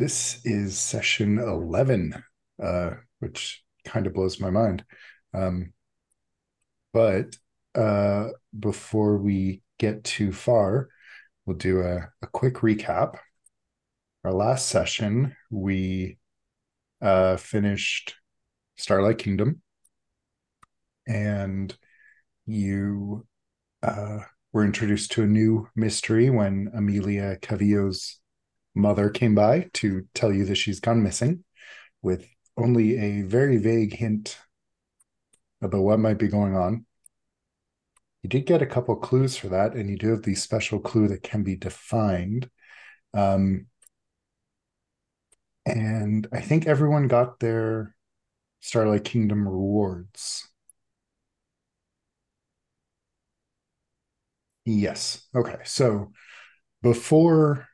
This is session 11, uh, which kind of blows my mind. Um, but uh, before we get too far, we'll do a, a quick recap. Our last session, we uh, finished Starlight Kingdom, and you uh, were introduced to a new mystery when Amelia Cavillo's mother came by to tell you that she's gone missing, with only a very vague hint about what might be going on. You did get a couple clues for that, and you do have the special clue that can be defined. Um, and I think everyone got their Starlight Kingdom rewards. Yes. Okay. So before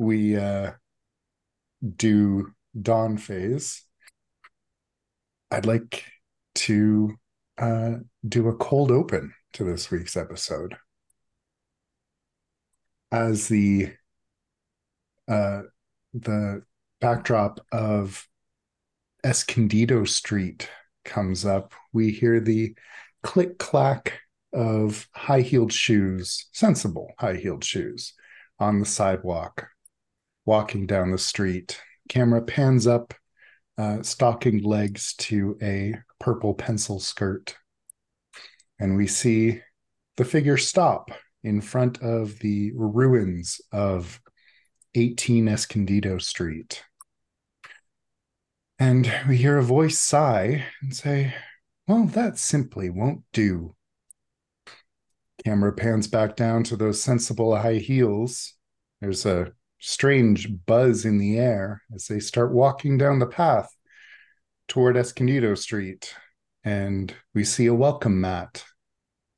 we uh, do dawn phase, I'd like to uh, do a cold open to this week's episode. As the uh, the backdrop of Escondido Street comes up, we hear the click clack of high heeled shoes, sensible high heeled shoes, on the sidewalk, walking down the street. Camera pans up, uh, stocking legs to a purple pencil skirt. And we see the figure stop in front of the ruins of 18 Escondido Street. And we hear a voice sigh and say, Well, that simply won't do. Camera pans back down to those sensible high heels. There's a strange buzz in the air as they start walking down the path toward Escondido Street. And we see a welcome mat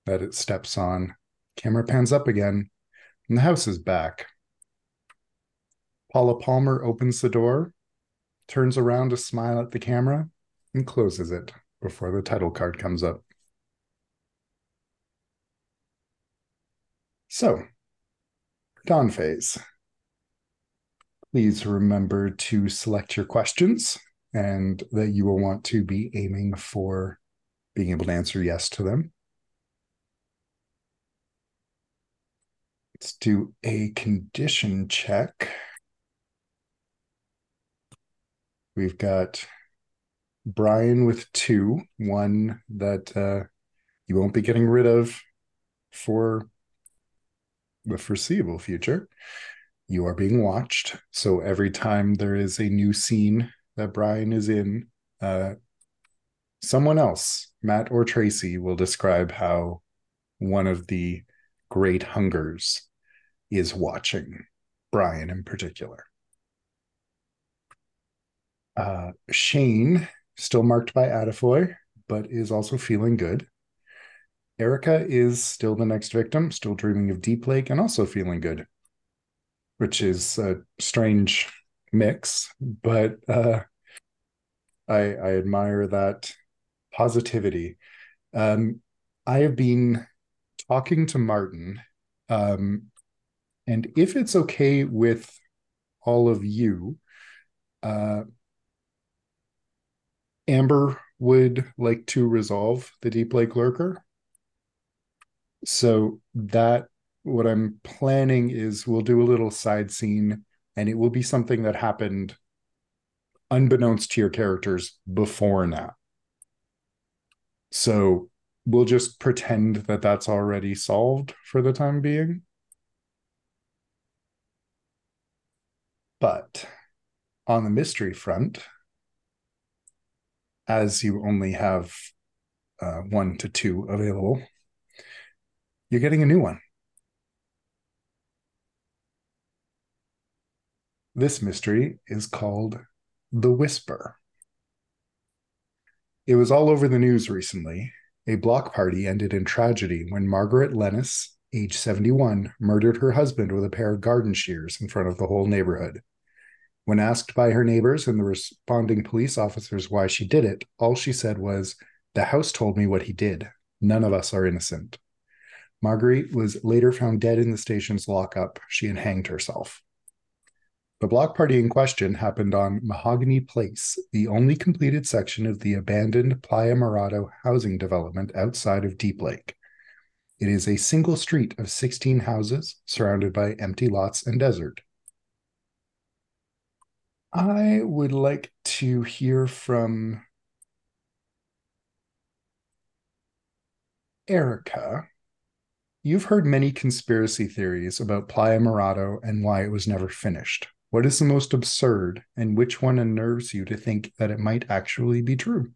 that it steps on. Camera pans up again, and the house is back. Paula Palmer opens the door turns around to smile at the camera, and closes it before the title card comes up. So, dawn phase. Please remember to select your questions and that you will want to be aiming for being able to answer yes to them. Let's do a condition check. We've got Brian with two, one that uh, you won't be getting rid of for the foreseeable future. You are being watched. So every time there is a new scene that Brian is in, uh, someone else, Matt or Tracy, will describe how one of the great hungers is watching Brian in particular. Uh, Shane, still marked by Adafoy, but is also feeling good. Erica is still the next victim, still dreaming of Deep Lake and also feeling good, which is a strange mix, but uh, I, I admire that positivity. Um, I have been talking to Martin, um, and if it's okay with all of you, uh, Amber would like to resolve the Deep Lake Lurker. So that what I'm planning is we'll do a little side scene and it will be something that happened unbeknownst to your characters before now. So we'll just pretend that that's already solved for the time being. But on the mystery front, as you only have uh, one to two available, you're getting a new one. This mystery is called The Whisper. It was all over the news recently. A block party ended in tragedy when Margaret Lennis, age 71, murdered her husband with a pair of garden shears in front of the whole neighborhood. When asked by her neighbors and the responding police officers why she did it, all she said was, The house told me what he did. None of us are innocent. Marguerite was later found dead in the station's lockup. She had hanged herself. The block party in question happened on Mahogany Place, the only completed section of the abandoned Playa Morado housing development outside of Deep Lake. It is a single street of 16 houses surrounded by empty lots and desert. I would like to hear from Erica. You've heard many conspiracy theories about Playa Morado and why it was never finished. What is the most absurd, and which one unnerves you to think that it might actually be true?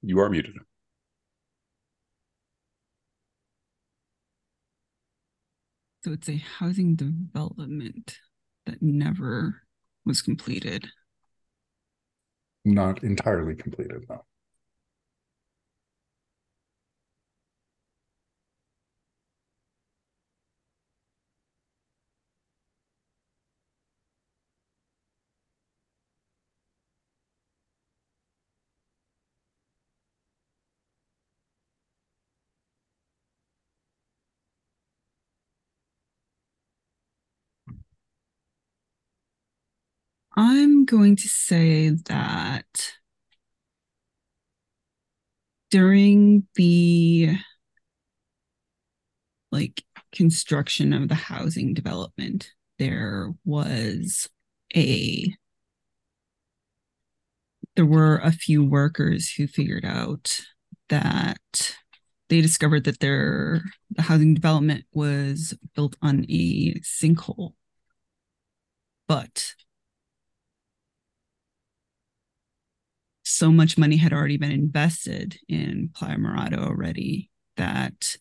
You are muted. So it's a housing development that never was completed. Not entirely completed, though. I'm going to say that during the like construction of the housing development, there was a there were a few workers who figured out that they discovered that their the housing development was built on a sinkhole. But so much money had already been invested in Playa Morado already that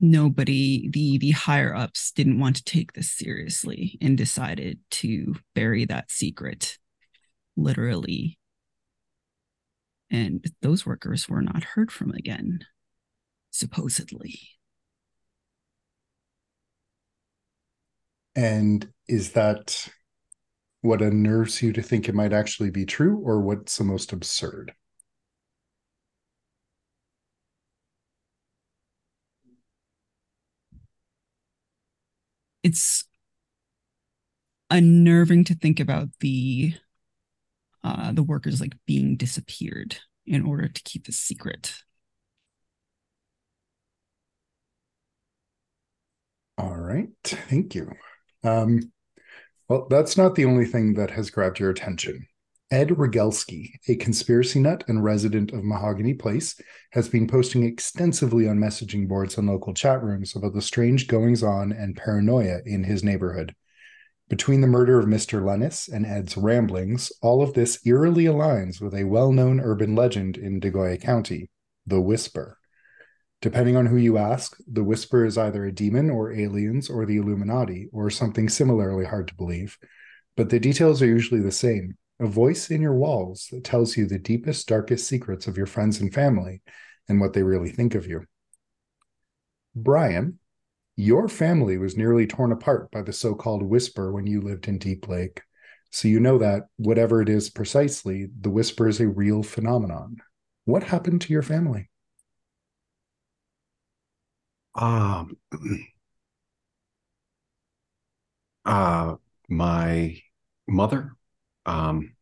nobody the the higher ups didn't want to take this seriously and decided to bury that secret literally. And those workers were not heard from again supposedly. And is that what unnerves you to think it might actually be true or what's the most absurd? It's unnerving to think about the uh the workers like being disappeared in order to keep the secret. All right. Thank you. Um well that's not the only thing that has grabbed your attention Ed Rogelski, a conspiracy nut and resident of Mahogany Place, has been posting extensively on messaging boards and local chat rooms about the strange goings on and paranoia in his neighborhood. Between the murder of Mr. Lennis and Ed's ramblings, all of this eerily aligns with a well known urban legend in Degoya County the Whisper. Depending on who you ask, the Whisper is either a demon or aliens or the Illuminati or something similarly hard to believe, but the details are usually the same a voice in your walls that tells you the deepest, darkest secrets of your friends and family and what they really think of you. Brian, your family was nearly torn apart by the so called whisper when you lived in Deep Lake. So you know that, whatever it is precisely, the whisper is a real phenomenon. What happened to your family? Um, uh, my mother um,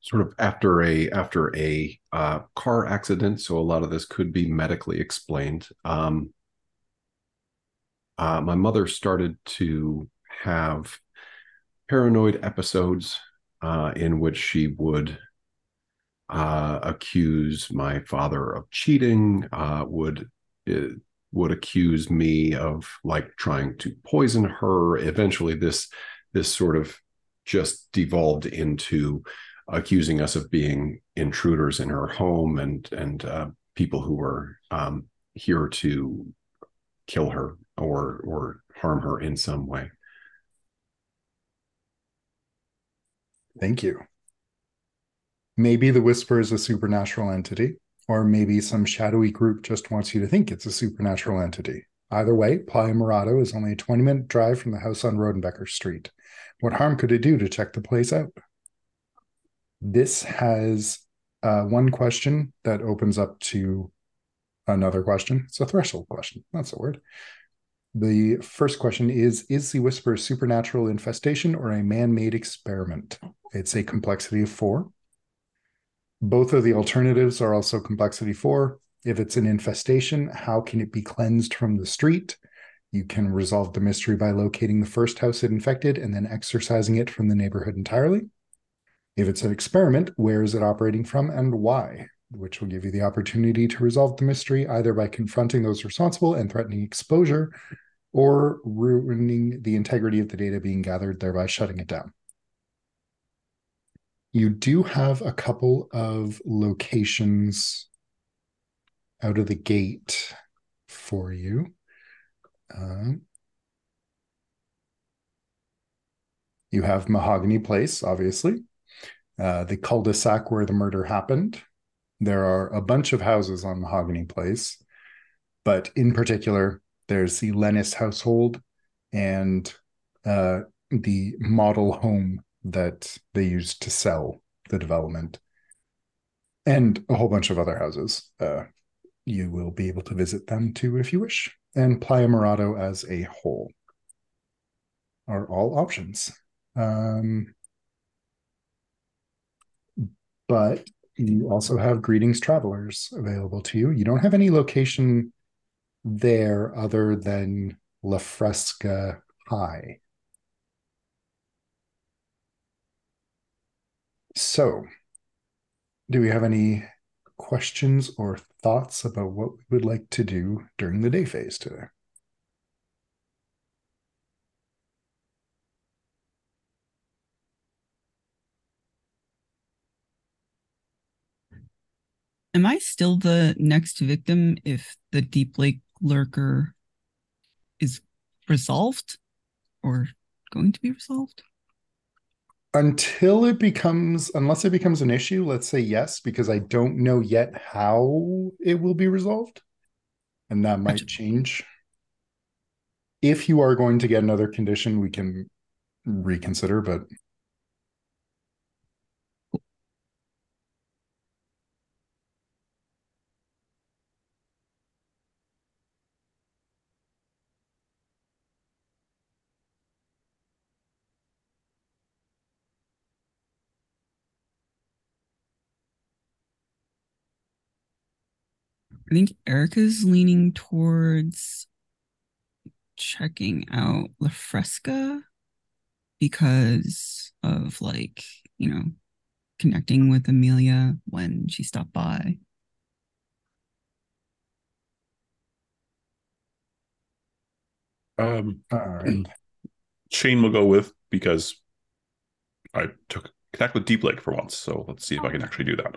sort of after a after a uh, car accident. So a lot of this could be medically explained. Um, uh, my mother started to have paranoid episodes uh, in which she would uh, accuse my father of cheating, uh, would uh, would accuse me of like trying to poison her. Eventually, this this sort of just devolved into accusing us of being intruders in her home and and uh, people who were um, here to kill her or or harm her in some way. Thank you. Maybe the whisper is a supernatural entity, or maybe some shadowy group just wants you to think it's a supernatural entity. Either way, Playa Morado is only a 20 minute drive from the house on Rodenbecker Street. What harm could it do to check the place out? This has uh, one question that opens up to another question. It's a threshold question. That's the word. The first question is Is the Whisper a supernatural infestation or a man made experiment? It's a complexity of four. Both of the alternatives are also complexity four. If it's an infestation, how can it be cleansed from the street? You can resolve the mystery by locating the first house it infected and then exorcising it from the neighborhood entirely. If it's an experiment, where is it operating from and why? Which will give you the opportunity to resolve the mystery either by confronting those responsible and threatening exposure or ruining the integrity of the data being gathered, thereby shutting it down. You do have a couple of locations out of the gate for you. Um, you have Mahogany Place, obviously, uh, the cul-de-sac where the murder happened. There are a bunch of houses on Mahogany Place, but in particular, there's the Lennis household and uh, the model home that they used to sell the development, and a whole bunch of other houses. Uh, you will be able to visit them too if you wish. And Playa Morado as a whole are all options. Um, but you also have Greetings Travelers available to you. You don't have any location there other than La Fresca High. So, do we have any questions or thoughts about what we would like to do during the day phase today? Am I still the next victim if the Deep Lake lurker is resolved or going to be resolved? Until it becomes, unless it becomes an issue, let's say yes, because I don't know yet how it will be resolved. And that might change. If you are going to get another condition, we can reconsider, but I think Erica's leaning towards checking out La Fresca because of like, you know, connecting with Amelia when she stopped by. Um, all right. Shane will go with because I took connect with Deep Lake for once. So let's see if I can actually do that.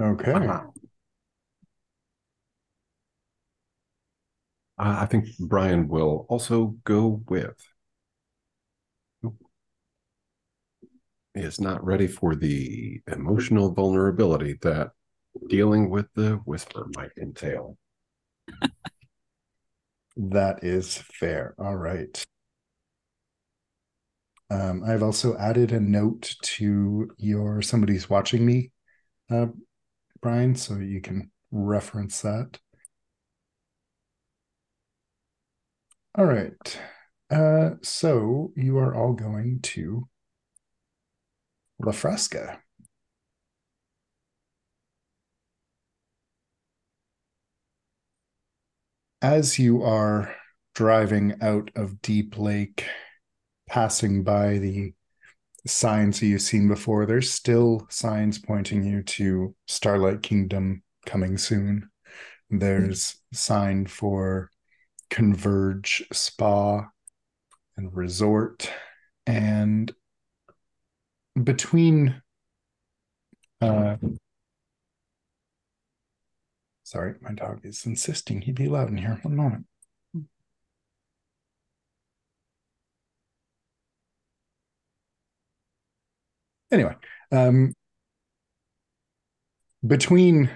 Okay. Uh, I think Brian will also go with. He is not ready for the emotional vulnerability that dealing with the whisper might entail. that is fair. All right. Um, I've also added a note to your somebody's watching me uh, Brian, so you can reference that. All right. Uh, so you are all going to La Fresca. As you are driving out of Deep Lake, passing by the signs that you've seen before, there's still signs pointing you to Starlight Kingdom coming soon. There's sign for Converge Spa and Resort. And between uh sorry, my dog is insisting he be loud in here. One moment. Anyway, um, between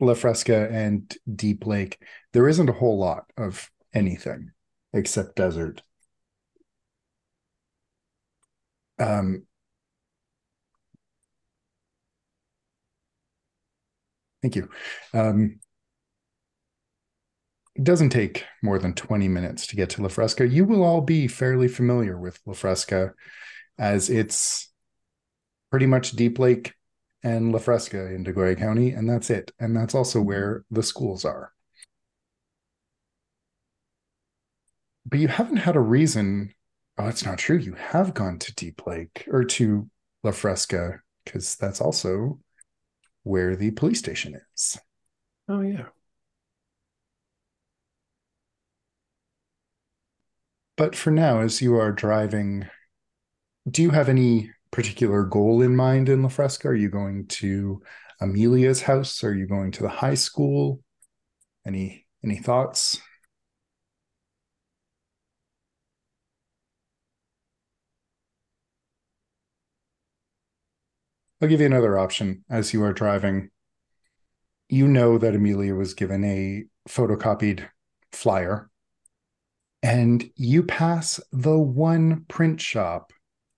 La Fresca and Deep Lake, there isn't a whole lot of anything except desert. Um, thank you. Um, it doesn't take more than 20 minutes to get to La Fresca. You will all be fairly familiar with La Fresca as it's pretty much Deep Lake and La Fresca in DeGoya County, and that's it. And that's also where the schools are. But you haven't had a reason. Oh, it's not true. You have gone to Deep Lake or to La Fresca because that's also where the police station is. Oh yeah. But for now, as you are driving, do you have any particular goal in mind in La Fresca? Are you going to Amelia's house? Are you going to the high school? Any any thoughts? I'll give you another option as you are driving. You know that Amelia was given a photocopied flyer, and you pass the one print shop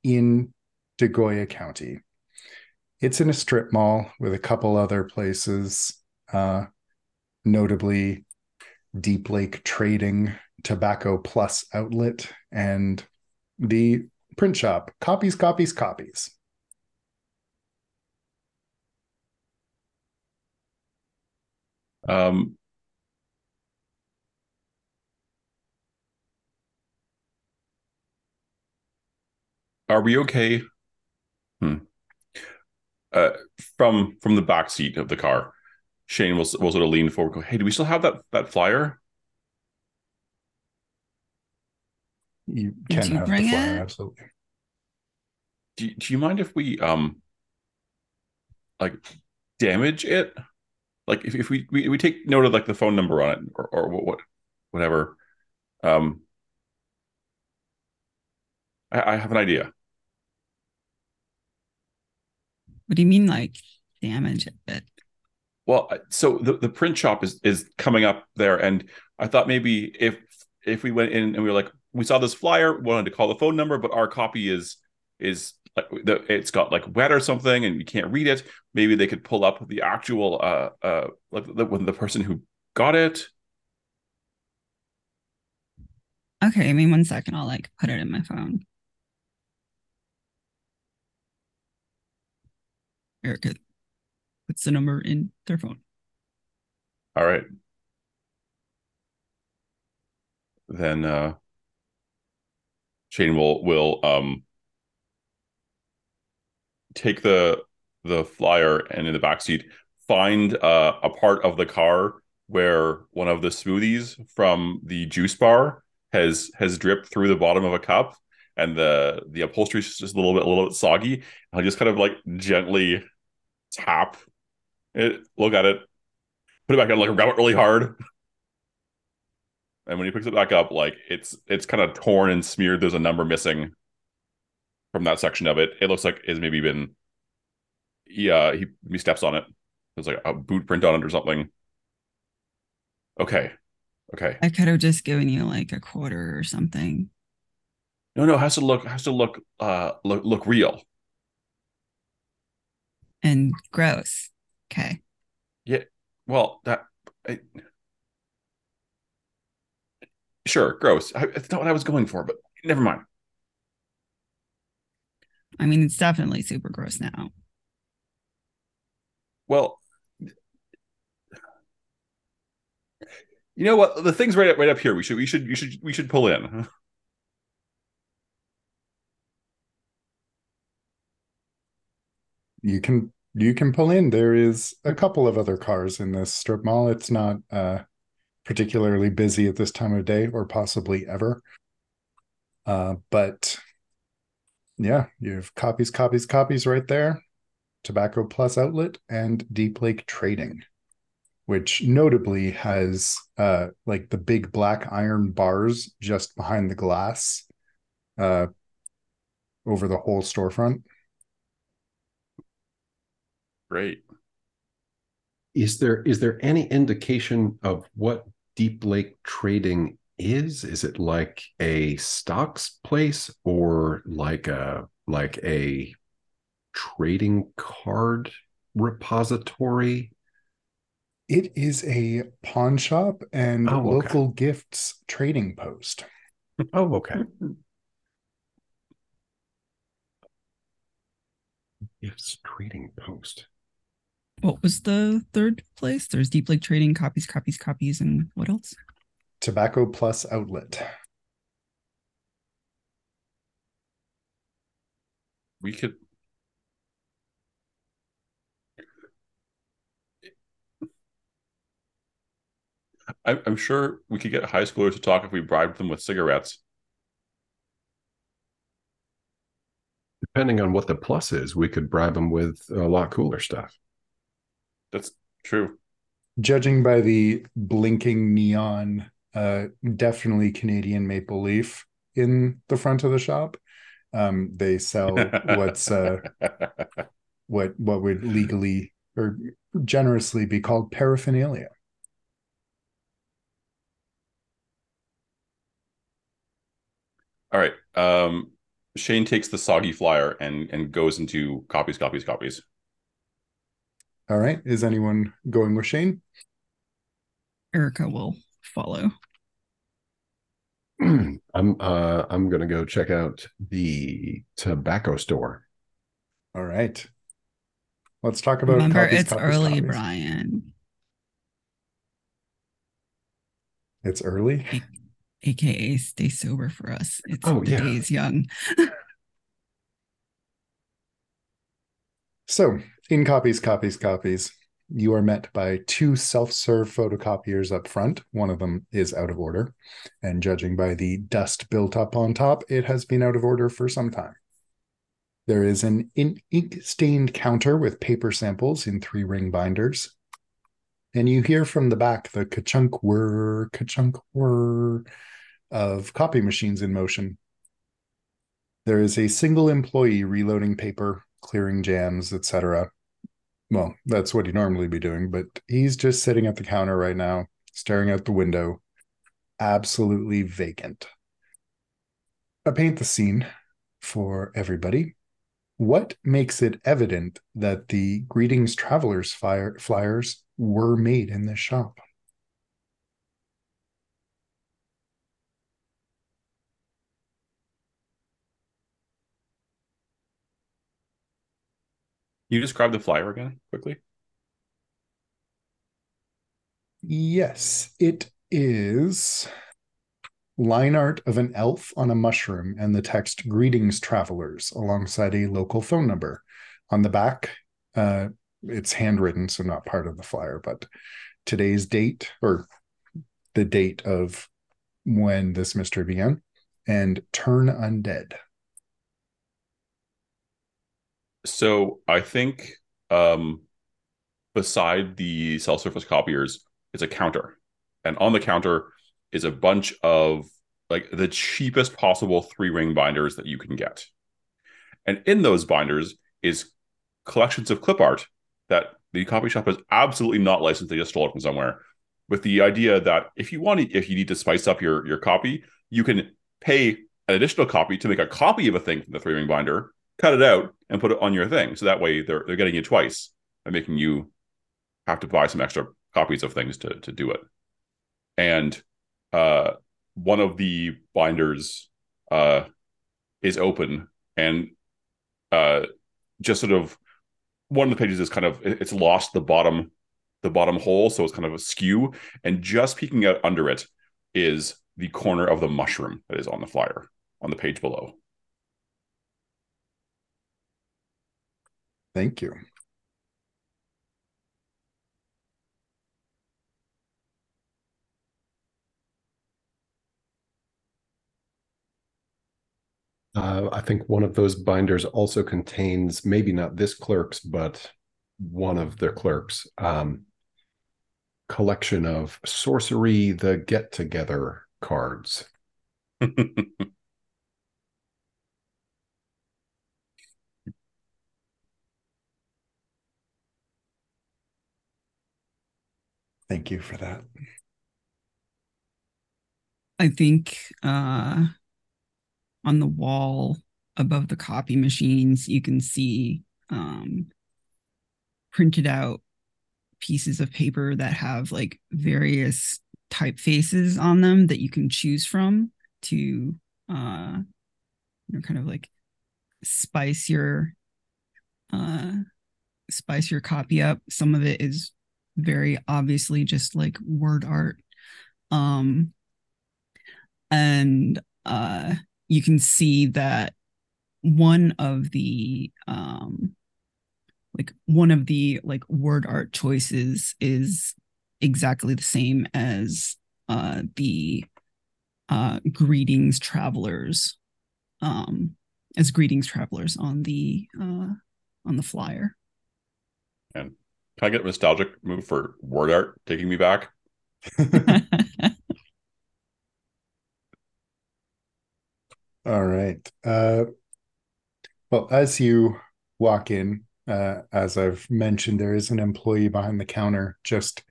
in DeGoya County. It's in a strip mall with a couple other places, uh, notably Deep Lake Trading, Tobacco Plus Outlet, and the print shop. Copies, copies, copies. Um, are we okay? Hmm. Uh, from from the back seat of the car, Shane will will sort of lean forward. Go, hey, do we still have that that flyer? You Did can you have the flyer, it? absolutely. Do, do you mind if we um like damage it? Like if, if we, we we take note of like the phone number on it or or what, what whatever. Um, I, I have an idea. What do you mean, like damage it? Well, so the, the print shop is is coming up there, and I thought maybe if if we went in and we were like, we saw this flyer, wanted to call the phone number, but our copy is is like the, it's got like wet or something, and you can't read it. Maybe they could pull up the actual uh uh like the the person who got it. Okay, I mean, one second. I'll like put it in my phone. Erica puts the number in their phone. All right, then uh Shane will will um take the the flyer and in the back seat find uh, a part of the car where one of the smoothies from the juice bar has has dripped through the bottom of a cup and the the upholstery is just a little bit a little bit soggy i'll just kind of like gently tap it look at it. Put it back on like grab it really hard. And when he picks it back up like it's it's kind of torn and smeared. There's a number missing from that section of it. It looks like it's maybe been yeah he he steps on it. There's like a boot print on it or something. Okay. Okay. I could have just given you like a quarter or something. no no it has to look has to look uh look look real And gross. Okay. Yeah. Well that I, sure gross I, it's not what i was going for but never mind I mean, it's definitely super gross now. well you know what the thing's right up right up here we should we should we should we should pull in You can you can pull in. There is a couple of other cars in this strip mall. It's not uh particularly busy at this time of day or possibly ever. Uh, but yeah, you have copies, copies, copies right there. Tobacco Plus Outlet and Deep Lake Trading, which notably has uh like the big black iron bars just behind the glass uh over the whole storefront. Great is there is there any indication of what Deep Lake Trading is? Is it like a stocks place or like a like a trading card repository? It is a pawn shop and Oh, okay. local gifts trading post. Oh, okay. Gifts trading post. What was the third place? There's Deep Lake Trading, copies, copies, copies, and what else? Tobacco Plus outlet. We could. I, I'm sure we could get high schoolers to talk if we bribed them with cigarettes. Depending on what the plus is, we could bribe them with a lot cooler stuff. That's true. Judging by the blinking neon, uh, definitely Canadian maple leaf in the front of the shop. Um, they sell what's uh, what what would legally or generously be called paraphernalia. All right. Um, Shane takes the soggy flyer and and goes into copies, copies, copies. All right, is anyone going with Shane? Erica will follow. I'm uh I'm gonna go check out the tobacco store. All right. Let's talk about Remember, copies, it's copies, early, copies. Brian, It's early. aka stay sober for us. It's Oh, the yeah. day's young. So, in copies, copies, copies, you are met by two self serve photocopiers up front. One of them is out of order. And judging by the dust built up on top, it has been out of order for some time. There is an ink stained counter with paper samples in three ring binders. And you hear from the back the ka chunk whir, ka chunk whir of copy machines in motion. There is a single employee reloading paper, clearing jams, etc. Well, that's what he'd normally be doing, but he's just sitting at the counter right now, staring out the window, absolutely vacant. I paint the scene for everybody. What makes it evident that the Greetings Travelers flyer, flyers were made in this shop? You describe the flyer again quickly? Yes, it is line art of an elf on a mushroom and the text Greetings Travelers alongside a local phone number. On the back, uh, it's handwritten, so not part of the flyer, but today's date or the date of when this mystery began and turn undead. So I think um, beside the self-service copiers is a counter, and on the counter is a bunch of like the cheapest possible three-ring binders that you can get, and in those binders is collections of clip art that the copy shop is absolutely not licensed; they just stole it from somewhere, with the idea that if you want to, if you need to spice up your your copy, you can pay an additional copy to make a copy of a thing from the three-ring binder cut it out and put it on your thing. So that way they're they're getting you twice by making you have to buy some extra copies of things to to do it. And uh one of the binders uh is open and uh just sort of one of the pages is kind of it's lost the bottom the bottom hole so it's kind of askew and just peeking out under it is the corner of the mushroom that is on the flyer on the page below Thank you. Uh, I think one of those binders also contains maybe not this clerk's, but one of the clerks' um, collection of sorcery, the get together cards. Thank you for that. I think uh, on the wall above the copy machines, you can see um, printed out pieces of paper that have like various typefaces on them that you can choose from to uh, you know, kind of like spice your uh, spice your copy up. Some of it is very obviously just like word art. Um, and uh, you can see that one of the um, like one of the like word art choices is exactly the same as uh, the uh, greetings travelers um, as greetings travelers on the uh, on the flyer. And can I get a nostalgic move for word art taking me back? All right. Uh, well, as you walk in, uh, as I've mentioned, there is an employee behind the counter just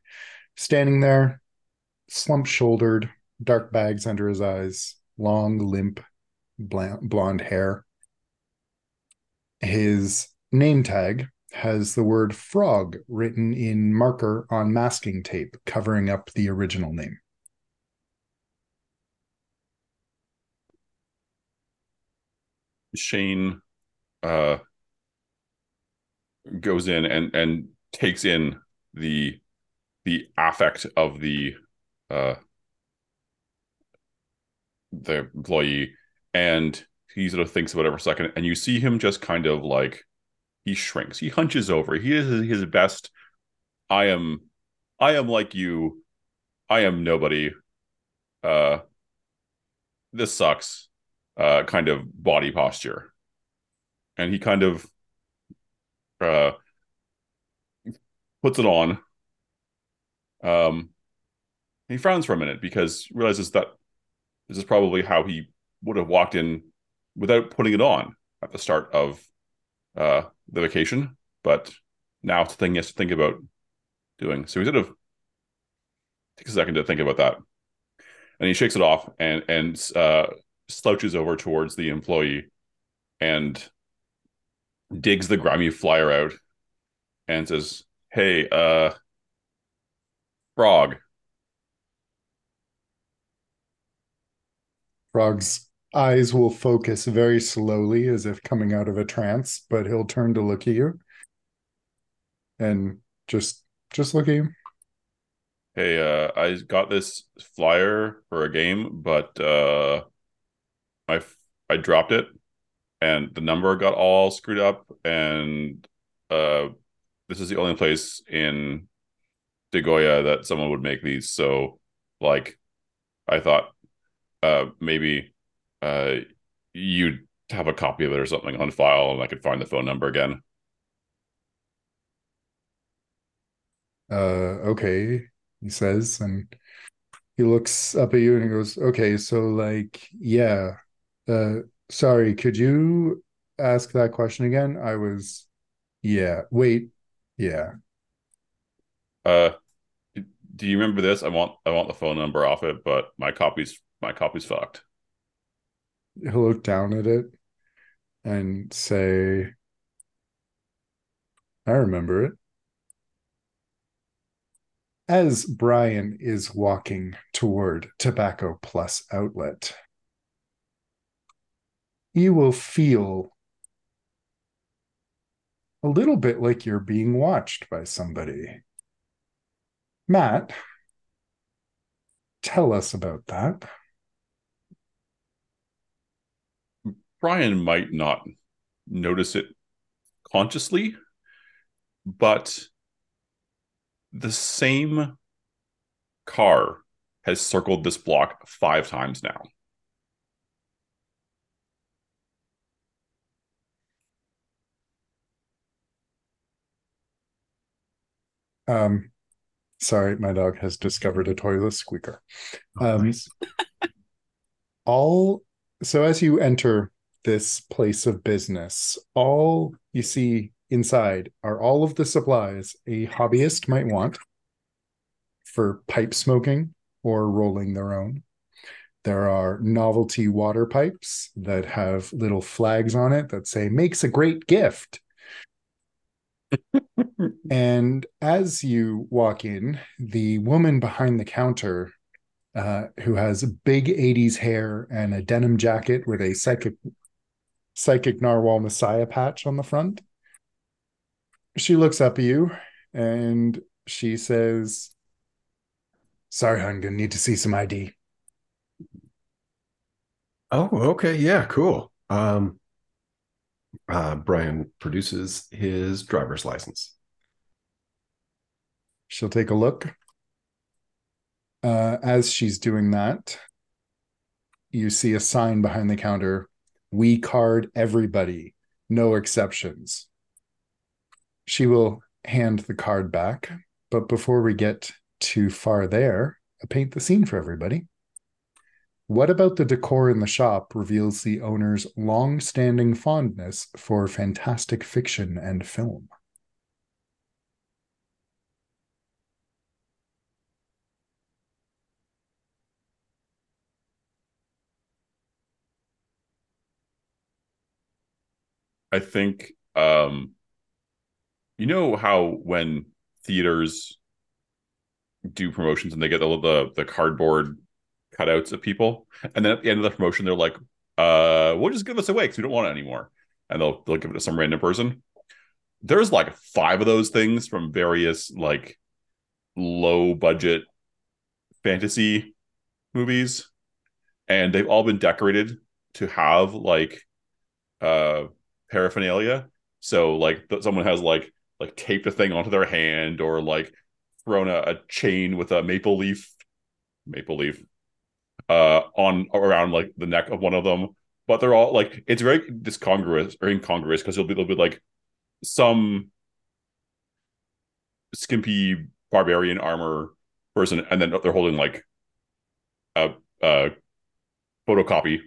standing there, slump shouldered, dark bags under his eyes, long, limp, blonde hair. His name tag has the word frog written in marker on masking tape, covering up the original name. Shane uh, goes in and and takes in the the affect of the uh, the employee, and he sort of thinks about it for a second, and you see him just kind of like he shrinks, he hunches over, he is his best. I am, I am like you, I am nobody. Uh, this sucks uh, kind of body posture. And he kind of uh, puts it on. Um, he frowns for a minute because realizes that this is probably how he would have walked in without putting it on at the start of uh, the vacation. But now it's a thing he has to think about doing. So he sort of takes a second to think about that, and he shakes it off and and uh, slouches over towards the employee and digs the grimy flyer out and says, Hey, uh, Frog. Frog's eyes will focus very slowly as if coming out of a trance, but he'll turn to look at you and just just look at you. Hey, uh, I got this flyer for a game, but uh I I dropped it, and the number got all screwed up, and uh, this is the only place in Degoya that someone would make these. So, like, I thought uh, maybe uh, you'd have a copy of it or something on file, and I could find the phone number again. Uh, okay, he says, and he looks up at you and he goes, "Okay, so like, yeah, uh, sorry, could you ask that question again? I was, yeah. Wait, yeah. Uh, do you remember this? I want I want the phone number off it, but my copy's my copy's fucked. He'll look down at it and say, I remember it. As Brian is walking toward Tobacco Plus Outlet, you will feel a little bit like you're being watched by somebody. Matt, tell us about that. Brian might not notice it consciously, but the same car has circled this block five times now. Um, sorry, my dog has discovered a toilet squeaker. Oh, Um, nice. all so as you enter this place of business, all you see inside are all of the supplies a hobbyist might want for pipe smoking or rolling their own. There are novelty water pipes that have little flags on it that say makes a great gift. and as you walk in, the woman behind the counter, uh, who has big 80s hair and a denim jacket with a psychic psychic narwhal messiah patch on the front, she looks up at you and she says, Sorry, I'm gonna need to see some ID. Oh, okay, yeah, cool. Um, uh, Brian produces his driver's license. She'll take a look. Uh, as she's doing that, you see a sign behind the counter We card everybody, no exceptions. She will hand the card back. But before we get too far there, I paint the scene for everybody. What about the decor in the shop reveals the owner's long standing fondness for fantastic fiction and film? I think um you know how when theaters do promotions and they get all the, the cardboard cutouts of people, and then at the end of the promotion they're like, "Uh, we'll just give this away because we don't want it anymore," and they'll they'll give it to some random person. There's like five of those things from various like low budget fantasy movies, and they've all been decorated to have like uh paraphernalia. So like th- someone has like like taped a thing onto their hand or like thrown a, a chain with a maple leaf maple leaf uh on around like the neck of one of them. But they're all like it's very discongruous or incongruous because it'll be a little bit like some skimpy barbarian armor person and then they're holding like a, a photocopy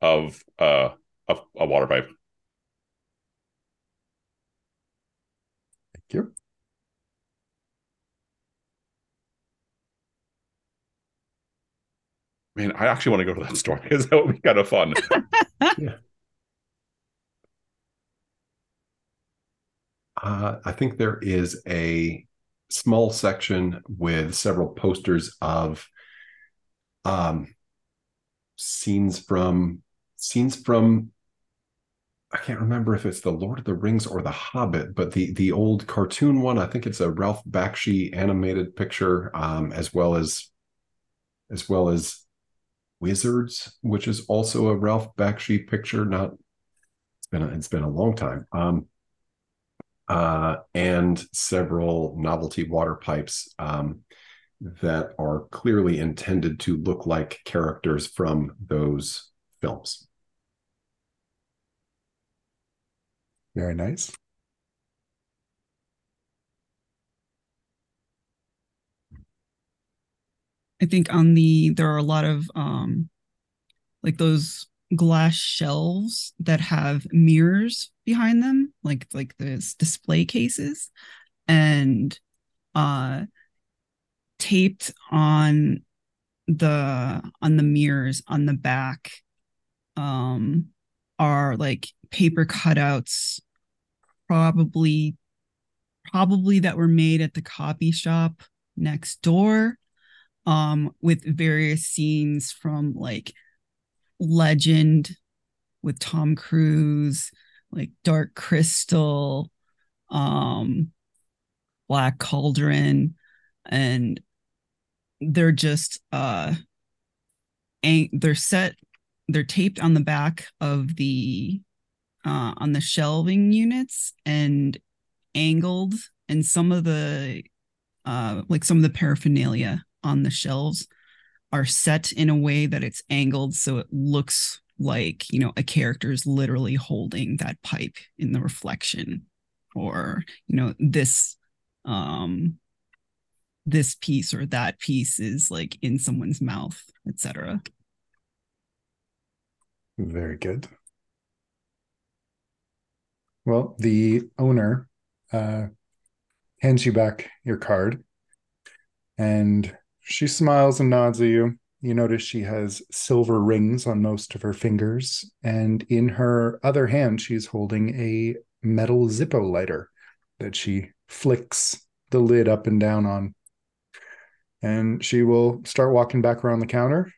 of uh of a water pipe you. Man, I actually want to go to that store because that would be kind of fun. yeah. Uh, I think there is a small section with several posters of um, scenes from scenes from I can't remember if it's the Lord of the Rings or the Hobbit, but the the old cartoon one. I think it's a Ralph Bakshi animated picture, um, as well as as well as Wizards, which is also a Ralph Bakshi picture. Not it's been a, it's been a long time. Um, uh, and several novelty water pipes um, that are clearly intended to look like characters from those films. Very nice. I think on the there are a lot of um like those glass shelves that have mirrors behind them, like like this display cases, and uh taped on the on the mirrors on the back um are like paper cutouts probably probably that were made at the copy shop next door um with various scenes from like legend with Tom Cruise like Dark Crystal um Black Cauldron and they're just uh they're set they're taped on the back of the uh, on the shelving units and angled and some of the uh, like some of the paraphernalia on the shelves are set in a way that it's angled so it looks like you know a character is literally holding that pipe in the reflection or you know this um this piece or that piece is like in someone's mouth etc very good well, the owner uh, hands you back your card And she smiles and nods at you. You notice she has silver rings on most of her fingers, and in her other hand, she's holding a metal Zippo lighter that she flicks the lid up and down on. And she will start walking back around the counter.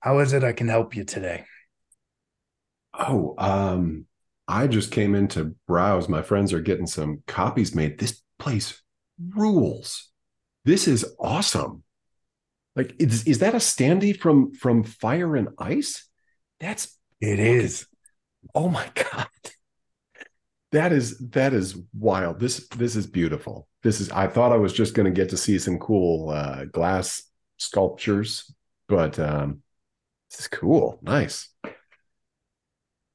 How is it I can help you today? Oh, um, I just came in to browse. My friends are getting some copies made. This place rules. This is awesome. Like, is, is that a standee from from Fire and Ice? That's It is. oh my god. That is that is wild. This this is beautiful. This is I thought I was just going to get to see some cool uh glass sculptures, but um this is cool. Nice.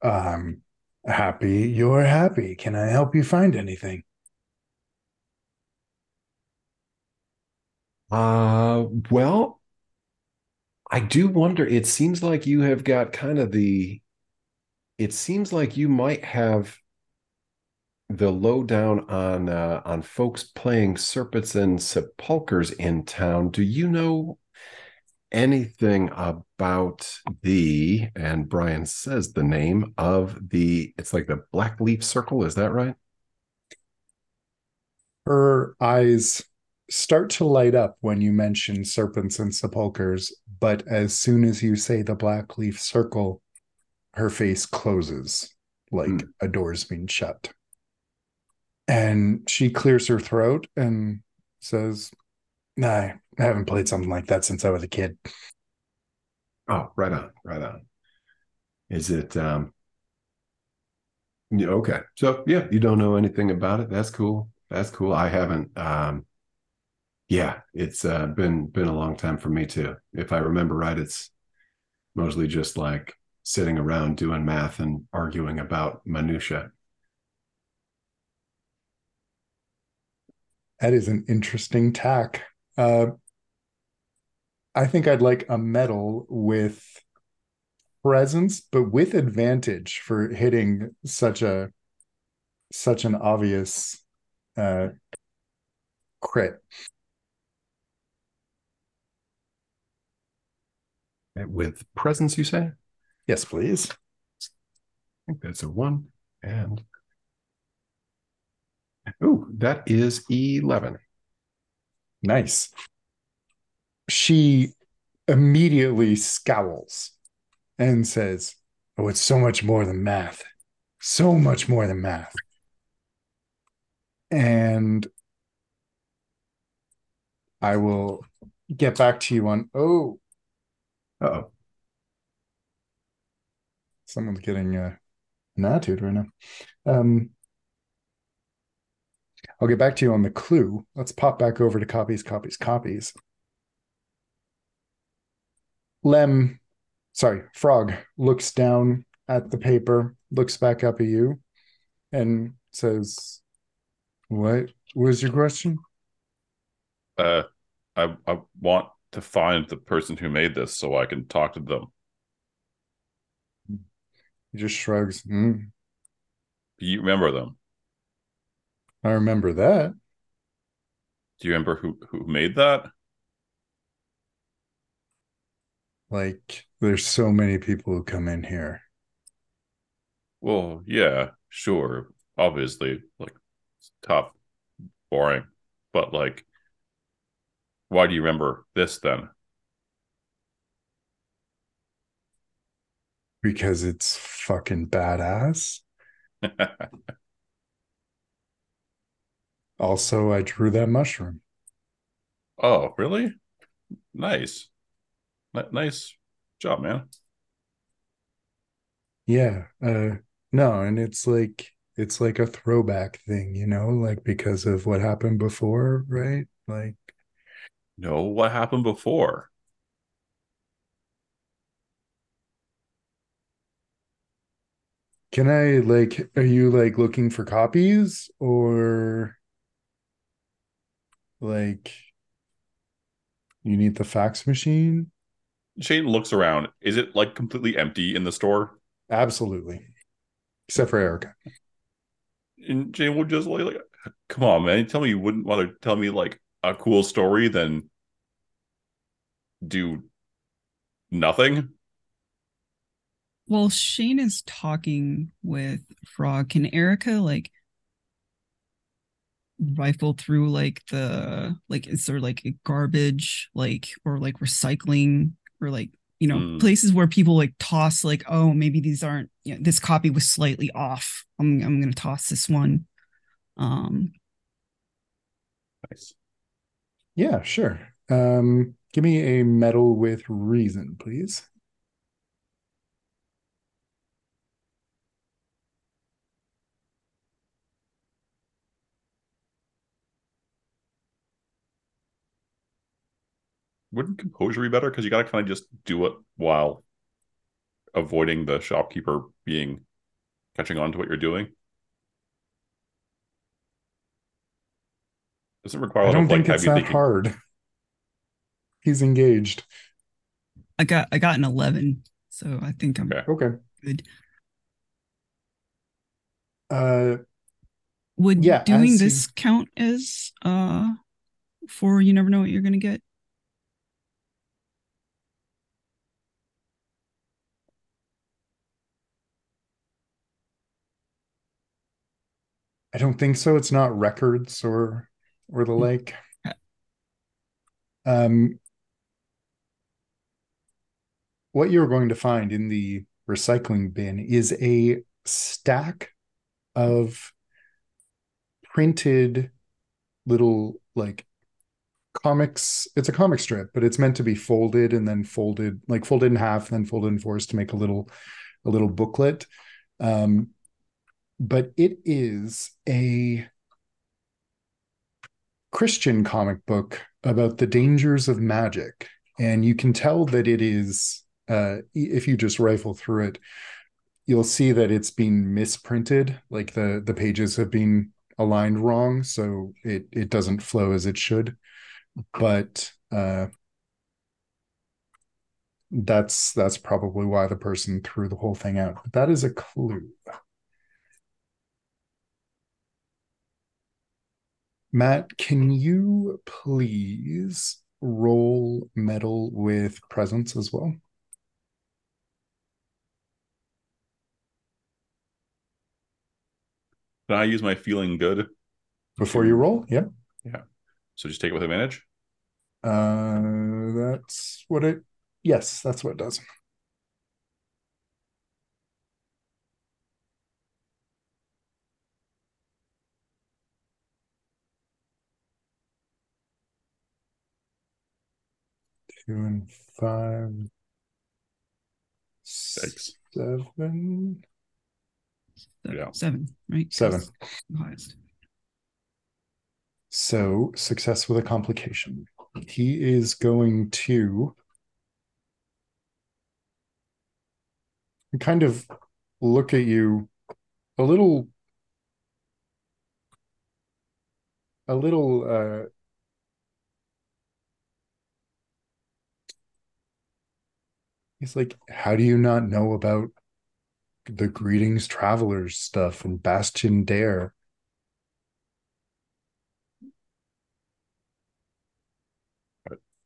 Um, happy you're happy. Can I help you find anything? Uh, well, I do wonder. It seems like you have got kind of the. It seems like you might have the lowdown on uh, on folks playing serpents and sepulchers in town. Do you know anything about the? And Brian says the name of the. It's like the Black Leaf Circle. Is that right? Her eyes start to light up when you mention serpents and sepulchers, but as soon as you say the black leaf circle, her face closes like Hmm. a door's being shut. And she clears her throat and says, Nah, I haven't played something like that since I was a kid. Oh, right on, right on. Is it um yeah, okay. So yeah, you don't know anything about it. That's cool. That's cool. I haven't um yeah, it's uh been been a long time for me too. If I remember right, it's mostly just like sitting around doing math and arguing about minutia. That is an interesting tack. Uh, I think I'd like a medal with presence, but with advantage for hitting such a such an obvious uh, crit. With presence, you say? Yes, please. I think that's a one. And oh, that is 11. Nice. She immediately scowls and says, Oh, it's so much more than math. So much more than math. And I will get back to you on. Oh, Oh, someone's getting uh, an attitude right now. Um, I'll get back to you on the clue. Let's pop back over to copies, copies, copies. Lem, sorry, Frog looks down at the paper, looks back up at you, and says, What was your question? Uh, I I want to find the person who made this so I can talk to them. He just shrugs. "Hmm, Do you remember them? I remember that. Do you remember who who made that? Like, there's so many people who come in here. Well, yeah, sure. Obviously, like it's tough, boring, but like, why do you remember this then? because it's fucking badass. Also, I drew that mushroom. oh, really? Nice, N- nice job, man. Yeah. Uh no, and it's like it's like a throwback thing, you know, like because of what happened before, right? Like No, what happened before? can I like are you like looking for copies or like you need the fax machine? Shane looks around. Is it like completely empty in the store? Absolutely. Except for Erica. And Jane would just like, like, come on, man. Tell me you wouldn't want to tell me like a cool story than do nothing? While Shane is talking with Frog, can Erica like rifle through like the like is there like a garbage like or like recycling or like you know Hmm. places where people like toss like oh maybe these aren't you know, this copy was slightly off i'm i'm going to toss this one um Nice. Yeah, sure. Um, give me a medal with reason, please. Wouldn't composure be better? Because you gotta kind of just do it while avoiding the shopkeeper being catching on to what you're doing. Doesn't require a I lot don't of like think it's that thinking. hard. He's engaged. i got i got an 11 so i think i'm Okay. Okay. good Uh, would Yeah, doing this you- count as uh for you never know what you're going to get I don't think so. It's not records or or the like. Um, what you're going to find in the recycling bin is a stack of printed little like comics. It's a comic strip, but it's meant to be folded and then folded, like folded in half, then folded in fours to make a little a little booklet. Um, but it is a Christian comic book about the dangers of magic. And you can tell that it is, uh, if you just rifle through it, you'll see that it's been misprinted. Like the the pages have been aligned wrong, so it it doesn't flow as it should. But uh, that's that's probably why the person threw the whole thing out. But that is a clue. Matt, can you please roll metal with presence as well? Can I use my feeling good? Before you roll? Yeah. Yeah. So just take it with advantage. Uh that's what it yes, that's what it does. Two and five. Six. Seven. Yeah. seven right Seven. Highest So success with a complication. He is going to kind of look at you a little a little uh he's like how do you not know about the greetings travelers stuff and bastion dare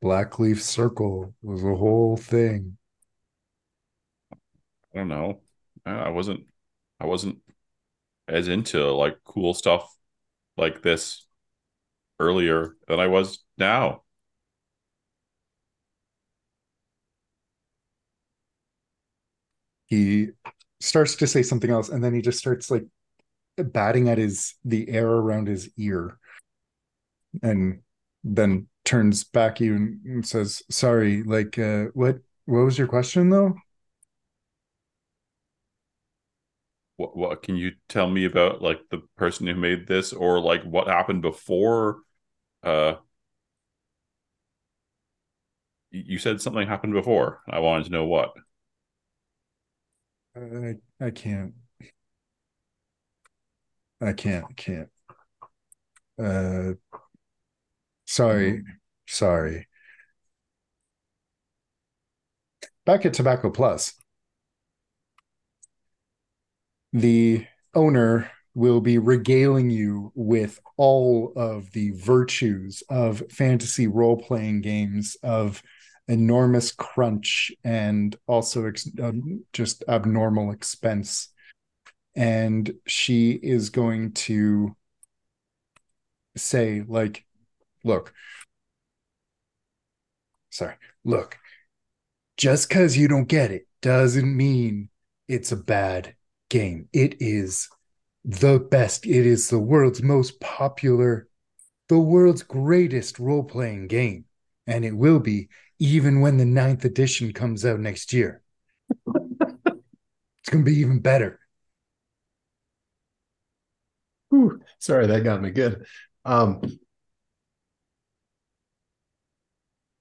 blackleaf circle was a whole thing I don't know. I wasn't. I wasn't as into like cool stuff like this earlier than I was now. He starts to say something else and then he just starts like batting at his the air around his ear and then turns back you and, and says sorry like uh what what was your question though What what can you tell me about like the person who made this or like what happened before? Uh, you said something happened before. I wanted to know what. I i can't. I can't can't. Uh sorry sorry. Back at tobacco plus the owner will be regaling you with all of the virtues of fantasy role playing games, of enormous crunch and also ex- um, just abnormal expense. And she is going to say, like, look, sorry, look, just because you don't get it doesn't mean it's a bad game. It is the best. It is the world's most popular, the world's greatest role playing game. And it will be even when the ninth edition comes out next year. it's going to be even better. Sorry, that got me good. Um,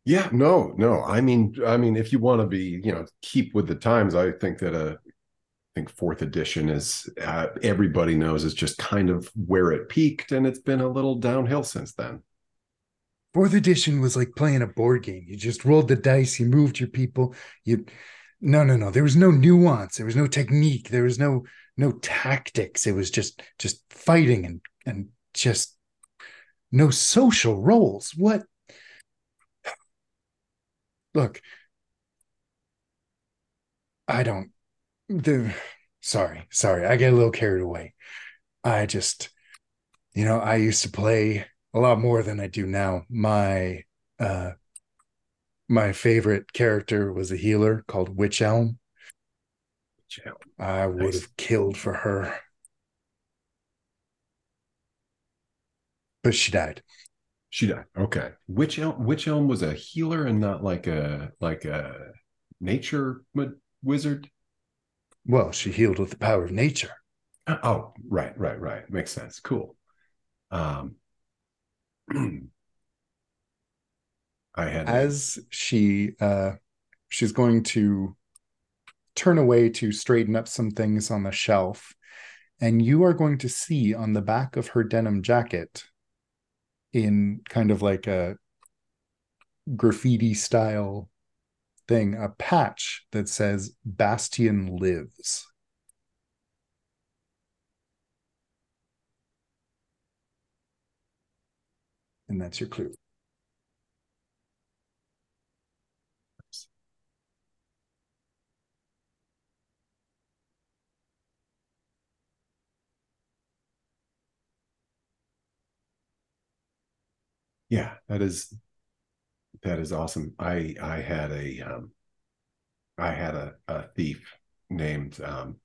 yeah, no, no. I mean, I mean, if you want to be, you know, keep with the times, I think that a, I think fourth edition is uh, everybody knows is just kind of where it peaked, and it's been a little downhill since then. Fourth edition was like playing a board game. You just rolled the dice, you moved your people. You, no, no, no. There was no nuance. There was no technique. There was no no tactics. It was just just fighting and and just no social roles. What? Look, I don't. The sorry, sorry. I get a little carried away. I just, you know, I used to play a lot more than I do now. My uh my favorite character was a healer called Witch Elm. Witch Elm. I would nice. have killed for her. But she died. She died. Okay. Witch Elm Witch Elm was a healer and not like a like a nature wizard. Well, she healed with the power of nature. Oh, right, right, right. Makes sense. Cool. Um I had as she uh she's going to turn away to straighten up some things on the shelf and you are going to see on the back of her denim jacket in kind of like a graffiti style thing a patch that says bastion lives and that's your clue Yeah, that is that is awesome. I I had a um I had a, a thief named um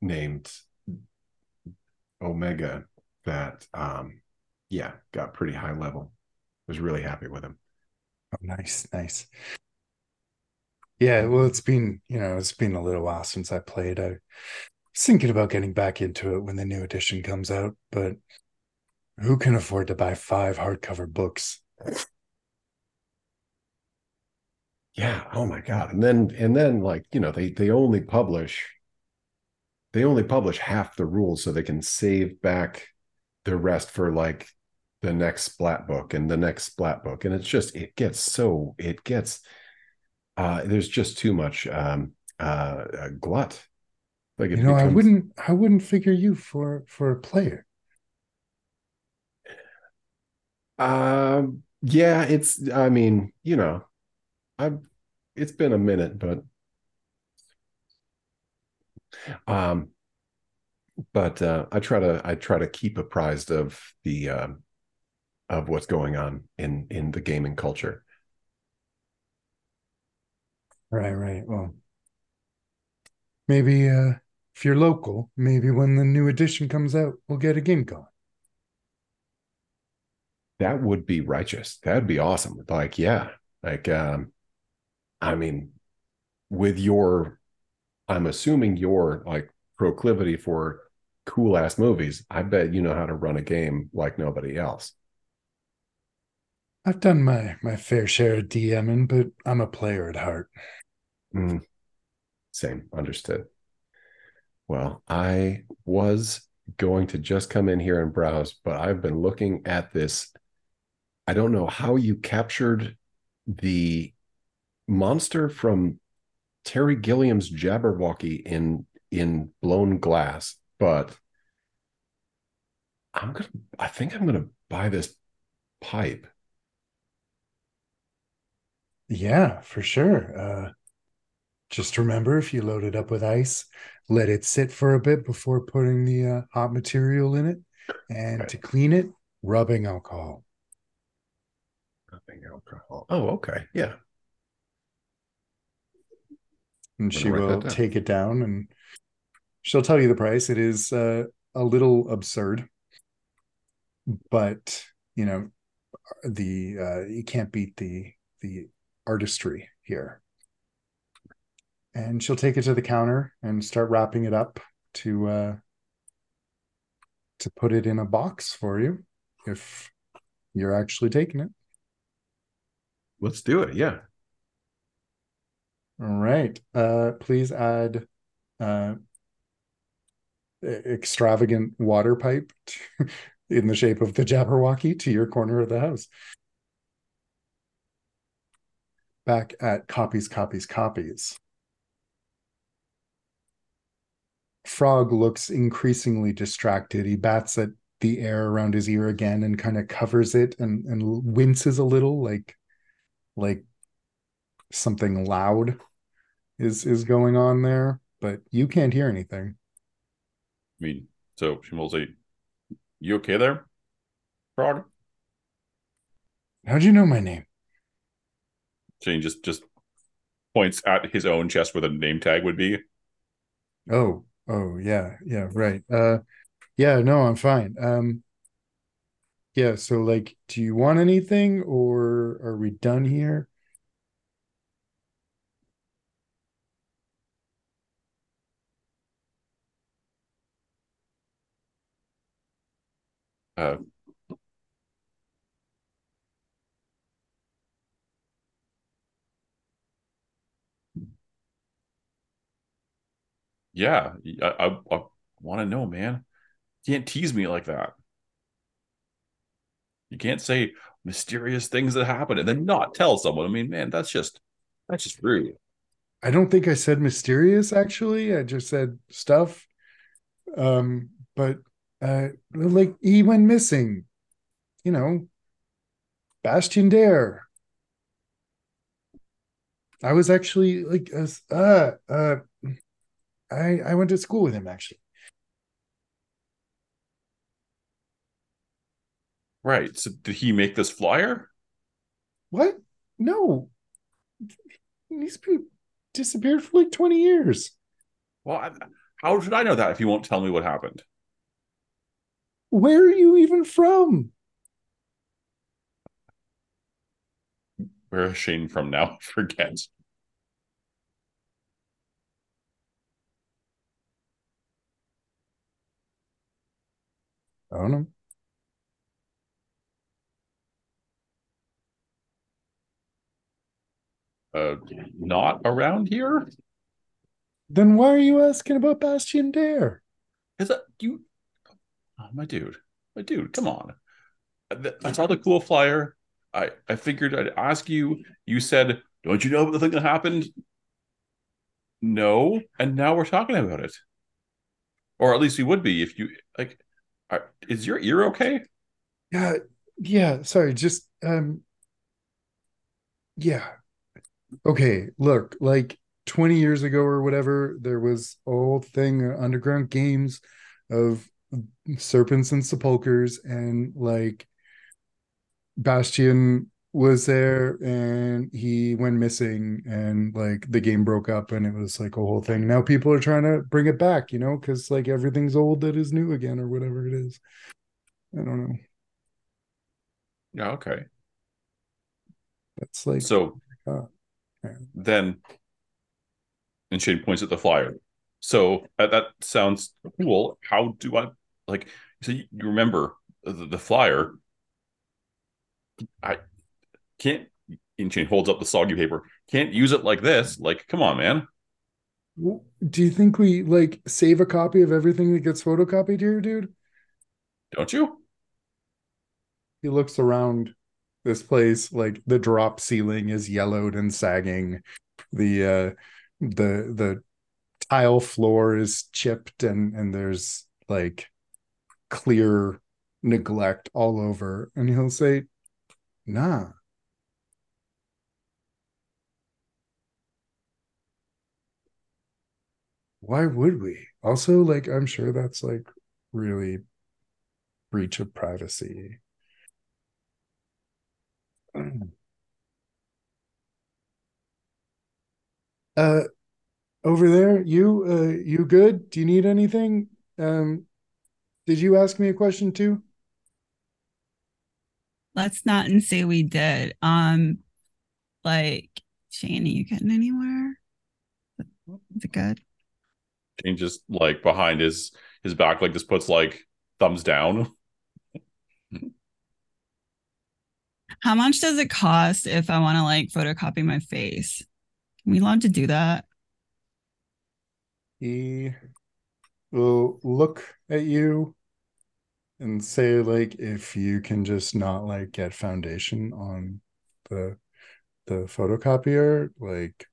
named Omega that um yeah, got pretty high level. Was really happy with him. Oh, nice, nice. Yeah, well, it's been you know it's been a little while since I played. I was thinking about getting back into it when the new edition comes out, but who can afford to buy five hardcover books? Yeah. Oh my God. And then and then like, you know, they they only publish they only publish half the rules so they can save back the rest for like the next splat book and the next splat book. And it's just it gets so it gets uh there's just too much um uh glut. Like you know, becomes... I wouldn't I wouldn't figure you for for a player. Um, yeah, it's. I mean, you know, I've. It's been a minute, but. Um, but uh, I try to I try to keep apprised of the uh, of what's going on in in the gaming culture. Right, right. Well, maybe uh, if you're local, maybe when the new edition comes out, we'll get a game going that would be righteous. That'd be awesome. Like, yeah, like, um, I mean, with your, I'm assuming your like proclivity for cool ass movies, I bet you know how to run a game like nobody else. I've done my my fair share of DMing, but I'm a player at heart. Mm. Same, understood. Well, I was going to just come in here and browse, but I've been looking at this I don't know how you captured the monster from Terry Gilliam's Jabberwocky in in blown glass, but I'm gonna I think I'm gonna buy this pipe. Yeah, for sure. Uh, just remember if you load it up with ice, let it sit for a bit before putting the uh, hot material in it. And Okay. to clean it, rubbing alcohol. Rubbing alcohol. Oh, okay. Yeah. And she gonna write that will take it down and she'll tell you the price. It is uh, a little absurd, but you know, the uh, you can't beat the the artistry here. And she'll take it to the counter and start wrapping it up to uh, to put it in a box for you if you're actually taking it. Let's do it. Yeah. All right. Uh, please add uh, extravagant water pipe in the shape of the Jabberwocky to your corner of the house. Back at copies, copies, copies. Frog looks increasingly distracted. He bats at the air around his ear again and kind of covers it and, and winces a little like like something loud is is going on there, but you can't hear anything. I mean, so she will say, "You okay there, Frog?" How'd you know my name? Shane just just points at his own chest where the name tag would be. Oh, oh yeah, yeah, right. Uh yeah, no, I'm fine. Um yeah, so like do you want anything or are we done here? Uh, yeah, I, I, I want to know, man. You can't tease me like that. You can't say mysterious things that happen and then not tell someone. I mean, man, that's just that's just rude. I don't think I said mysterious actually. I just said stuff. Um but uh like he went missing. You know, Bastion Dare. I was actually like uh uh, uh I I went to school with him actually. Right. So did he make this flyer? What? No. He's been disappeared for like 20 years. Well, I, how should I know that if you won't tell me what happened? Where are you even from? Where is Shane from now? Forget. I don't know. Uh, not around here. Then why are you asking about Bastion Dare? Is that you? Oh, my dude, my dude, come on. I I saw the cool flyer. I I figured I'd ask you. You said, "Don't you know about the thing that happened?" No, and now we're talking about it, or at least we would be if you like. Are, is your ear okay? Yeah, yeah, sorry, just um yeah. Okay, look, like 20 years ago or whatever, there was a whole thing, uh, underground games of serpents and sepulchers, and like Bastion was there and he went missing and like the game broke up and it was like a whole thing. Now people are trying to bring it back, you know, because like everything's old that is new again or whatever it is. I don't know. Yeah, okay. That's like So uh, then, and Shane points at the flyer. So uh, that sounds cool. How do I like? So you remember the, the flyer? I can't. Shane holds up the soggy paper. Can't use it like this. Like, come on, man. Do you think we like save a copy of everything that gets photocopied here, dude? Don't you? He looks around this place, like the drop ceiling is yellowed and sagging. The uh the the tile floor is chipped and and there's like clear neglect all over. And he'll say nah. Why would we? Also like i'm sure that's like really breach of privacy. Uh over there, you, uh, you good? Do you need anything? Um, did you ask me a question too? Let's not and say we did. Um, like Shane, are you getting anywhere? Is it good? Shane just like behind his his back, like just puts like thumbs down. How much does it cost if I want to like photocopy my face? Are we allowed to do that? He will look at you and say, like, if you can just not like get foundation on the the photocopier, like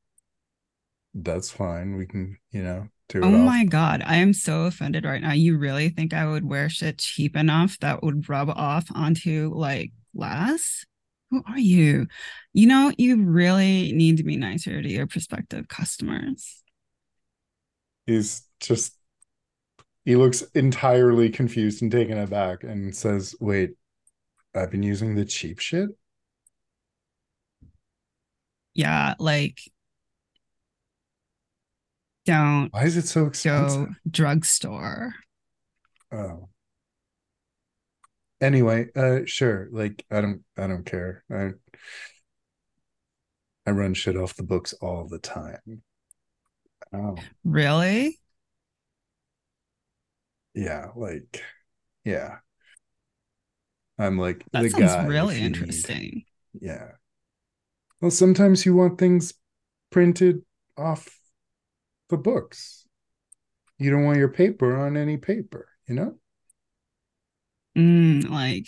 that's fine. We can, you know, do it. Oh off. my god, I am so offended right now. You really think I would wear shit cheap enough that would rub off onto like glass? Who are you? You know, you really need to be nicer to your prospective customers. He's just he looks entirely confused and taken aback and says, Wait, I've been using the cheap shit? Yeah, like don't Why is it so expensive? go drugstore. Oh. Anyway, uh sure. Like I don't I don't care. I I run shit off the books all the time. Oh. Really? Yeah, like yeah. I'm like That the sounds guy. really you need- interesting. Yeah. Well, sometimes you want things printed off the books. You don't want your paper on any paper, you know? Mm, like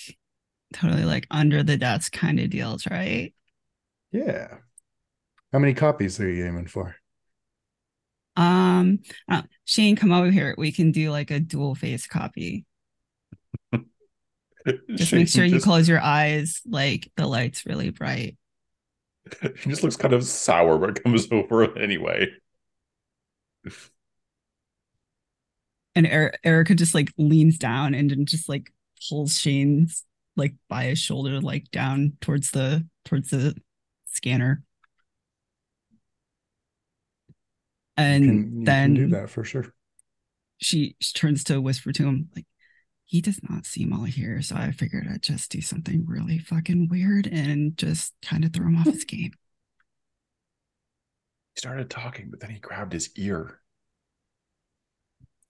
totally like under the desk kind of deals, right? Yeah. How many copies are you aiming for? Um, uh, Shane, come over here. We can do like a dual face copy. Just make sure you close your eyes, like the light's really bright. He just looks kind of sour, but comes over anyway. And er- Erica just like leans down and then just like pulls Shane's like by his shoulder, like down towards the towards the scanner. And you can, you then can do that for sure. she, she turns to whisper to him, like, he does not seem all here. So I figured I'd just do something really fucking weird and just kind of throw him off his game. He started talking, but then he grabbed his ear.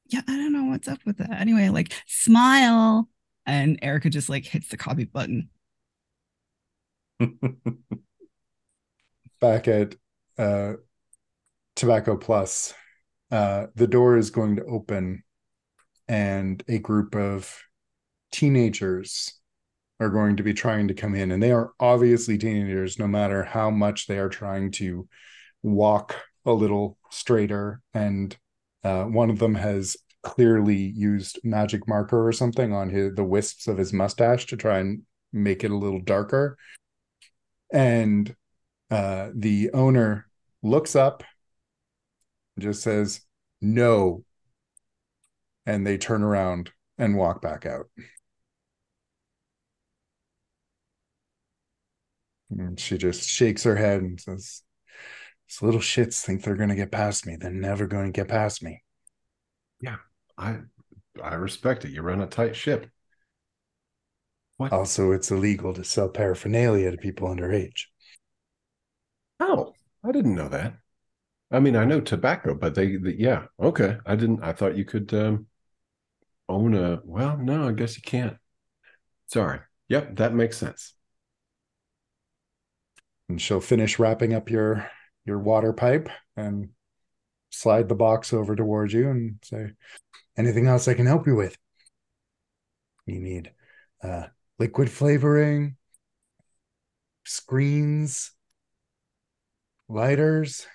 Yeah, I don't know what's up with that. Anyway, like, smile. And Erica just like hits the copy button. Back at uh Tobacco Plus, uh the door is going to open and a group of teenagers are going to be trying to come in and they are obviously teenagers no matter how much they are trying to walk a little straighter. And uh, one of them has clearly used magic marker or something on his the wisps of his mustache to try and make it a little darker. And uh, the owner looks up just says no and they turn around and walk back out and she just shakes her head and says these little shits think they're going to get past me they're never going to get past me yeah I I respect it. You run a tight ship. What? also it's illegal to sell paraphernalia to people underage Oh, I didn't know that. I mean, I know tobacco, but they, the, yeah, okay. I didn't. I thought you could um, own a. Well, no, I guess you can't. Sorry. Yep, that makes sense. and she'll finish wrapping up your your water pipe and slide the box over towards you and say anything else i can help you with you need uh liquid flavoring screens lighters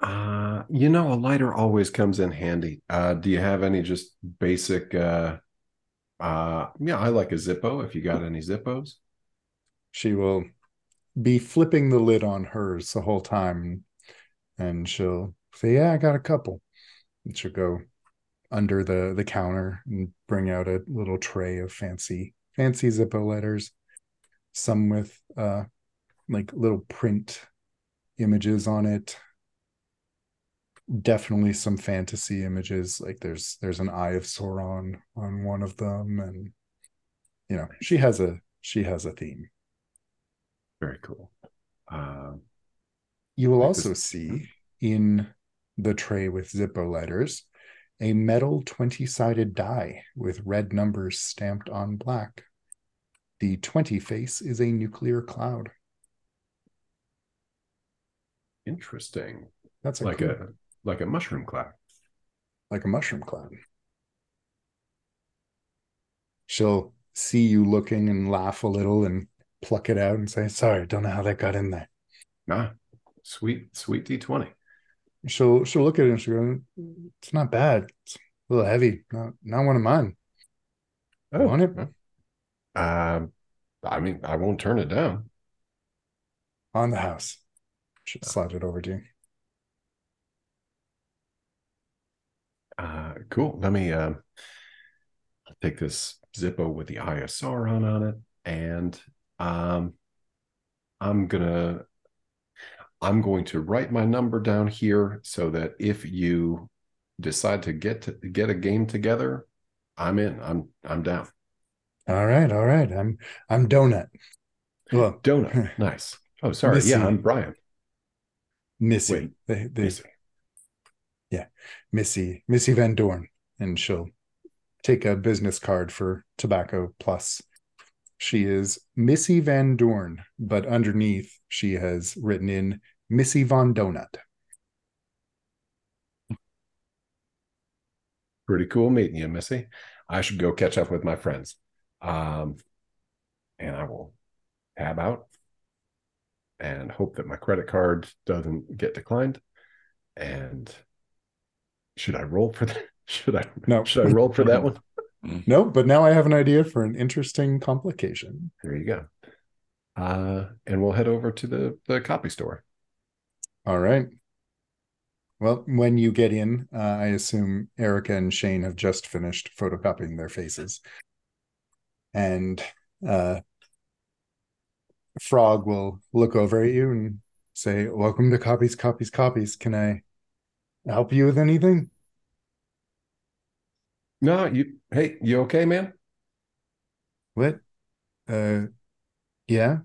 Uh, you know, a lighter always comes in handy. Uh, do you have any just basic? Uh, uh, yeah, I like a Zippo. If you got any Zippos, she will be flipping the lid on hers the whole time and she'll say yeah i got a couple And she'll go under the the counter and bring out a little tray of fancy fancy Zippo letters, some with uh like little print images on it. Definitely some fantasy images. Like there's there's an eye of Sauron on one of them, and you know she has a she has a theme. Very cool. Uh, You will Like also this- see in the tray with Zippo letters a metal 20 sided die with red numbers stamped on black. The 20 face is a nuclear cloud. interesting. That's a like cool- a like a mushroom cloud. like a mushroom cloud. She'll see you looking and laugh a little and pluck it out and say, Sorry, don't know how that got in there. Ah, sweet, sweet D twenty. She'll she'll look at it and she'll go, It's not bad. It's a little heavy. Not not one of mine. Oh, Want it? Um, I mean, I won't turn it down. On the house. She'll slide it over to you. Uh, cool. Let me um take this Zippo with the ISR on on it, and um, I'm gonna I'm going to write my number down here so that if you decide to get to get a game together, I'm in. I'm I'm down. All right, all right. I'm I'm donut. Well, Donut, nice. Oh, sorry. Missy. Yeah, I'm Brian. Missy. Wait, They, they, Missy. Missy Missy Van Dorn, and she'll take a business card for Tobacco Plus. She is Missy Van Dorn, but underneath she has written in Missy Von Donut. Pretty cool meeting you, Missy. I should go catch up with my friends. Um, and I will tab out and hope that my credit card doesn't get declined. And should I roll for that? Should I No. should I roll for that one? No, but now I have an idea for an interesting complication. There you go. Uh, and we'll head over to the the copy store. All right. Well, when you get in, uh, I assume Erica and Shane have just finished photocopying their faces. And uh, Frog will look over at you and say, Welcome to Copies, Copies, Copies. Can I help you with anything? No, you hey, you okay, man? What? Uh, yeah.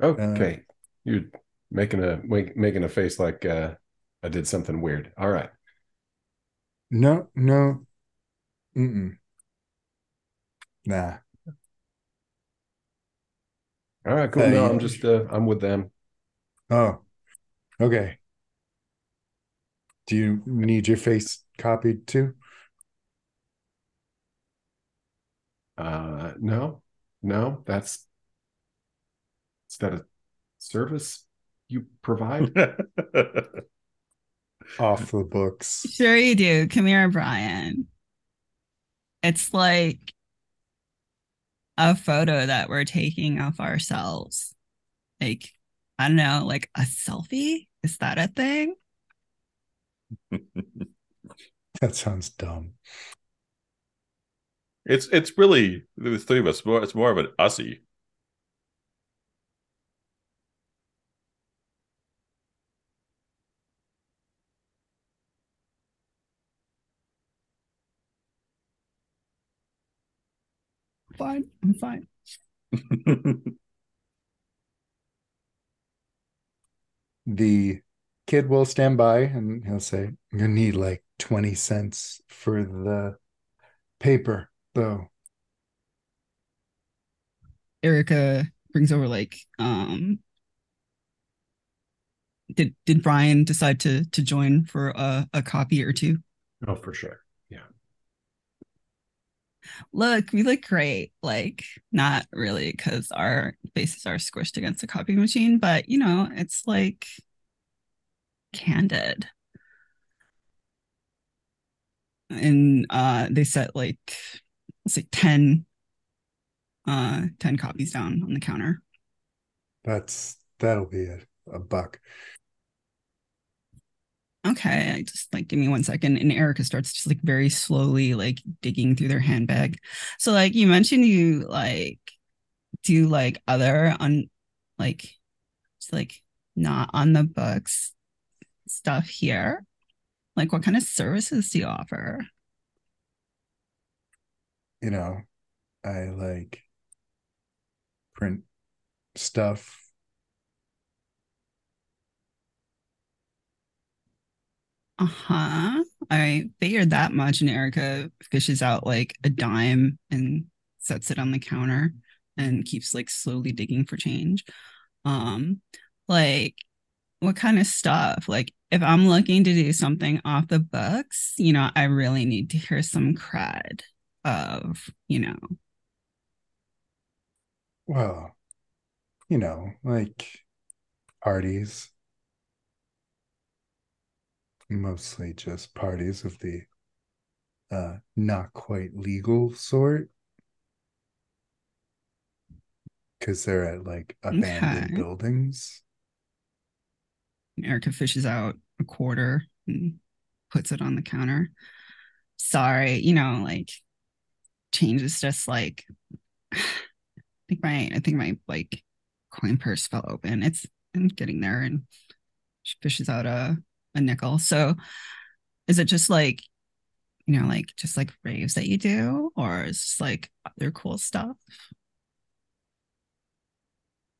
Okay. You're making a make, making a face like uh I did something weird. All right. No, no. Mm-mm. Nah. All right, cool. Uh, no. I'm just uh I'm with them. Oh, okay. Do you need your face copied too? Uh no, no, that's is that a service you provide? Off the books. Sure you do. Come here, Brian. It's like a photo that we're taking of ourselves. Like, I don't know, like a selfie? Is that a thing? That sounds dumb. it's it's really the three of us. More, it's more of an ussy. Fine. I'm fine. The kid will stand by and he'll say, I'm gonna need like 20 cents for the paper, though. Erica brings over like um did did Brian decide to to join for a, a copy or two? oh, for sure. Yeah. Look, we look great. Like not really because our faces are squished against the copy machine, but you know, it's like candid. And uh they set like let's say 10 uh 10 copies down on the counter. That's that'll be a, a buck. okay, I just like give me one second. And Erica starts just like very slowly like digging through their handbag. So like you mentioned you like do like other on like it's like not on the books stuff here. Like what kind of services do you offer? You know, I like print stuff Uh-huh. I figured that much. And Erica fishes out like a dime and sets it on the counter and keeps like slowly digging for change. Um, like what kind of stuff? Like if I'm looking to do something off the books, you know, I really need to hear some cred of, you know. Well, you know, like parties, mostly just parties of the uh, not quite legal sort because they're at like abandoned Okay. buildings. Erica fishes out a quarter and puts it on the counter. Sorry, you know, like change is just like I think my I think my like coin purse fell open. It's I'm getting there and she fishes out a, a nickel. So is it just like you know, like just like raves that you do, or is just like other cool stuff?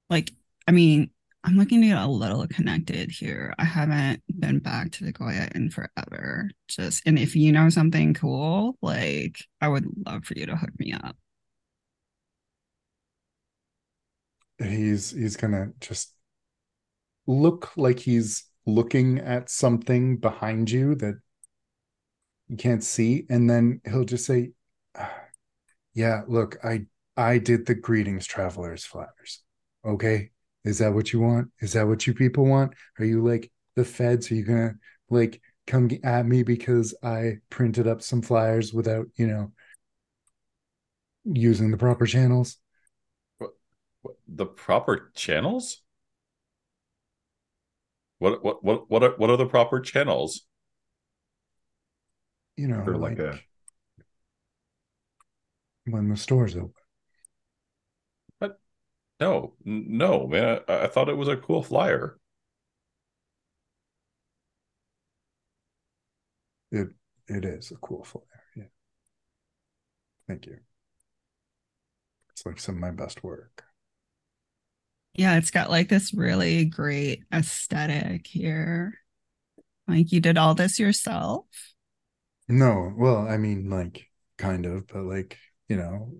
Like, I mean, I'm looking to get a little connected here. I haven't been back to the Goya in forever. Just and if you know something cool, like I would love for you to hook me up. He's he's gonna just look like he's looking at something behind you that you can't see, and then he'll just say, "Ah, "Yeah, look, I I did the greetings travelers flyers. Okay, is that what you want? Is that what you people want? Are you like the feds? Are you gonna like come at me because I printed up some flyers without you know using the proper channels? What, what, the proper channels? What what what what are what are the proper channels? You know, Or like like, a- when the store's open. No, no, man. I, I thought it was a cool flyer. It it is a cool flyer. Yeah. Thank you. It's like some of my best work. Yeah, it's got like this really great aesthetic here. Like you did all this yourself. No, well, I mean, like, kind of, but like, you know,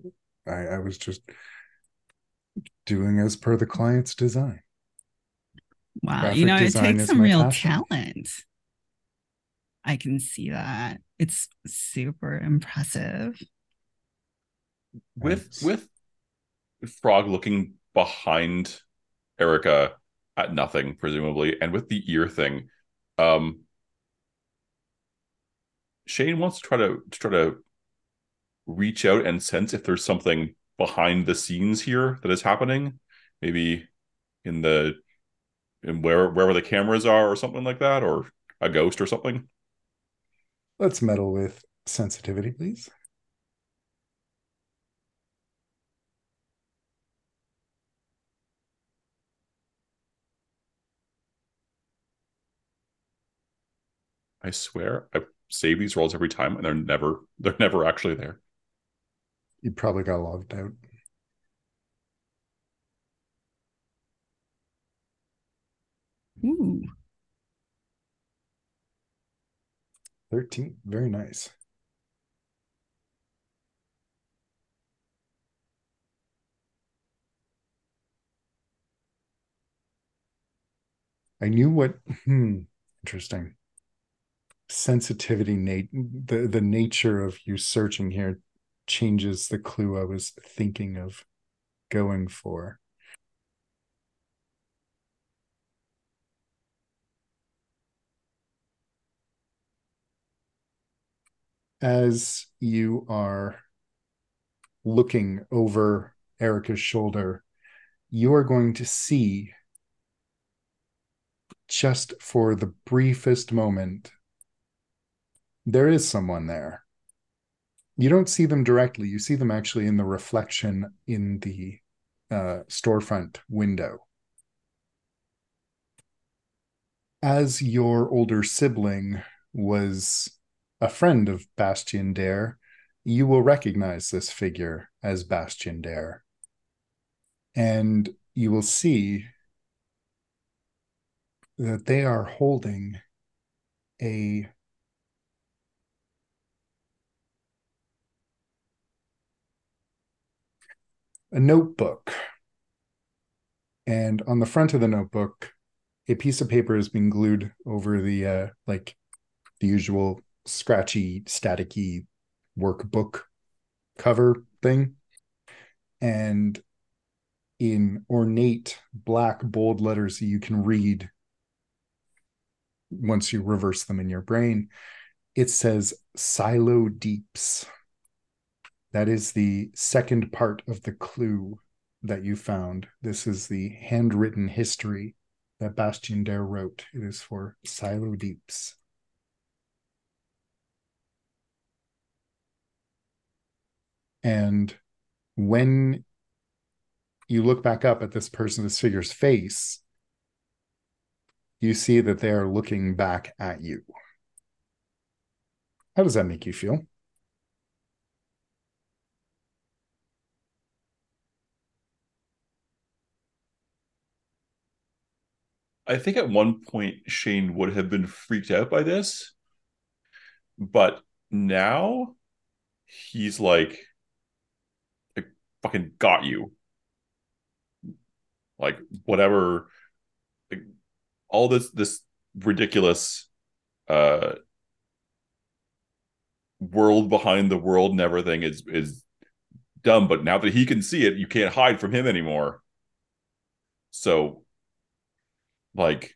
I, I was just doing as per the client's design. Wow, Graphic you know, it takes some real passion. talent. I can see that. It's super impressive. With Thanks. with Frog looking behind Erica at nothing, presumably, and with the ear thing, um Shane wants to try to, to try to reach out and sense if there's something behind the scenes here that is happening, maybe in the in where wherever the cameras are or something like that, or a ghost or something. Let's meddle with sensitivity, please. I swear, I save these rolls every time, and they're never they're never actually there. You probably got logged out. Ooh. 13. Very nice. I knew what hmm, interesting. Sensitivity nat the, the nature of you searching here changes the clue I was thinking of going for. As you are looking over Erica's shoulder, you are going to see just for the briefest moment, there is someone there. You don't see them directly, you see them actually in the reflection in the uh, storefront window. As your older sibling was a friend of Bastian Dare, you will recognize this figure as Bastian Dare. And you will see that they are holding a a notebook. And on the front of the notebook, a piece of paper is being glued over the uh, like the usual scratchy, staticky workbook cover thing. And in ornate black bold letters that you can read once you reverse them in your brain, it says Silo Deeps. That is the second part of the clue that you found. This is the handwritten history that Bastien Daire wrote. It is for Silo Deeps. And when you look back up at this person, this figure's face, you see that they are looking back at you. How does that make you feel? I think at one point Shane would have been freaked out by this, but now he's like, I fucking got you. Like whatever, like, all this this ridiculous uh world behind the world and everything is is dumb. But now that he can see it, you can't hide from him anymore. So like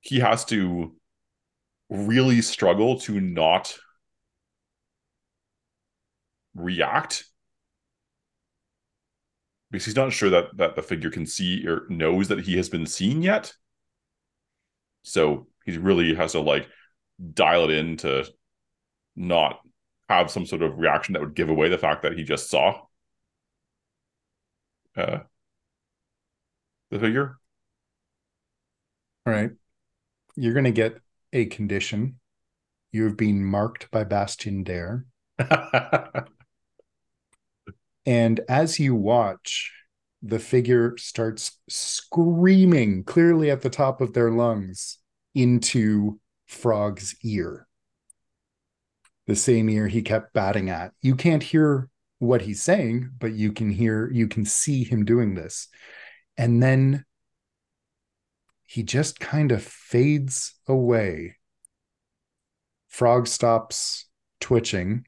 he has to really struggle to not react. Because he's not sure that that the figure can see or knows that he has been seen yet. So he really has to like dial it in to not have some sort of reaction that would give away the fact that he just saw uh the figure right. You're going to get a condition. You have been marked by Bastien Dare. And as you watch, the figure starts screaming clearly at the top of their lungs into Frog's ear. The same ear he kept batting at. You can't hear what he's saying, but you can hear, you can see him doing this. And then he just kind of fades away. Frog stops twitching,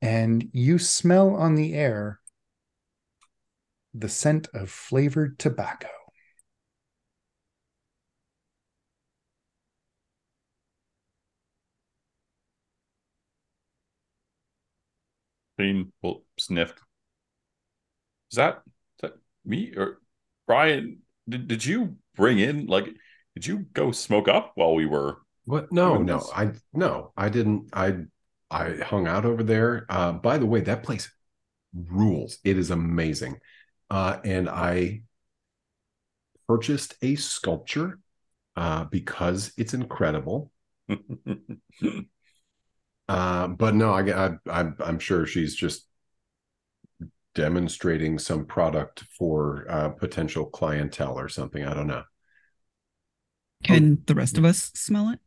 and you smell on the air the scent of flavored tobacco. Shane will sniff. Is that is that me or Brian? Did, did you bring in like did you go smoke up while we were What? No, no, this? I no, I didn't. I I hung out over there. Uh, by the way, that place rules. It is amazing. Uh, and I purchased a sculpture uh, because it's incredible. Uh, but no, I, I, I'm I'm sure she's just demonstrating some product for uh, potential clientele or something. I don't know. Can the rest of us smell it?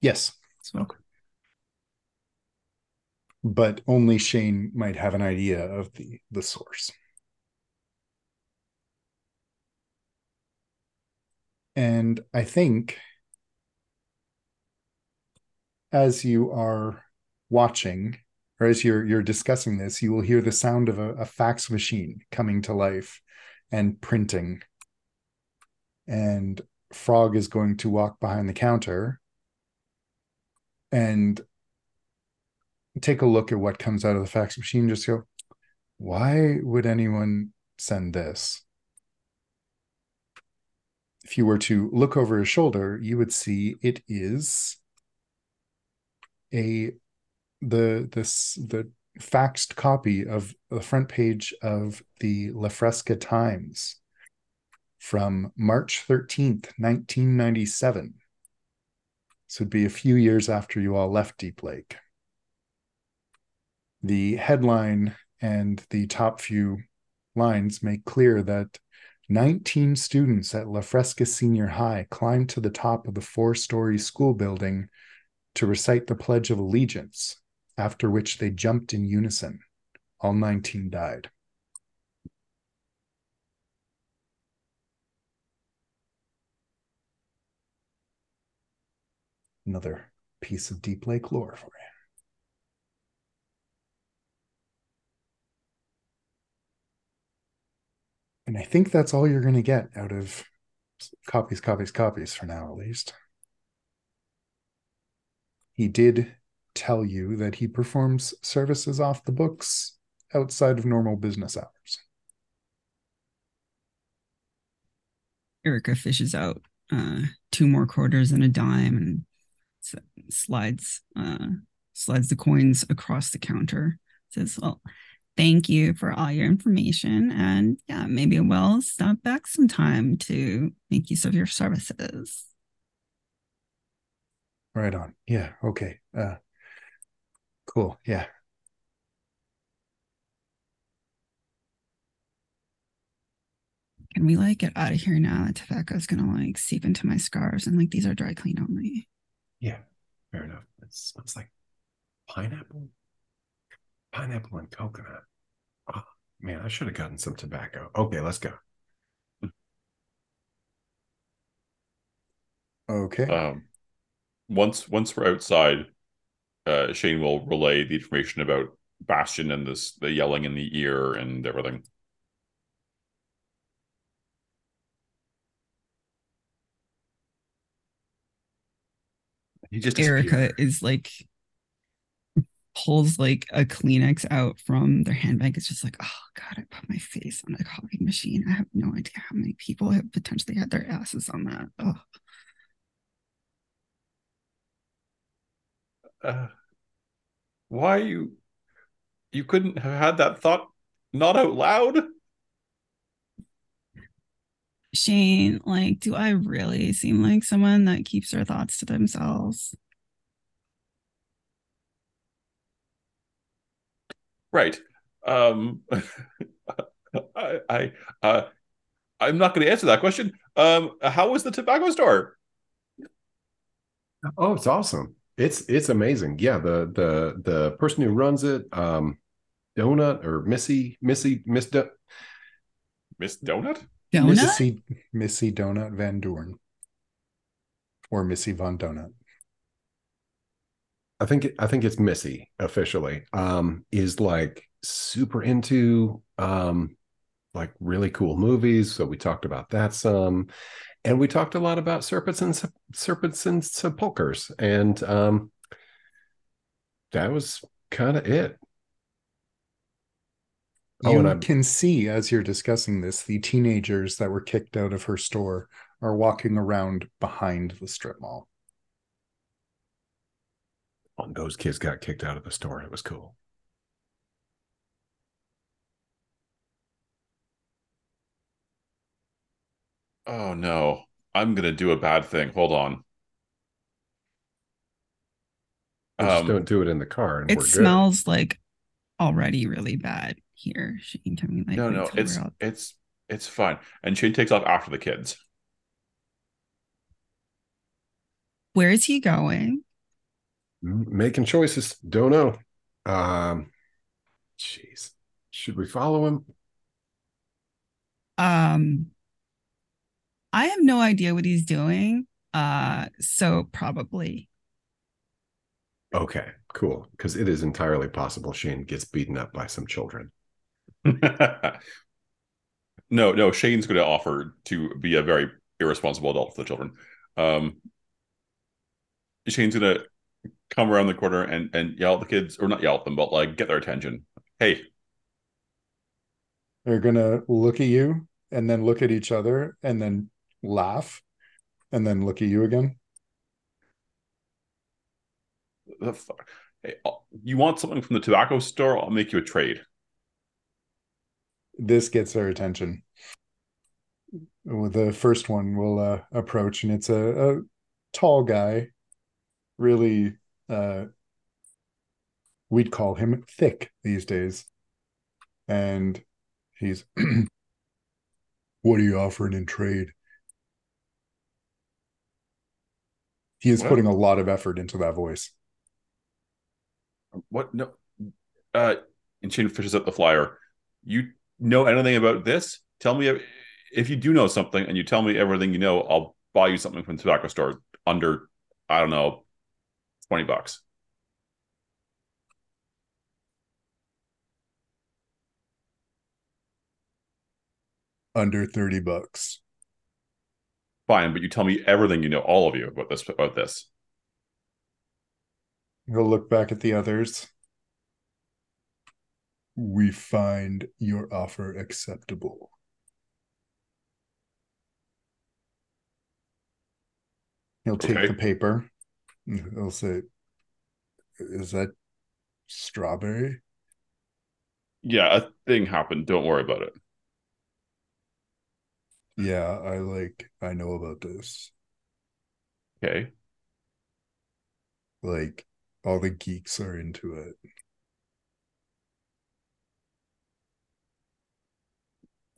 Yes, Smoke. but only Shane might have an idea of the the source. And I think as you are watching or as you're you're discussing this, you will hear the sound of a, a fax machine coming to life and printing. And Frog is going to walk behind the counter and take a look at what comes out of the fax machine. Just go, why would anyone send this? if you were to look over his shoulder, you would see it is a the this the faxed copy of the front page of the La Fresca Times from March 13th, 1997. So it'd be a few years after you all left Deep Lake. The headline and the top few lines make clear that 19 students at La Fresca Senior High climbed to the top of the four story school building to recite the Pledge of Allegiance, after which they jumped in unison. All 19 died. Another piece of Deep Lake lore for you. And I think that's all you're going to get out of copies, copies, copies for now, at least. He did tell you that he performs services off the books outside of normal business hours. Erica fishes out uh, two more quarters and a dime and slides uh, slides the coins across the counter. Says, "Well, thank you for all your information, and yeah, maybe we'll stop back sometime to make use of your services." Right on. Yeah. Okay. Uh, cool. Yeah. Can we like get out of here now? The tobacco is gonna like seep into my scarves, and like these are dry clean only. Yeah, fair enough. It smells like pineapple, pineapple and coconut. Oh man, I should have gotten some tobacco. Okay, let's go. Okay. Um, once once we're outside, uh, Shane will relay the information about Bastion and this the yelling in the ear and everything. He just Erica is like pulls like a Kleenex out from their handbag. It's just like, oh god, I put my face on a coffee machine. I have no idea how many people have potentially had their asses on that. Oh. Uh, why you you couldn't have had that thought not out loud? Shane, like, do I really seem like someone that keeps their thoughts to themselves? Right. Um I I uh I'm not going to answer that question. Um how was the tobacco store? Oh, it's awesome. It's it's amazing. Yeah, the the the person who runs it, um Donut or Missy Missy Miss Do- Miss Donut? Donut? Missy Missy Donut Van Doorn. Or Missy Von Donut. I think I think it's Missy officially. Um, is like super into um like really cool movies. So we talked about that some, and we talked a lot about serpents and serpents and sepulchers, and um, that was kind of it. You Oh, and I'm- can see as you're discussing this, the teenagers that were kicked out of her store are walking around behind the strip mall. Oh, those kids got kicked out of the store. It was cool. Oh no. I'm going to do a bad thing. Hold on. We just Um, don't do it in the car, and It we're good. smells like already really bad here. Shane, can we like no, no, it's we're out? it's it's fine. And Shane takes off after the kids. Where is he going? Making choices. Don't know. Um, jeez, should we follow him? Um I have no idea what he's doing. Uh so probably. Okay, cool. Because it is entirely possible Shane gets beaten up by some children. no, no, Shane's going to offer to be a very irresponsible adult for the children. Um, Shane's going to come around the corner and and yell at the kids, or not yell at them, but like get their attention. Hey, They're gonna look at you and then look at each other and then laugh and then look at you again. The fuck? Hey, uh, you want something from the tobacco store? I'll make you a trade. This gets our attention. The first one will uh, approach, and it's a, a tall guy, really. Uh, we'd call him thick these days, and he's. what are you offering in trade? He is Well- putting a lot of effort into that voice. What? No. Uh, and Shane fishes up the flyer. You know anything about this? Tell me if- if you do know something, and you tell me everything you know. I'll buy you something from the tobacco store under, I don't know, twenty bucks. Under 30 bucks. Fine, but you tell me everything you know, all of you about this. About this. He'll look back at the others. We find your offer acceptable. He'll take Okay. the paper. He'll say, Is that strawberry? Yeah, a thing happened. Don't worry about it. Yeah, I like, I know about this. Okay. Like, all the geeks are into it.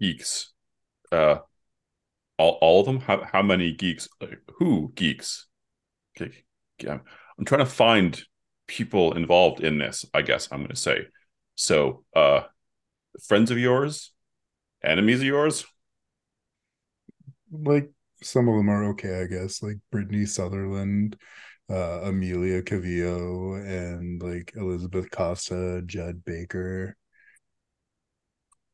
Geeks. Uh, all all of them. How how many geeks? Like, who geeks? Okay. Yeah. I'm trying to find people involved in this. I guess I'm going to say. So, uh, friends of yours, enemies of yours. Like, some of them are okay, I guess. Like Brittany Sutherland, uh, Amelia Cavillo, and like Elizabeth Costa, Judd Baker.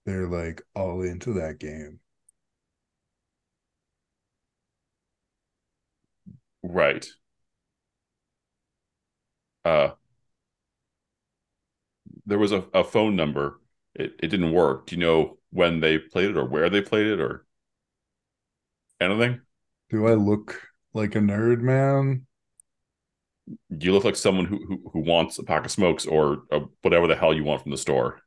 They're like all into that game. Right. Uh, there was a, a phone number. It it didn't work. Do you know when they played it or where they played it or anything? Do I look like a nerd, man? You look like someone who who, who wants a pack of smokes or whatever the hell you want from the store.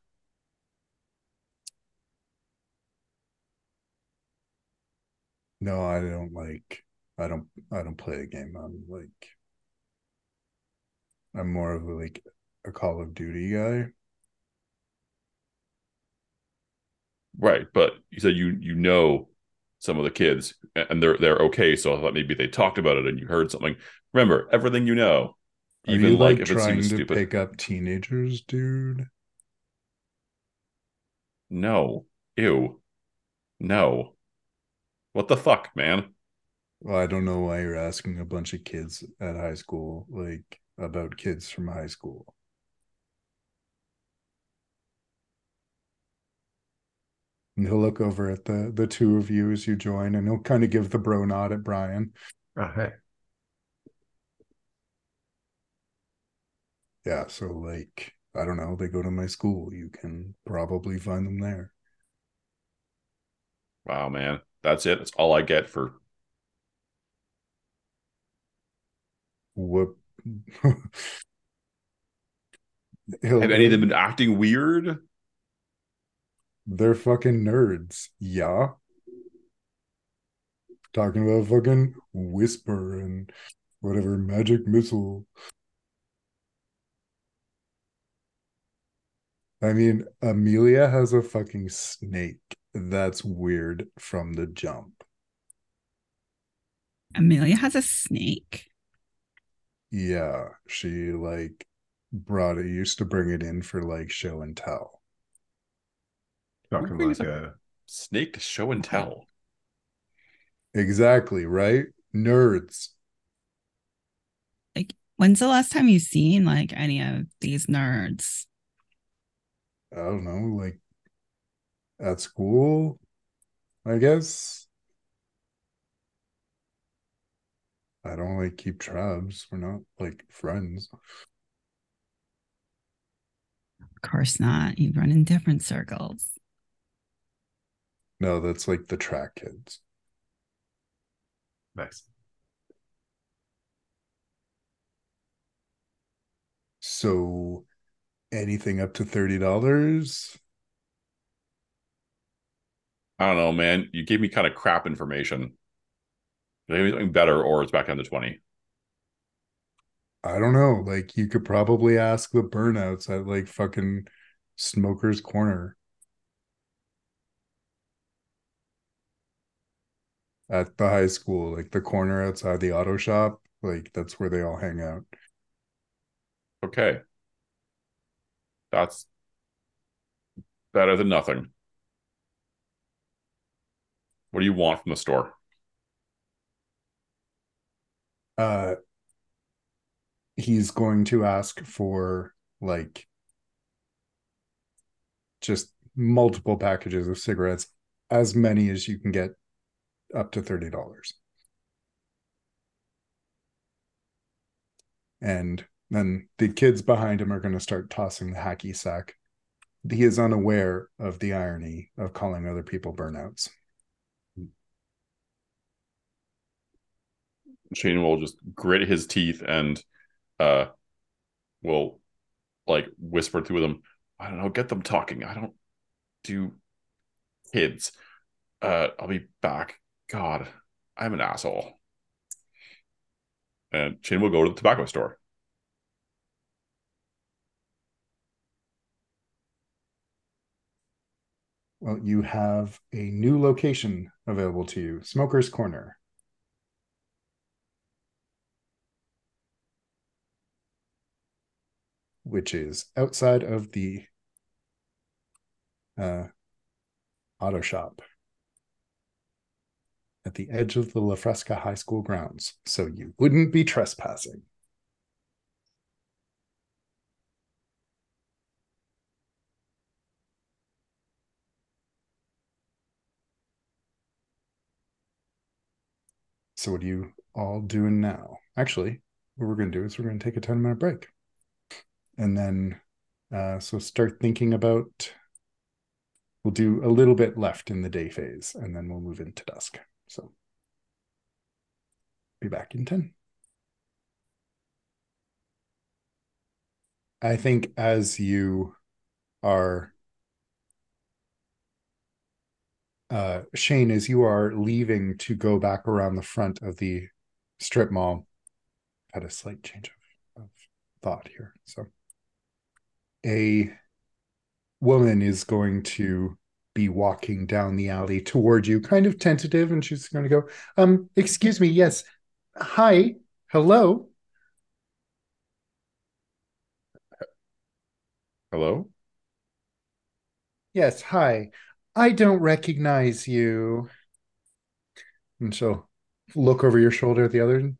No, I don't like I don't I don't play a game. I'm like I'm more of a, like a Call of Duty guy. Right, but you said you you know some of the kids and they're they're okay. So I thought maybe they talked about it and you heard something. Remember everything you know, Are even you like, like if it trying seems to stupid. pick up teenagers, dude? No, ew, no. What the fuck, man? Well, I don't know why you're asking a bunch of kids at high school, like about kids from high school. And he'll look over at the the two of you as you join, and he'll kind of give the bro nod at Brian. Oh, hey. Yeah, so like I don't know, they go to my school. You can probably find them there. Wow, man, that's it. That's all I get for What? He'll- Have any of them been acting weird? They're fucking nerds. Yeah. Talking about fucking whisper and whatever magic missile. I mean, Amelia has a fucking snake. That's weird from the jump. Amelia has a snake. Yeah, she like brought it, used to bring it in for like show and tell. Talking Who brings like a Snake to show and tell. Exactly, right? Nerds. Like, when's the last time you've seen like any of these nerds? I don't know, like at school, I guess. I don't like keep tabs. We're not like friends. Of course not. You run in different circles. No, that's like the track kids. Nice. So anything up to $30? I don't know, man. You gave me kind of crap information. Maybe something better, or it's back down to twenty. I don't know. Like you could probably ask the burnouts at like fucking Smoker's Corner at the high school, like the corner outside the auto shop. Like that's where they all hang out. Okay, that's better than nothing. What do you want from the store? Uh he's going to ask for like just multiple packages of cigarettes, as many as you can get up to $30. And then the kids behind him are going to start tossing the hacky sack. He is unaware of the irony of calling other people burnouts. Shane will just grit his teeth and uh will like whisper through them. I don't know, get them talking. I don't do kids. Uh I'll be back. God, I'm an asshole. And Shane will go to the tobacco store. Well, you have a new location available to you Smoker's Corner. Which is outside of the uh, auto shop at the edge of the La Fresca High School grounds, so you wouldn't be trespassing. So, what are you all doing now? Actually, what we're going to do is we're going to take a 10 minute break. And then, uh, so start thinking about, we'll do a little bit left in the day phase, and then we'll move into dusk. So, be back in 10. I think as you are uh, Shane, as you are leaving to go back around the front of the strip mall, had a slight change of, of thought here. So, a woman is going to be walking down the alley toward you, kind of tentative, and she's going to go, "Um, excuse me, yes, hi, hello." Hello? Yes, hi. I don't recognize you. And she'll look over your shoulder at the other.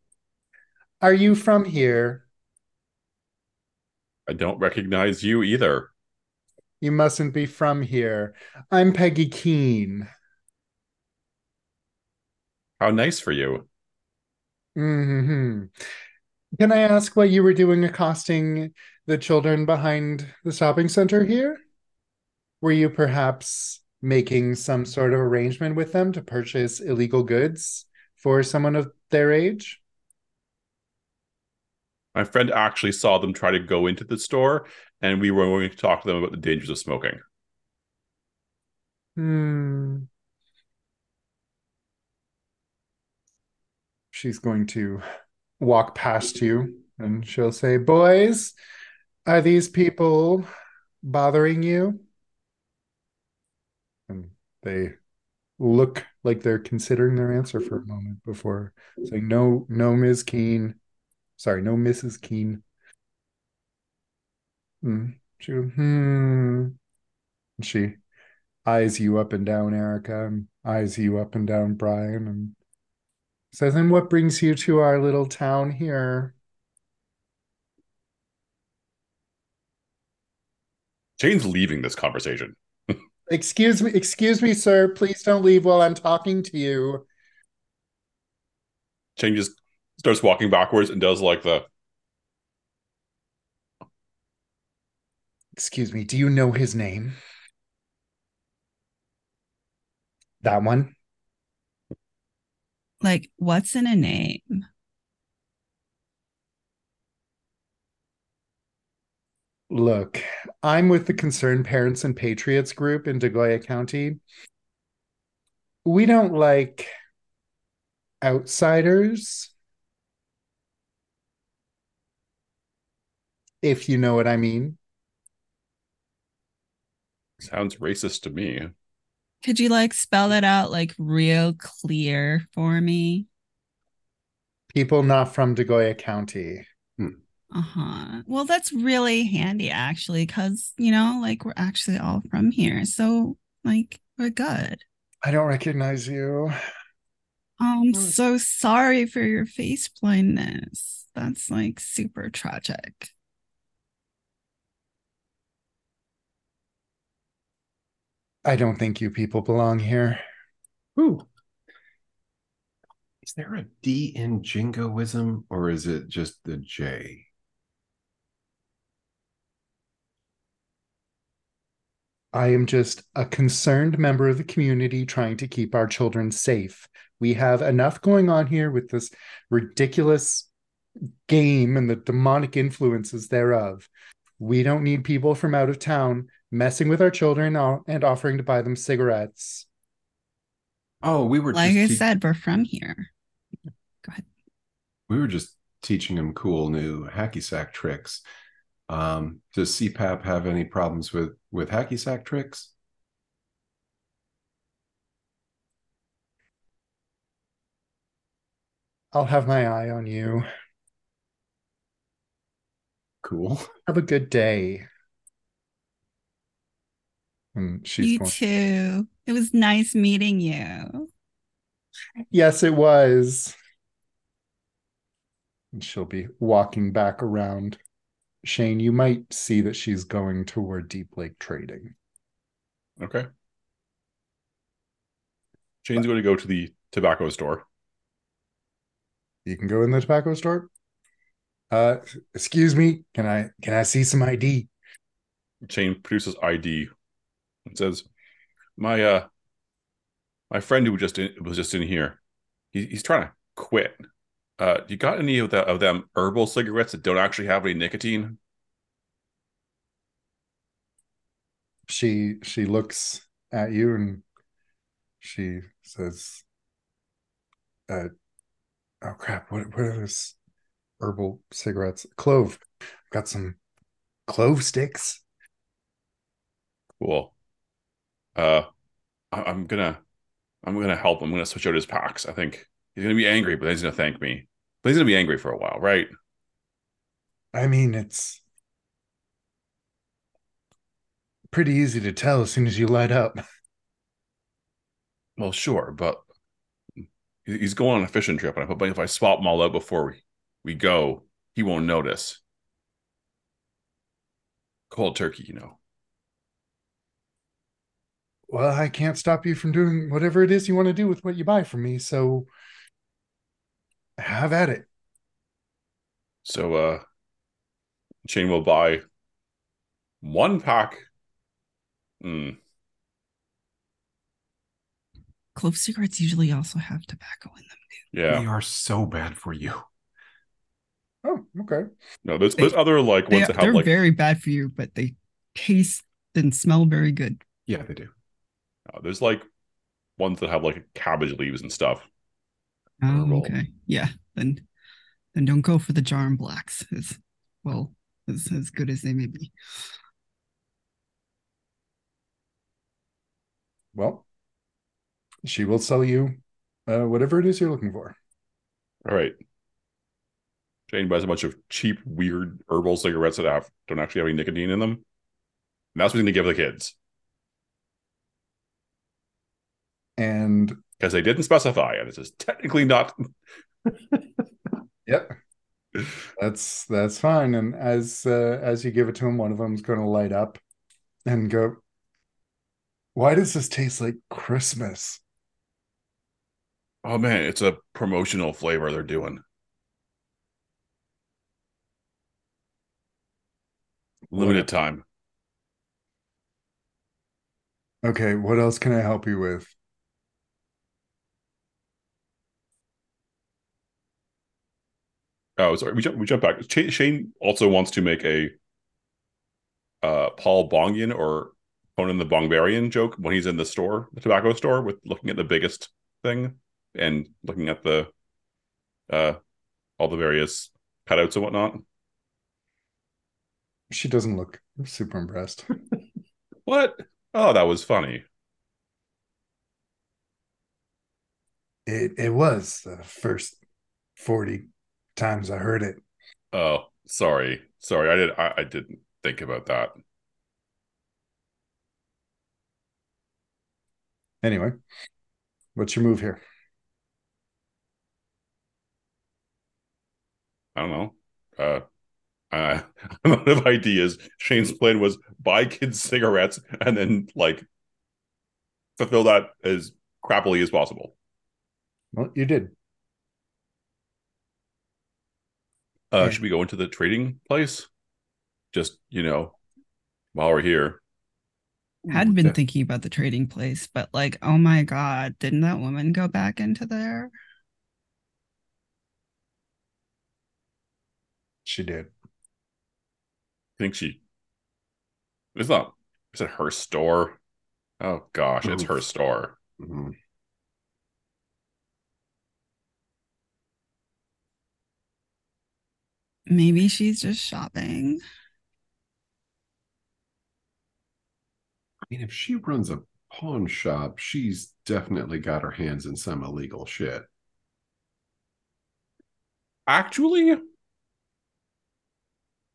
Are you from here? I don't recognize you either. You mustn't be from here. I'm Peggy Keene. How nice for you. hmm Can I ask what you were doing accosting the children behind the shopping center here? Were you perhaps making some sort of arrangement with them to purchase illegal goods for someone of their age? My friend actually saw them try to go into the store, and we were going to talk to them about the dangers of smoking. Hmm. She's going to walk past you and she'll say, Boys, are these people bothering you? And they look like they're considering their answer for a moment before saying, No, no, Ms. Keene. Sorry, no, Mrs. Keene. Hmm. She goes, hmm. She eyes you up and down, Erica, and eyes you up and down, Brian, and says, And what brings you to our little town here? Jane's leaving this conversation. Excuse me, excuse me, sir. Please don't leave while I'm talking to you. Shane just starts walking backwards and does like the Excuse me, do you know his name? That one? Like, what's in a name? Look, I'm with the Concerned Parents and Patriots group in Dagoya County. We don't like outsiders, if you know what I mean. Sounds racist to me. Could you like spell that out like real clear for me? People not from Dagoya County. Uh-huh. Well, that's really handy actually, because you know, like we're actually all from here. So like we're good. I don't recognize you. I'm Hmm. so sorry for your face blindness. That's like super tragic. I don't think you people belong here. Ooh. Is there a D in jingoism or is it just the J? I am just a concerned member of the community trying to keep our children safe. We have enough going on here with this ridiculous game and the demonic influences thereof. We don't need people from out of town messing with our children and offering to buy them cigarettes. Oh, we were Like just I te- said, we're from here. Go ahead. we were just teaching them cool new hacky sack tricks. Um, does CPAP have any problems with with hacky sack tricks? I'll have my eye on you. Cool. Have a good day. And she's you going, too. It was nice meeting you. Yes, it was. And she'll be walking back around. Shane, you might see that she's going toward Deep Lake Trading. Okay. Shane's going to go to the tobacco store. You can go in the tobacco store. Uh, excuse me. Can I can I see some ID? Shane produces ID and says, "My uh, my friend who just in, was just in here. He, he's trying to quit. Uh, you got any of the of them herbal cigarettes that don't actually have any nicotine? She she looks at you and she says, "Uh, oh crap! What what are those herbal cigarettes? Clove. I've Got some clove sticks. Cool. Uh, I, I'm gonna, I'm gonna help. I'm gonna switch out his packs. I think he's gonna be angry, but he's gonna thank me. But he's gonna be angry for a while, right? I mean, it's pretty easy to tell as soon as you light up. Well, sure, but he's going on a fishing trip, and I but if I swap them all out before we we go, he won't notice. Cold turkey, you know. Well, I can't stop you from doing whatever it is you want to do with what you buy from me, so have at it. So, uh, Shane will buy one pack. Hmm. Clove cigarettes usually also have tobacco in them. yeah. They are so bad for you. Oh, okay. No, there's there's other like They, ones that they're have like very bad for you, but they taste and smell very good. Yeah, they do. Uh, there's like ones that have like cabbage leaves and stuff. Oh, Herbal. okay. Yeah. Then then don't go for the Djarum Blacks as well as, as good as they may be. Well, she will sell you uh, whatever it is you're looking for. All right. Jane buys a bunch of cheap, weird herbal cigarettes that have don't actually have any nicotine in them. And that's what he's gonna give the kids. And Because they didn't specify, and this is technically not yep, that's that's fine. And as uh, as you give it to him, one of them's going to light up and go. Why does this taste like Christmas? Oh man, it's a promotional flavor they're doing. Limited time. Okay, what else can I help you with? Oh, sorry. We jump. We jump back. Shane also wants to make a uh, Paul Bongian or Conan the Bongbarian joke when he's in the store, the tobacco store, with looking at the biggest thing and looking at the uh all the various cutouts and whatnot. She doesn't look super impressed. What? Oh, that was funny. It it was the first forty times I heard it. Oh, sorry, sorry. I did. I, I didn't think about that. Anyway, what's your move here? I don't know. Uh, uh, I'm out of ideas. Shane's plan was buy kids cigarettes and then like fulfill that as crappily as possible. Well, you did. Uh, Yeah. Should we go into the trading place? Just you know, while we're here. Had been Yeah. thinking about the trading place, but like, oh my god, didn't that woman go back into there? She did. I think she. It's not. Is it her store? Oh gosh, it's her store. Mhm. Maybe she's just shopping. I mean, if she runs a pawn shop, she's definitely got her hands in some illegal shit. Actually,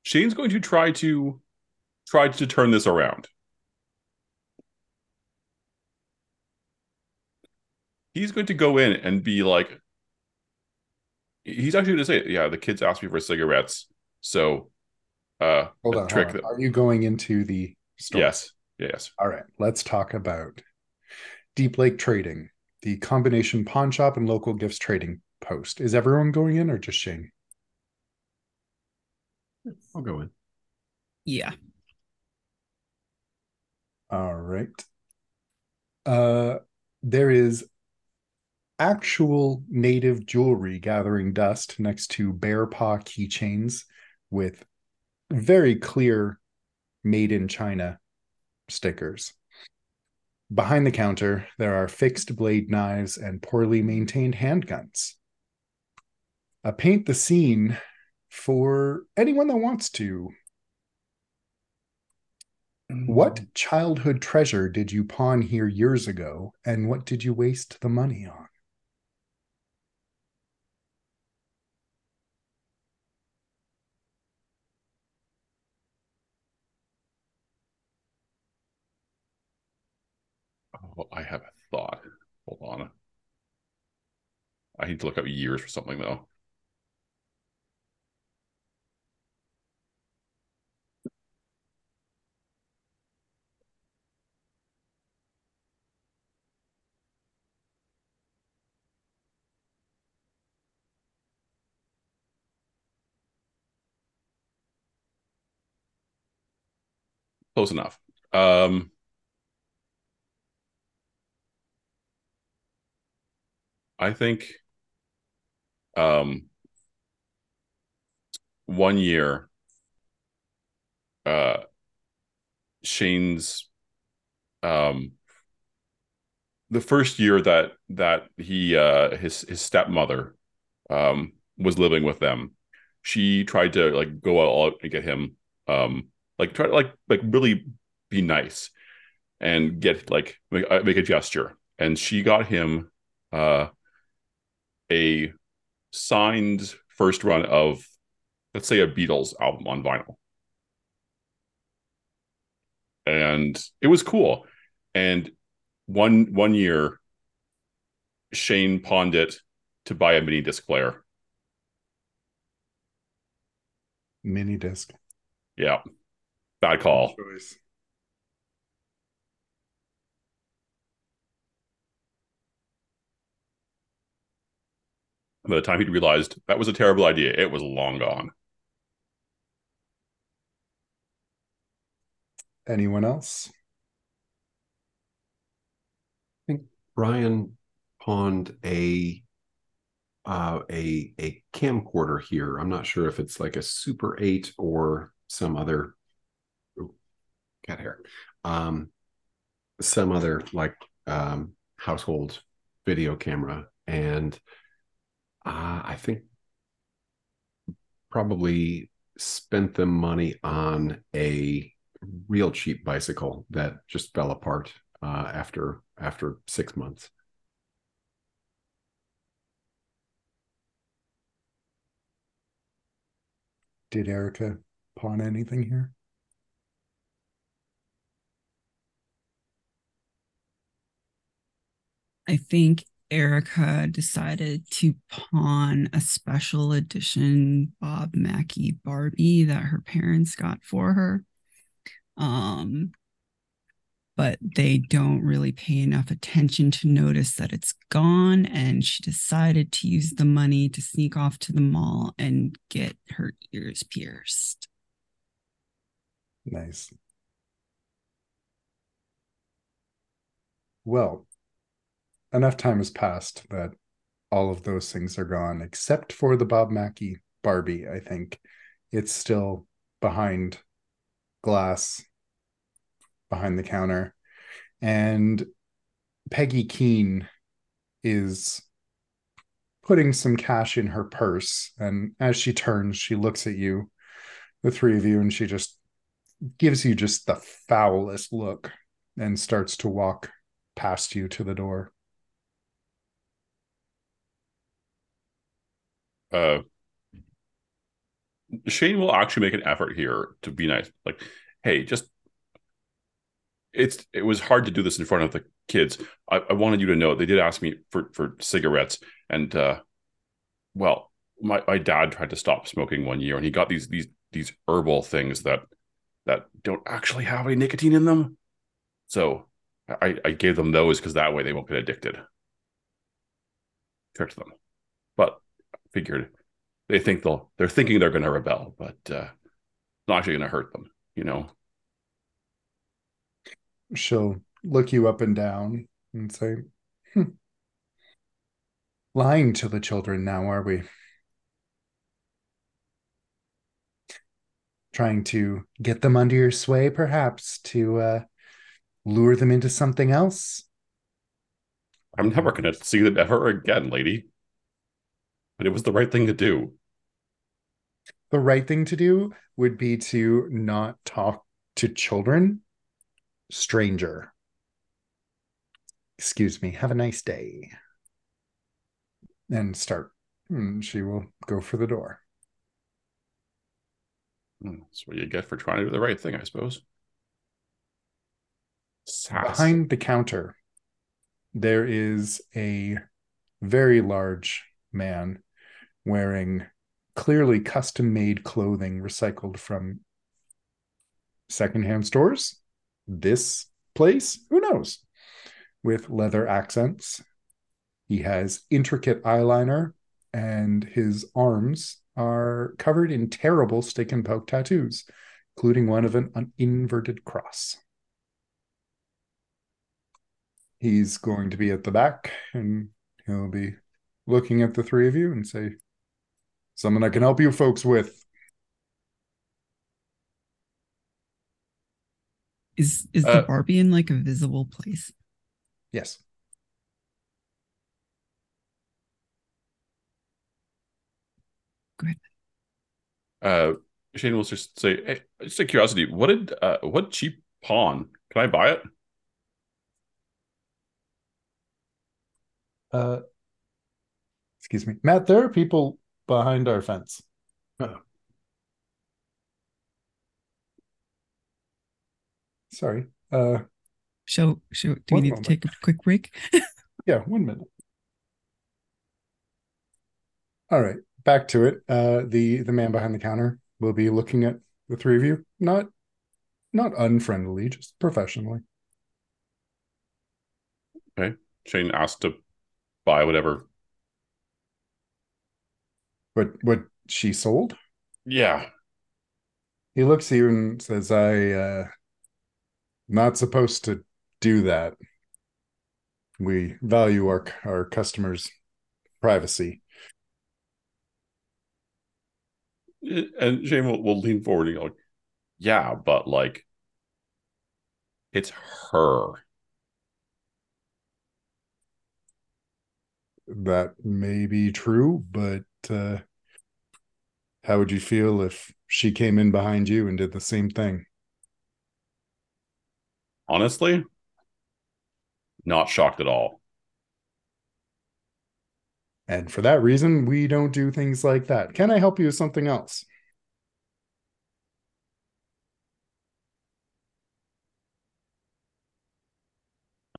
Shane's going to try to try to turn this around. He's going to go in and be like, he's actually going to say, "Yeah, the kids asked me for cigarettes, so uh, Hold on. trick hold on. that Are you going into the store? yes, yes, All right. Let's talk about Deep Lake Trading, the combination pawn shop and local gifts trading post. Is everyone going in or just Shane? I'll go in. Yeah. All right. Uh, there is actual native jewelry gathering dust next to bear paw keychains with very clear made in China stickers. Behind the counter, there are fixed blade knives and poorly maintained handguns. Uh, paint the scene for anyone that wants to. What childhood treasure did you pawn here years ago, and what did you waste the money on? Oh, I have a thought. Hold on. I need to look up years for something though. Close enough. Um, I think um one year uh Shane's um the first year that that he uh his his stepmother um was living with them she tried to like go out and get him um like try to like like really be nice and get like make, uh, make a gesture. And she got him uh a signed first run of let's say a Beatles album on vinyl. And it was cool. And one one year Shane pawned it to buy a mini disc player. Mini disc. yeah. Bad call. Choice. By the time he realized that was a terrible idea it was long gone Anyone else? I think Brian pawned a uh, a a camcorder here. I'm not sure if it's like a Super 8 or some other ooh, cat hair. Um, some other like um, household video camera, and uh, I think probably spent the money on a real cheap bicycle that just fell apart uh, after after six months. Did Erica pawn anything here? I think Erica decided to pawn a special edition Bob Mackie Barbie that her parents got for her. Um, but they don't really pay enough attention to notice that it's gone. And she decided to use the money to sneak off to the mall and get her ears pierced. Nice. Well, enough time has passed that all of those things are gone, except for the Bob Mackie Barbie. I think it's still behind glass, behind the counter. And Peggy Keene is putting some cash in her purse. And as she turns, she looks at you, the three of you, and she just gives you just the foulest look and starts to walk past you to the door. Uh Shane will actually make an effort here to be nice. Like, hey, just it's it was hard to do this in front of the kids. I, I wanted you to know they did ask me for for cigarettes, and uh well, my my dad tried to stop smoking one year, and he got these these these herbal things that that don't actually have any nicotine in them. So I I gave them those because that way they won't get addicted. Tricked them, figured they think they'll they're thinking they're going to rebel, but uh, it's not actually going to hurt them. You know. She'll look you up and down and say, hmm. "Lying to the children now, are we? Trying to get them under your sway, perhaps to uh, lure them into something else." I'm never going to see them ever again, lady. But it was the right thing to do. the right thing to do would be to not talk to children stranger excuse me have a nice day and start and she will go for the door Hmm, That's what you get for trying to do the right thing, I suppose. Sass. behind the counter there is a very large man wearing clearly custom made clothing recycled from secondhand stores. This place who knows? With leather accents. He has intricate eyeliner and his arms are covered in terrible stick and poke tattoos including one of an, an inverted cross. He's going to be at the back and he'll be looking at the three of you and say something i can help you folks with Is is Uh, the Barbie in like a visible place? yes Uh, Shane will just say, "Hey, just a curiosity. What did uh, what cheap pawn? Can I buy it?" uh excuse me matt there are people behind our fence Oh. sorry uh So, so do we need moment. to take a quick break? yeah one minute all right back to it uh the the man behind the counter will be looking at the three of you not not unfriendly just professionally Okay. Shane asked to buy whatever. What what she sold? Yeah, he looks at you and says i uh not supposed to do that. We value our our customers privacy. And Shane will, will lean forward and go, Yeah, but like, it's her. That may be true, but uh, how would you feel if she came in behind you and did the same thing? Honestly, not shocked at all. And for that reason, we don't do things like that. Can I help you with something else?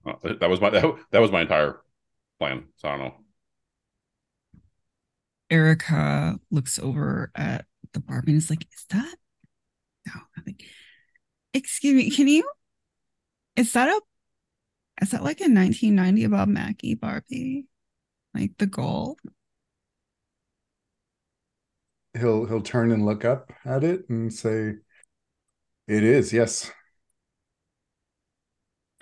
Uh, that was my that, that was my entire plan. So I don't know. Erica looks over at the Barbie and is like, "Is that no?" I think. Excuse me. Can you? Is that a? Is that like a 1990 Bob Mackie Barbie? Like the goal? He'll he'll turn and look up at it and say, "It is, yes."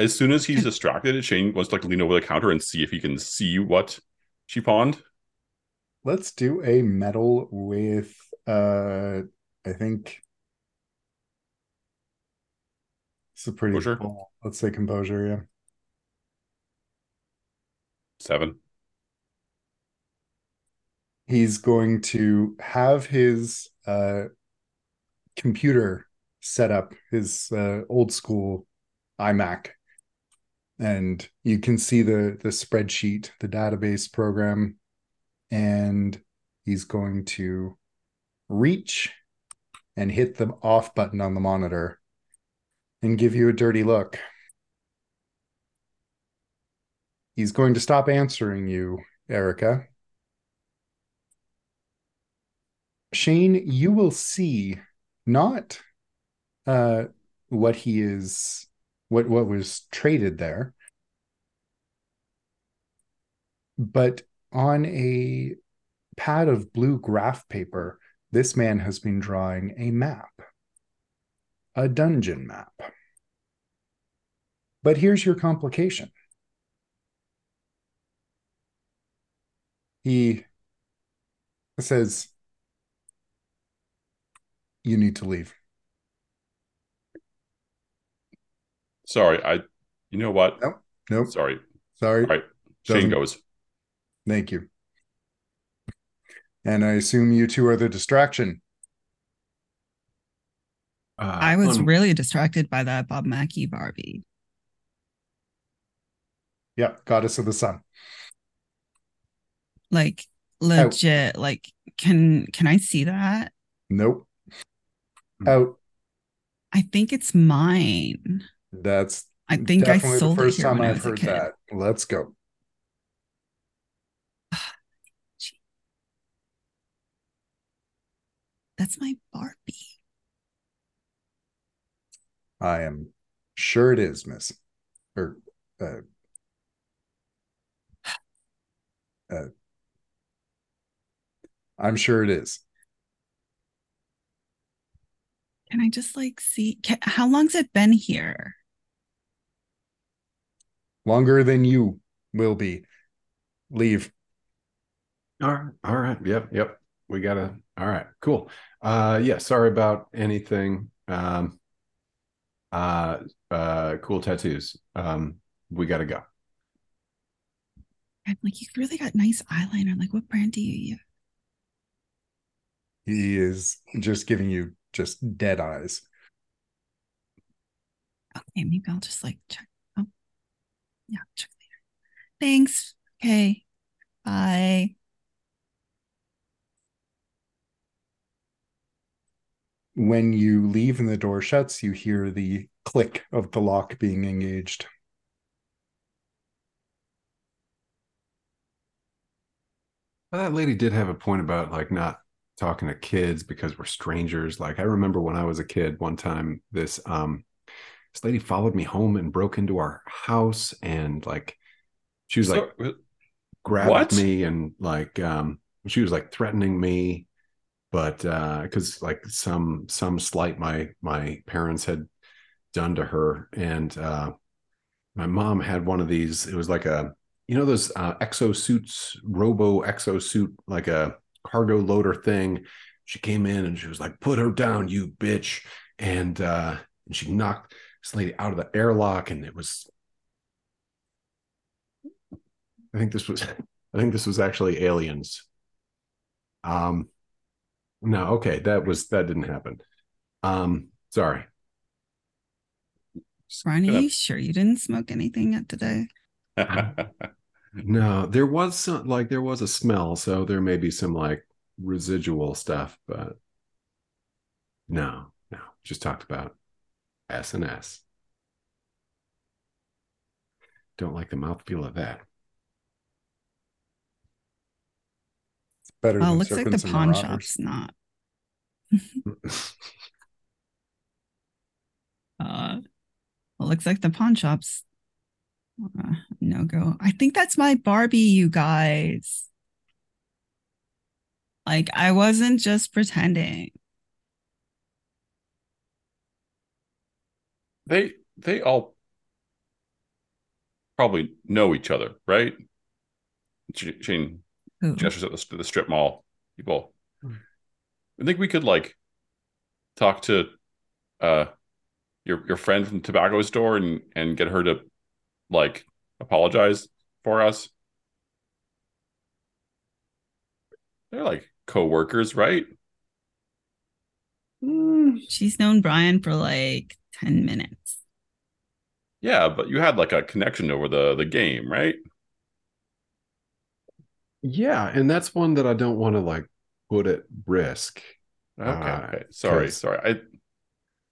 As soon as he's distracted, Shane wants to like lean over the counter and see if he can see what she pawned. Let's do a medal with uh I think it's a pretty Composure? cool. Let's say composure, yeah. Seven. He's going to have his uh computer set up, his uh, old school iMac. And you can see the the spreadsheet, the database program, and he's going to reach and hit the off button on the monitor and give you a dirty look. He's going to stop answering you, Erica. Shane, you will see not uh, what he is, what what was traded there, but on a pad of blue graph paper, this man has been drawing a map, a dungeon map. But here's your complication. He says, You need to leave. Sorry, I. You know what? Nope. Nope. Sorry. Sorry. All right. Shane Doesn't- goes. Thank you. And I assume you two are the distraction. Uh, I was un- really distracted by that Bob Mackie Barbie. Yeah, goddess of the sun. Like legit. Like, can can I see that? Nope. Hmm. Out. I think it's mine. That's I think I definitely the sold first it here time when I I've heard that. Let's go. That's my Barbie. I am sure it is, Miss. Or uh, uh, I'm sure it is. Can I just like see? Can, how long's it been here? Longer than you will be. Leave. All right. All right. Yep. Yep. We gotta. All right. Cool. Uh, yeah. Sorry about anything. Um, uh, uh, cool tattoos. Um, we gotta go. I'm like, you've really got nice eyeliner. Like, what brand do you use? He is just giving you just dead eyes. Okay, maybe I'll just like check. Oh, yeah, check later. Thanks. Okay. Bye. When you leave and the door shuts, you hear the click of the lock being engaged. Well, that lady did have a point about like not talking to kids because we're strangers. Like I remember when I was a kid, one time this um this lady followed me home and broke into our house and like she was like grabbed What? me and like um she was like threatening me but uh because like some some slight my my parents had done to her and uh my mom had one of these it was like a you know those uh exosuits robo exosuit like a cargo loader thing she came in and she was like, "Put her down, you bitch!" And uh, and she knocked this lady out of the airlock, and it was. I think this was. I think this was actually aliens. Um, no, okay, that was that didn't happen. Um, sorry. Brian, are you sure you didn't smoke anything yet today? No, there was some like there was a smell, so there may be some like residual stuff, but no, no, just talked about S and S. Don't like the mouthfeel of that. Better Oh, than looks like the pawn marauders. shop's not. Uh, well, looks like the pawn shop's uh, no go. I think that's my Barbie, you guys. Like, I wasn't just pretending. they they all probably know each other, right? Sh- Shane Who? gestures at the, the strip mall people. Hmm. I think we could like talk to uh your your friend from the tobacco store and and get her to like apologize for us. They're like co-workers, right? Mm, She's known Brian for like 10 minutes. Yeah, but you had like a connection over the the game, right? Yeah, and that's one that I don't want to like put at risk. Okay, Uh, okay. Sorry, 'cause- sorry. I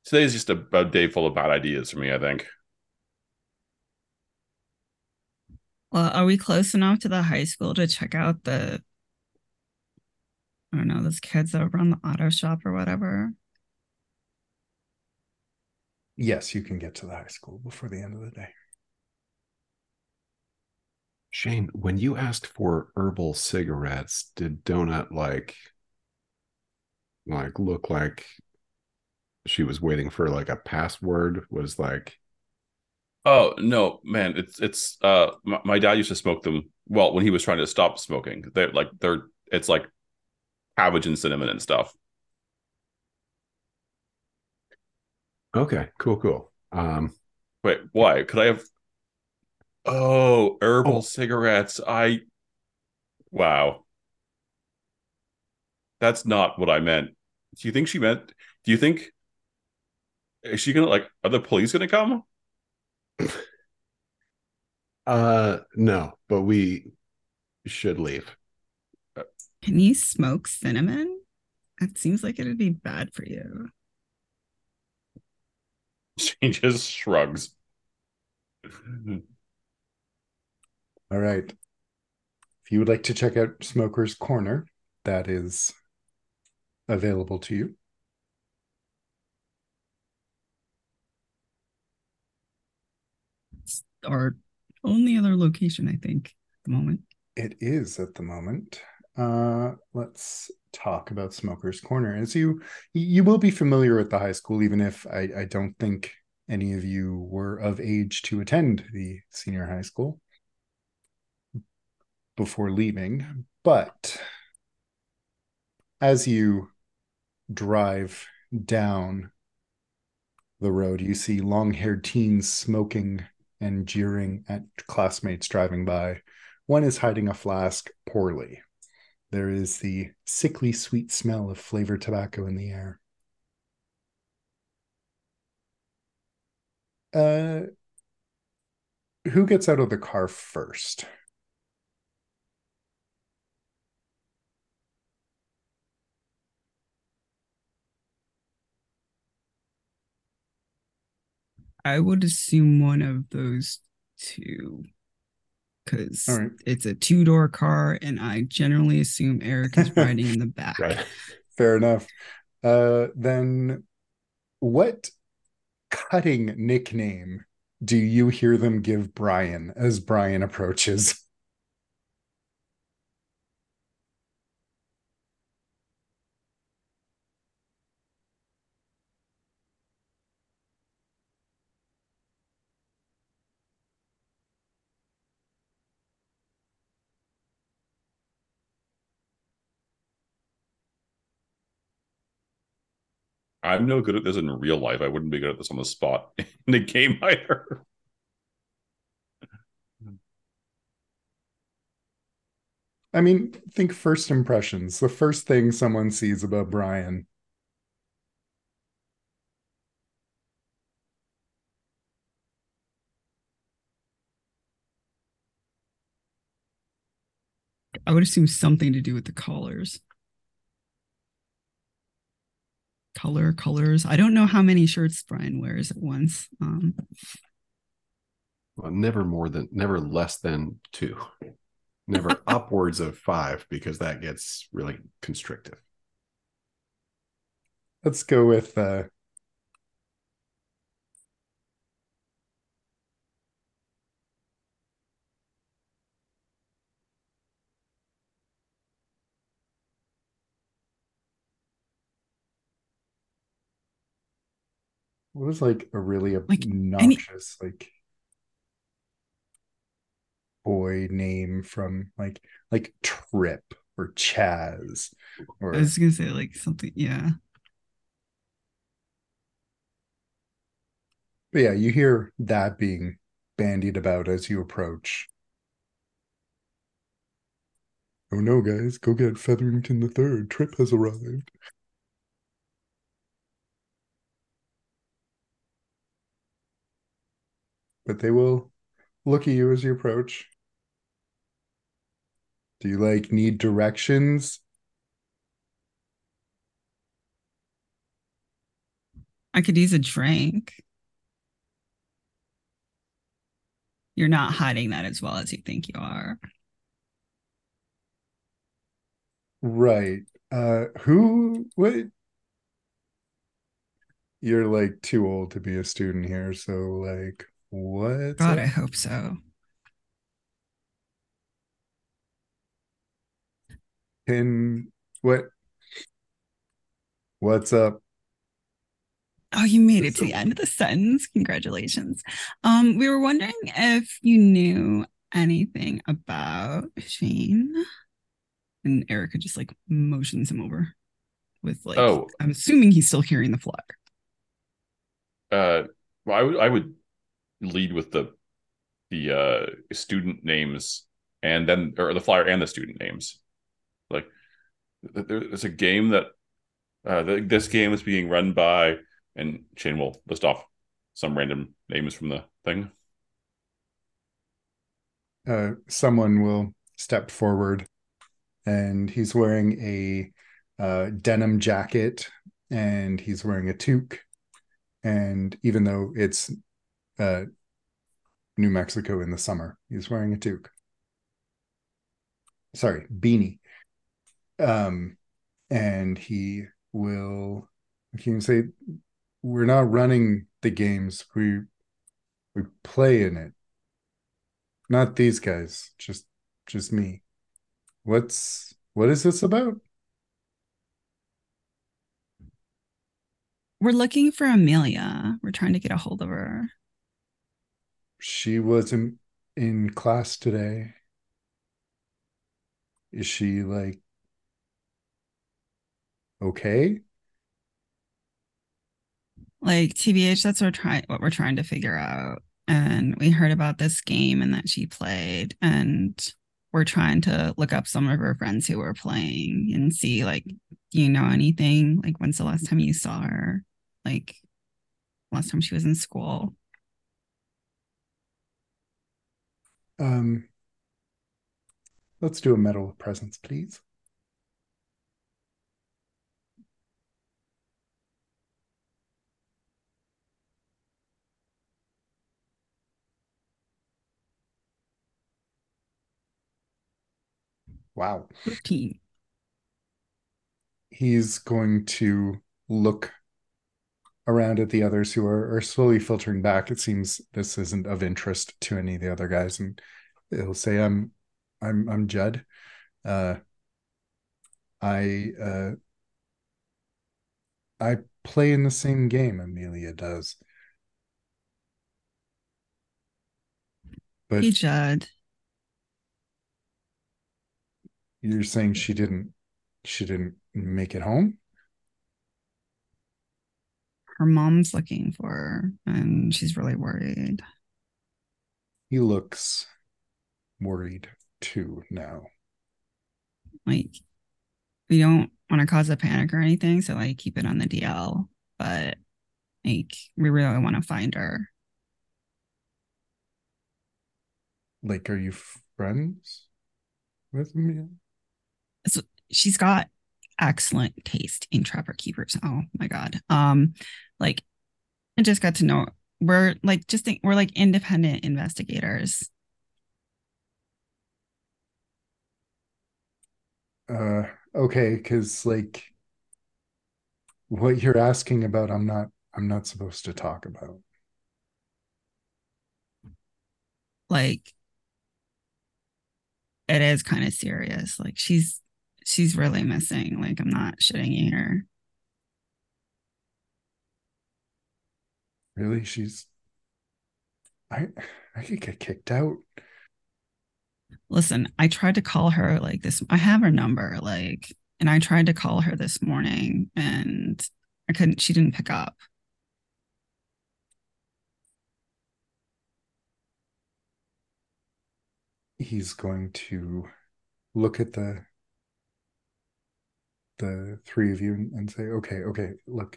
today's just a, a day full of bad ideas for me, I think. Well, are we close enough to the high school to check out the, I don't know, those kids that run the auto shop or whatever? Yes, you can get to the high school before the end of the day. Shane, when you asked for herbal cigarettes, did Donut like like look like she was waiting for like a password? Was like Oh no, man! It's it's uh, my, my dad used to smoke them. Well, when he was trying to stop smoking, they're like they're it's like cabbage and cinnamon and stuff. okay, cool, cool. Um, Wait, why? Could I have? Oh, herbal Oh. cigarettes. I. Wow. That's not what I meant. Do you think she meant? Do you think? Is she gonna like? Are the police gonna come? uh, no, but we should leave. Can you smoke cinnamon? It seems like it'd be bad for you. She just shrugs. All right. If you would like to check out Smoker's Corner, that is available to you. It's our only other location, I think, at the moment. It is at the moment. Uh, let's talk about Smoker's Corner. As you you will be familiar with the high school, even if I, I don't think any of you were of age to attend the senior high school before leaving. But as you drive down the road, you see long haired teens smoking and jeering at classmates driving by. One is hiding a flask poorly. There is the sickly sweet smell of flavored tobacco in the air. Uh, who gets out of the car first? I would assume one of those two. Because right. it's a two door car, and I generally assume Eric is riding in the back. Right. Fair enough. Uh, then what cutting nickname do you hear them give Brian as Brian approaches? I'm no good at this in real life. I wouldn't be good at this on the spot in a game either. I mean, think first impressions. The first thing someone sees about Brian. I would assume something to do with the collars. Color, colors. I don't know how many shirts Brian wears at once. Um, Well, never more than, never less than two. Never upwards of five because that gets really constrictive. Let's go with uh What was like a really Like, obnoxious like boy name from like like Trip or Chaz or I was gonna say like something, yeah. But yeah, you hear that being bandied about as you approach. Oh no, guys, go get Featherington the Third. Trip has arrived. But they will look at you as you approach. Do you like need directions? I could use a drink. You're not hiding that as well as you think you are. Right. Uh who what you're like too old to be a student here, so like what? God, I hope so. And what what's up? Oh, you made it to the end of the sentence. Congratulations. Um, we were wondering if you knew anything about Shane. And Erica just like motions him over with like Oh. I'm assuming he's still carrying the flyer. Uh, well, I would I would lead with the the uh student names and then or the flyer and the student names. Like th- there's a game that uh th- this game is being run by and Shane will list off some random names from the thing. Uh someone will step forward and he's wearing a uh denim jacket and he's wearing a toque. And even though it's uh New Mexico in the summer, he's wearing a toque. Sorry, beanie. Um and he will can you say we're not running the games we we play in it not these guys just just me what's what is this about We're looking for Amelia. We're trying to get a hold of her. She wasn't in class today is she like okay Like TBH, that's what we're trying what we're trying to figure out. And we heard about this game and that she played, and we're trying to look up some of her friends who were playing and see like, do you know anything? Like when's the last time you saw her? Like last time she was in school. Um let's do a medal of presence please wow 15. he's going to look around at the others who are, are slowly filtering back. It seems this isn't of interest to any of the other guys, and he'll say, "I'm, I'm, I'm Judd. Uh, I, uh, I play in the same game Amelia does, but Hey Judd. you're saying she didn't, she didn't make it home." Her mom's looking for her and she's really worried. He looks worried too now. Like, we don't want to cause a panic or anything, so like keep it on the DL, but like we really want to find her. Like, are you friends with me? So she's got excellent taste in trapper keepers. Oh my god. Um, like I just got to know we're like just think we're like independent investigators. Uh, okay, because like what you're asking about, I'm not. I'm not supposed to talk about. Like it is kind of serious. Like she's she's really missing. Like I'm not shitting here. Really, she's. I I could get kicked out. Listen, I tried to call her like this. I have her number, like, and I tried to call her this morning and I couldn't, she didn't pick up. He's going to look at the the three of you and say, "Okay, okay, look,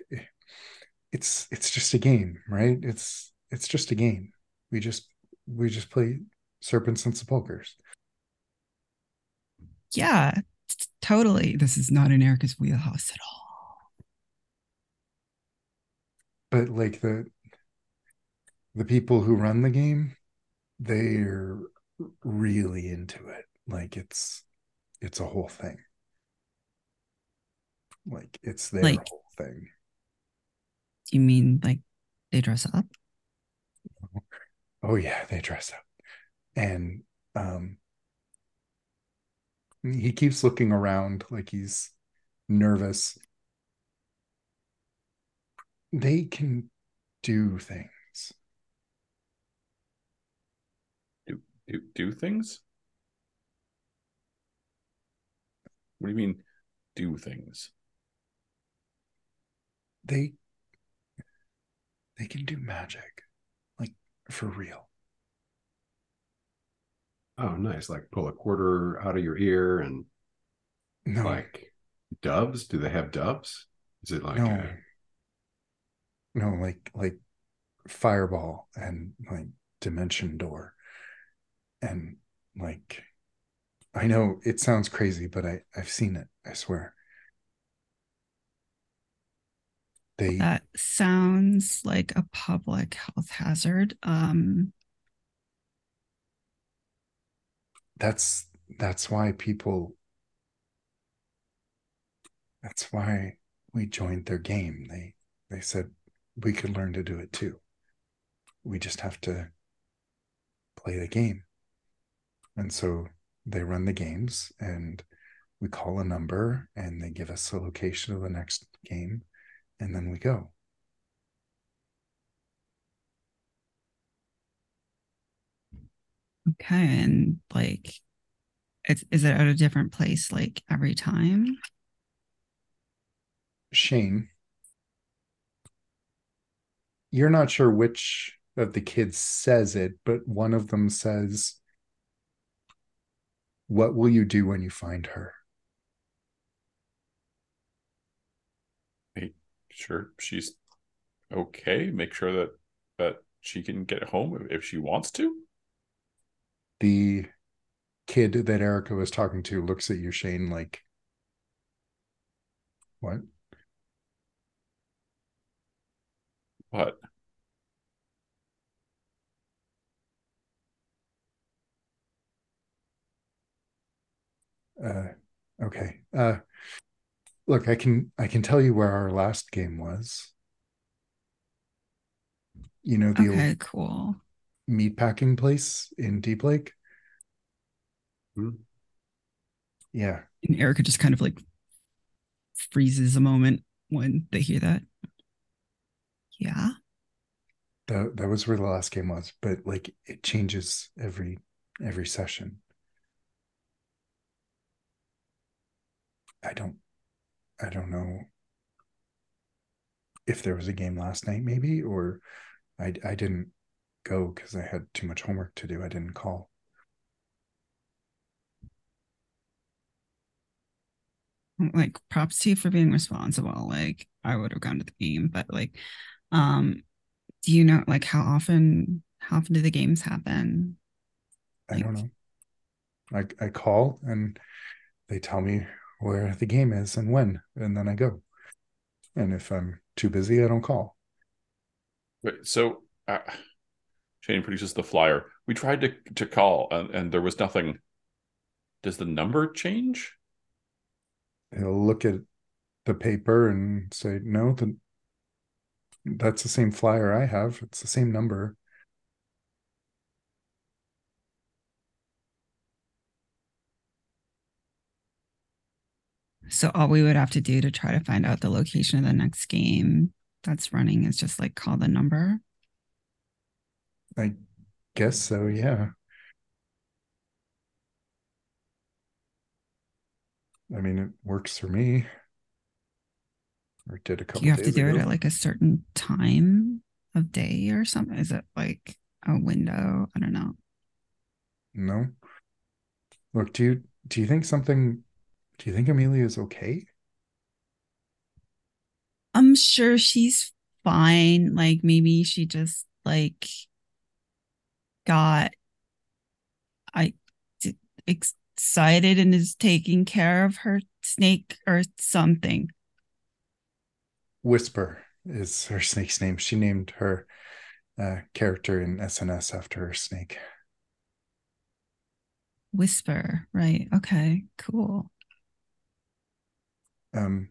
it's it's just a game, right? It's it's just a game. We just we just play serpents and sepulchers." Yeah, totally. This is not in Erica's wheelhouse at all. But like the the people who run the game, they're really into it. Like it's it's a whole thing. Like it's their Like- whole thing. You mean like they dress up? Oh yeah, they dress up. And um he keeps looking around like he's nervous. They can do things. Do do things? What do you mean do things? They they can do magic. Like for real. Oh, nice. Like pull a quarter out of your ear and No, like doves. Do they have doves? Is it like no. a- No, like like fireball and like dimension door. And like I know it sounds crazy, but I, I've seen it, I swear. They That sounds like a public health hazard. Um, that's that's why people that's why we joined their game. They they said we could learn to do it too. We just have to play the game. And so they run the games and we call a number and they give us the location of the next game and then we go. okay, and like, it's is it at a different place like every time? Shane, you're not sure which of the kids says it, but one of them says, What will you do when you find her? Make sure she's okay. Make sure that that she can get home if she wants to. The kid that Erica was talking to looks at you, Shane, like, What? What? Uh, okay. Uh, look, I can I can tell you where our last game was. You know the Okay, old cool. meatpacking place in Deep Lake. Hmm. Yeah, And Erica just kind of like freezes a moment when they hear that. Yeah. that that was where the last game was, but like it changes every every session. I don't I don't know. if there was a game last night, maybe, or I I didn't go because I had too much homework to do. I didn't call. Like props to you for being responsible. Like I would have gone to the game, but like, um, do you know like how often how often do the games happen? I don't know. I I call and they tell me where the game is and when, and then I go. And if I'm too busy, I don't call. Wait, so uh, Shane produces the flyer. We tried to to call and, and there was nothing. Does the number change? He'll look at the paper and say, "No, the, that's the same flyer I have. It's the same number." So all we would have to do to try to find out the location of the next game that's running is just like call the number. I guess so, yeah. I mean, it works for me. Or did a couple. Do you have to do ago. it at like a certain time of day or something? Is it like a window? I don't know. No. Look, do you do you think something do you think Amelia is okay? I'm sure she's fine. Like maybe she just like got I excited and is taking care of her snake or something. Whisper is her snake's name. She named her uh, character in SNS after her snake. Whisper, right? Okay, cool. Um,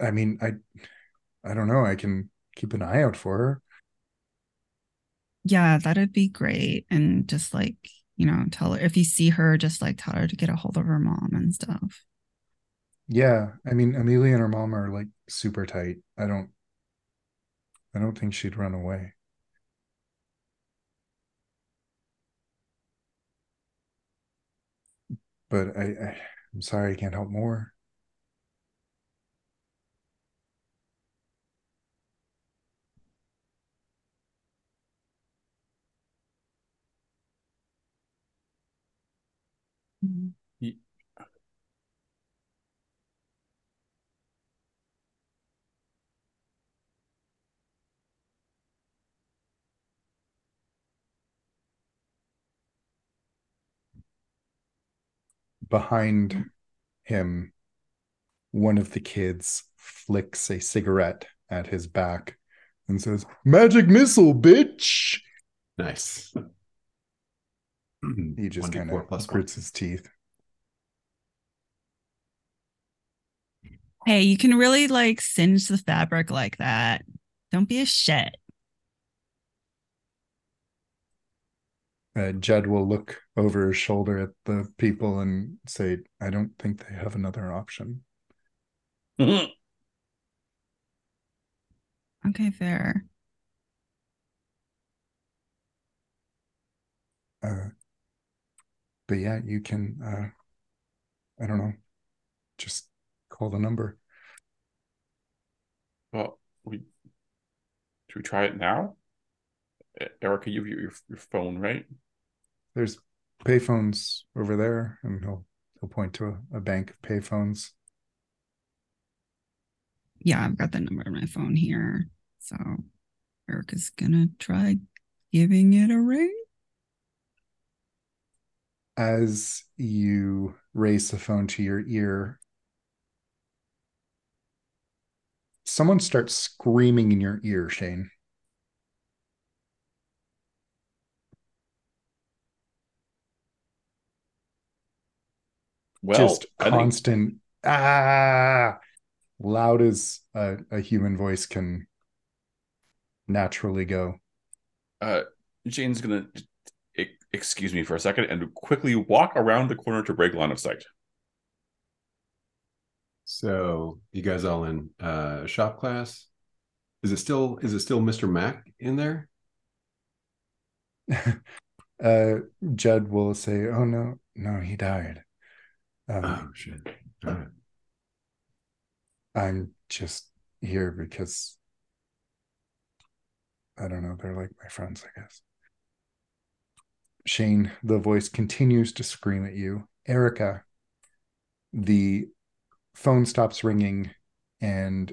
I mean, I, I don't know. I can keep an eye out for her. Yeah, that'd be great. And just like, you know, tell her if you see her, just like tell her to get a hold of her mom and stuff. Yeah, I mean, Amelia and her mom are like super tight. I don't, I don't think she'd run away. But I, I I'm sorry, I can't help more. Behind him, one of the kids flicks a cigarette at his back and says, Magic missile, bitch. Nice. He just kind of plus one. grits his teeth. Hey, you can really like singe the fabric like that. Don't be a shit. Uh, Jed will look over his shoulder at the people and say, I don't think they have another option. Okay, fair. Uh, but yeah, you can, uh, I don't know, just call the number. well, we should we try it now? Erica, you have your, your phone, right? There's payphones over there, and he'll he'll point to a, a bank of payphones. Yeah, I've got the number on my phone here. So Eric is gonna try giving it a ring. As you raise the phone to your ear, someone starts screaming in your ear, Shane. Well, just constant ah loud as a, a human voice can naturally go uh, Shane's gonna excuse me for a second and quickly walk around the corner to break line of sight. So you guys all in uh shop class? Is it still is it still Mr. Mac in there? uh judd will say oh no no he died um, Oh shit. All right. i'm just here because I don't know, they're like my friends, I guess. Shane, the voice continues to scream at you. Erica, the phone stops ringing and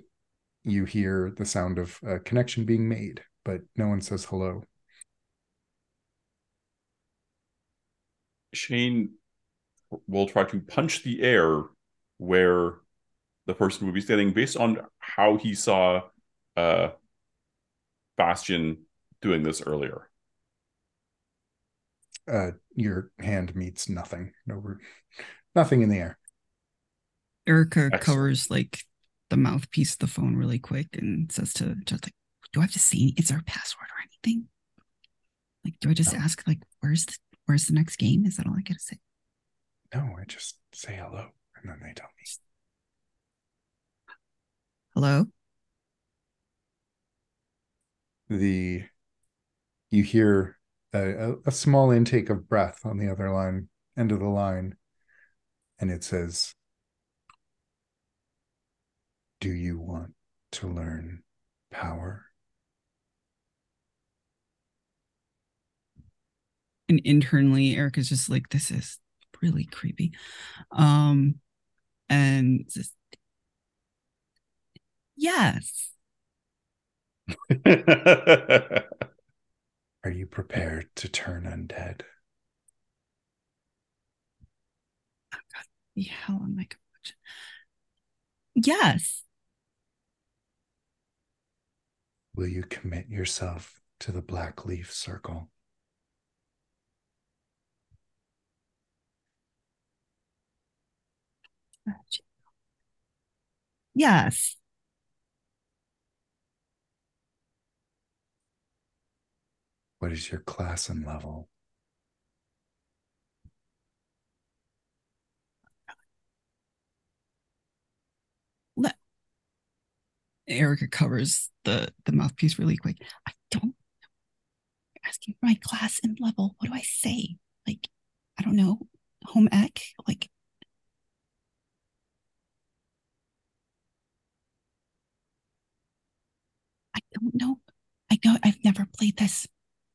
you hear the sound of a connection being made, but no one says hello. Shane will try to punch the air where the person would be standing based on how he saw uh, Bastion doing this earlier. Uh, your hand meets nothing. No, nothing in the air. Erica Excellent. covers like the mouthpiece of the phone really quick and says to just like, "Do I have to say is there a password or anything? Like, do I just no. ask like, where's the where's the next game? Is that all I gotta say?" No, I just say hello, and then they tell me. Hello. The you hear a, a small intake of breath on the other line end of the line, and it says, "Do you want to learn power?" And internally, Eric is just like, "This is really creepy. Um, and just, yes. Are you prepared to turn undead? Oh God, the hell am I? Yes. Will you commit yourself to the Black Leaf Circle? Yes. What is your class and level? Let Erica covers the the mouthpiece really quick. I don't You're asking for my class and level. What do I say? Like, I don't know. Home ec? Like don't know. I don't. I've never played this.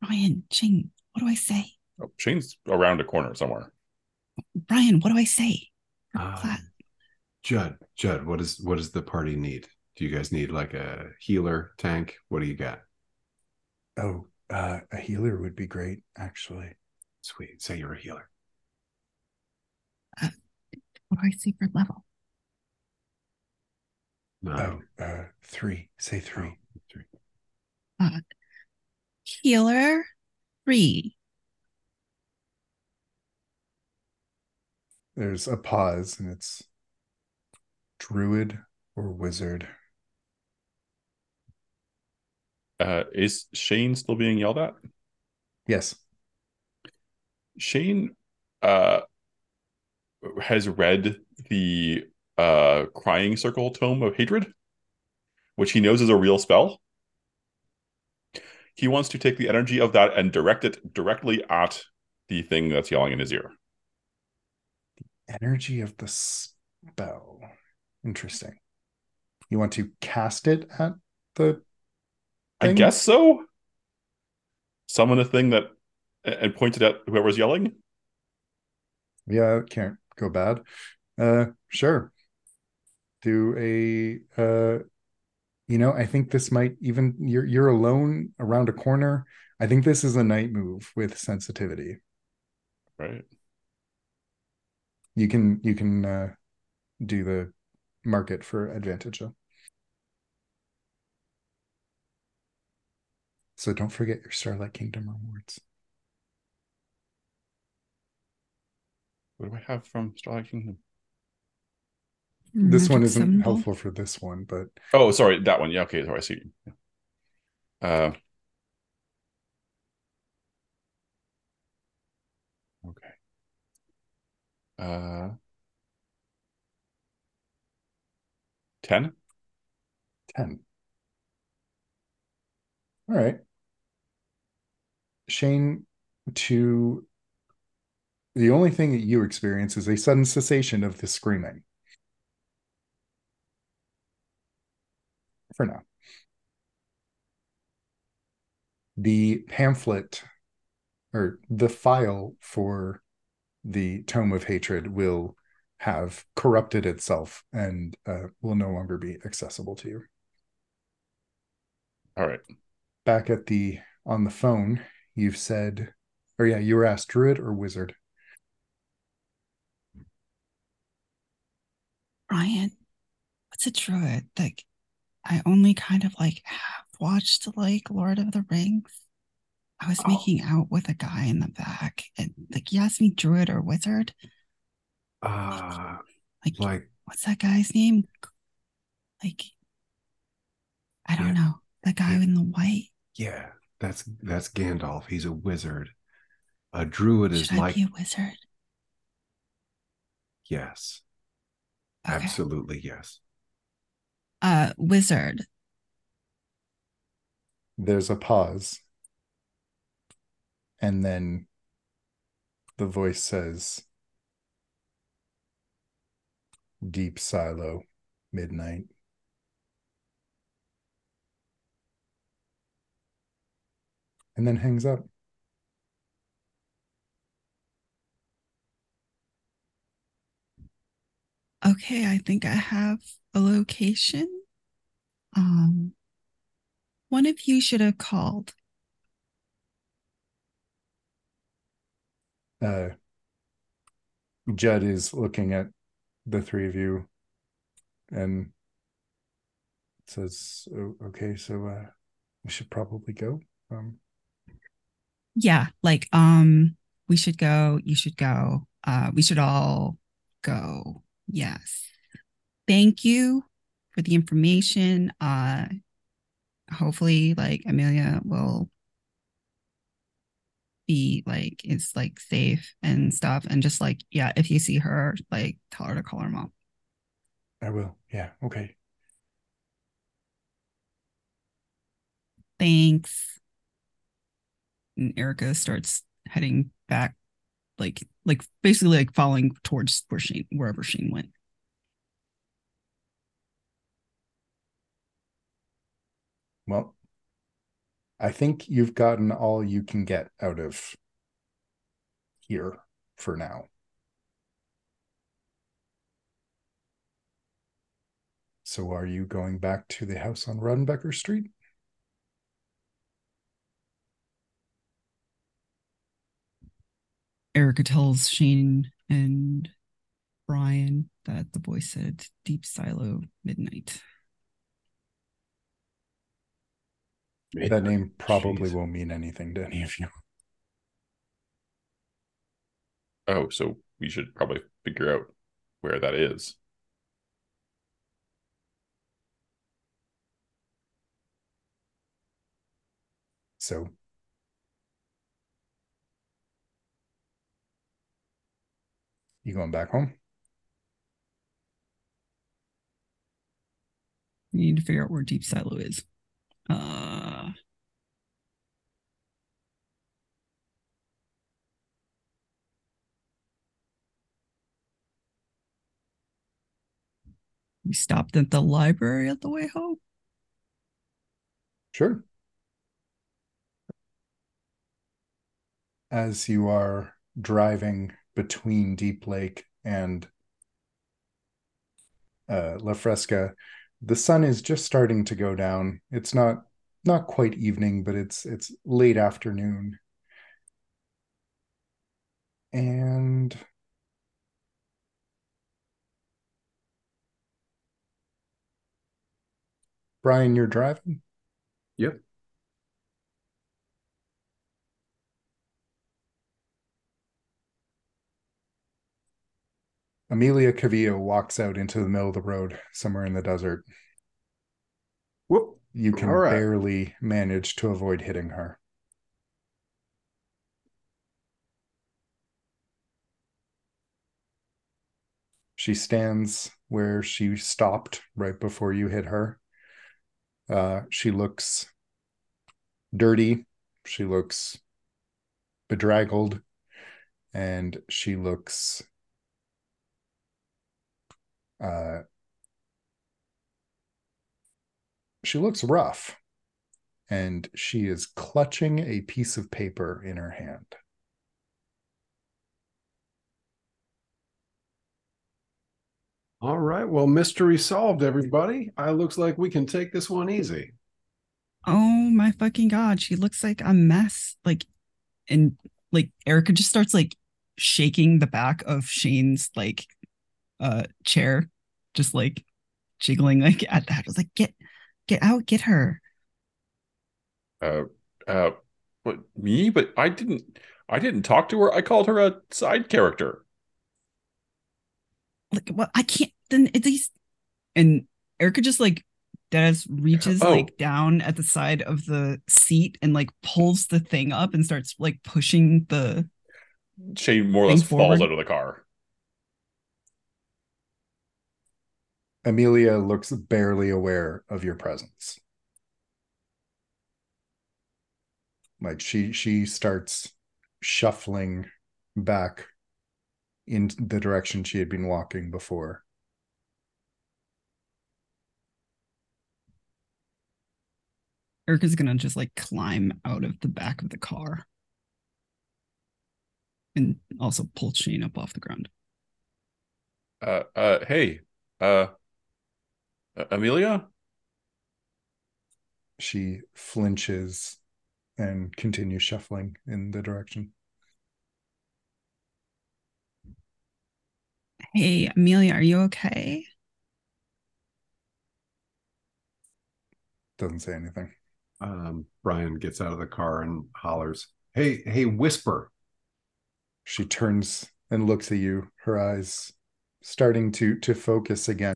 Ryan, Shane, what do I say? Oh, Shane's around a corner somewhere. Ryan, what do I say? Um, Judd, Judd, what is what does the party need? Do you guys need like a healer tank? What do you got? Oh, uh, a healer would be great, actually. Sweet. Say you're a healer. Uh, what do I say for level? Nine. Oh, uh, three. Say three. Three. Healer three. There's a pause, and it's druid or wizard. Uh, is Shane still being yelled at? Yes. Shane uh, has read the uh, Crying Circle Tome of Hatred, which he knows is a real spell. He wants to take the energy of that and direct it directly at the thing that's yelling in his ear. The energy of the spell. Interesting. You want to cast it at the thing? I guess so. Summon a thing that and point it at whoever's yelling. Yeah, it can't go bad. Uh sure do a uh you know i think this might even you're you're alone around a corner. I think this is a night move with sensitivity. Right. You can you can uh do the market for advantage so don't forget your starlight kingdom rewards. What do i have from starlight kingdom this one isn't symbol. helpful for this one, but oh, sorry, that one. Yeah, okay, sorry, I see. Uh, okay. Uh, ten. Ten. All right. Shane, to the only thing that you experience is a sudden cessation of the screaming. For now. The pamphlet or the file for the Tome of Hatred will have corrupted itself and uh, will no longer be accessible to you. All right. Back at the on the phone, you've said, or yeah, you were asked druid or wizard. Ryan, what's a druid? Like, I only kind of like have watched like Lord of the Rings. I was Oh. making out with a guy in the back, and like he asked me druid or wizard. Uh, Like, like what's that guy's name? Like, I don't Yeah. know. The guy Yeah. in the white. yeah, that's that's Gandalf. He's a wizard. A druid is Should I like a wizard? yes, Okay. absolutely yes. Uh, wizard. There's a pause. And then the voice says, Deep silo, midnight. And then hangs up. Okay, I think I have a location. Um, one of you should have called. Uh, Judd is looking at the three of you and says, "Okay, so uh, we should probably go." Um, Yeah, like um, we should go. You should go. Uh, we should all go. Yes. Thank you for the information. Uh, hopefully, like Amelia will be like is like safe and stuff, and just like yeah, if you see her, like tell her to call her mom. I will. Yeah. Okay. Thanks. And Erica starts heading back, like like basically like following towards where Shane wherever Shane went. Well, I think you've gotten all you can get out of here for now. So are you going back to the house on Rodenbecker Street? Erica tells Shane and Brian that the boy said deep silo midnight. That name probably Jeez. won't mean anything to any of you. Oh, so we should probably figure out where that is. So you going back home? We need to figure out where deep silo is. Uh we stopped at the library at the way home. Sure. As you are driving between Deep Lake and uh, La Fresca, the sun is just starting to go down. It's not not quite evening, but it's it's late afternoon. And Brian, you're driving? Yep. Amelia Cavillo walks out into the middle of the road somewhere in the desert. Whoop. You can right. barely manage to avoid hitting her. She stands where she stopped right before you hit her. Uh, she looks dirty. She looks bedraggled. And she looks uh, she looks rough. And she is clutching a piece of paper in her hand. All right. Well, mystery solved, everybody. I looks like we can take this one easy. Oh my fucking god, she looks like a mess. Like, and like Erica just starts like shaking the back of Shane's like uh chair, just like jiggling like at that. I was like, get get out, get her. Uh, uh, but me? But I didn't. I didn't talk to her. I called her a side character. Like, well, I can't. Then at least, and Erica just like Des reaches Oh. like down at the side of the seat and like pulls the thing up and starts like pushing the. Shane more or less falls forward. out of the car. Amelia looks barely aware of your presence. Like she she starts shuffling back in the direction she had been walking before. Erica's gonna just like climb out of the back of the car and also pull Shane up off the ground. Uh, uh, hey, uh, uh, Amelia. She flinches and continues shuffling in the direction. Hey, Amelia, are you okay? Doesn't say anything. Um, Brian gets out of the car and hollers, "Hey, hey, whisper!" She turns and looks at you, her eyes starting to to focus again.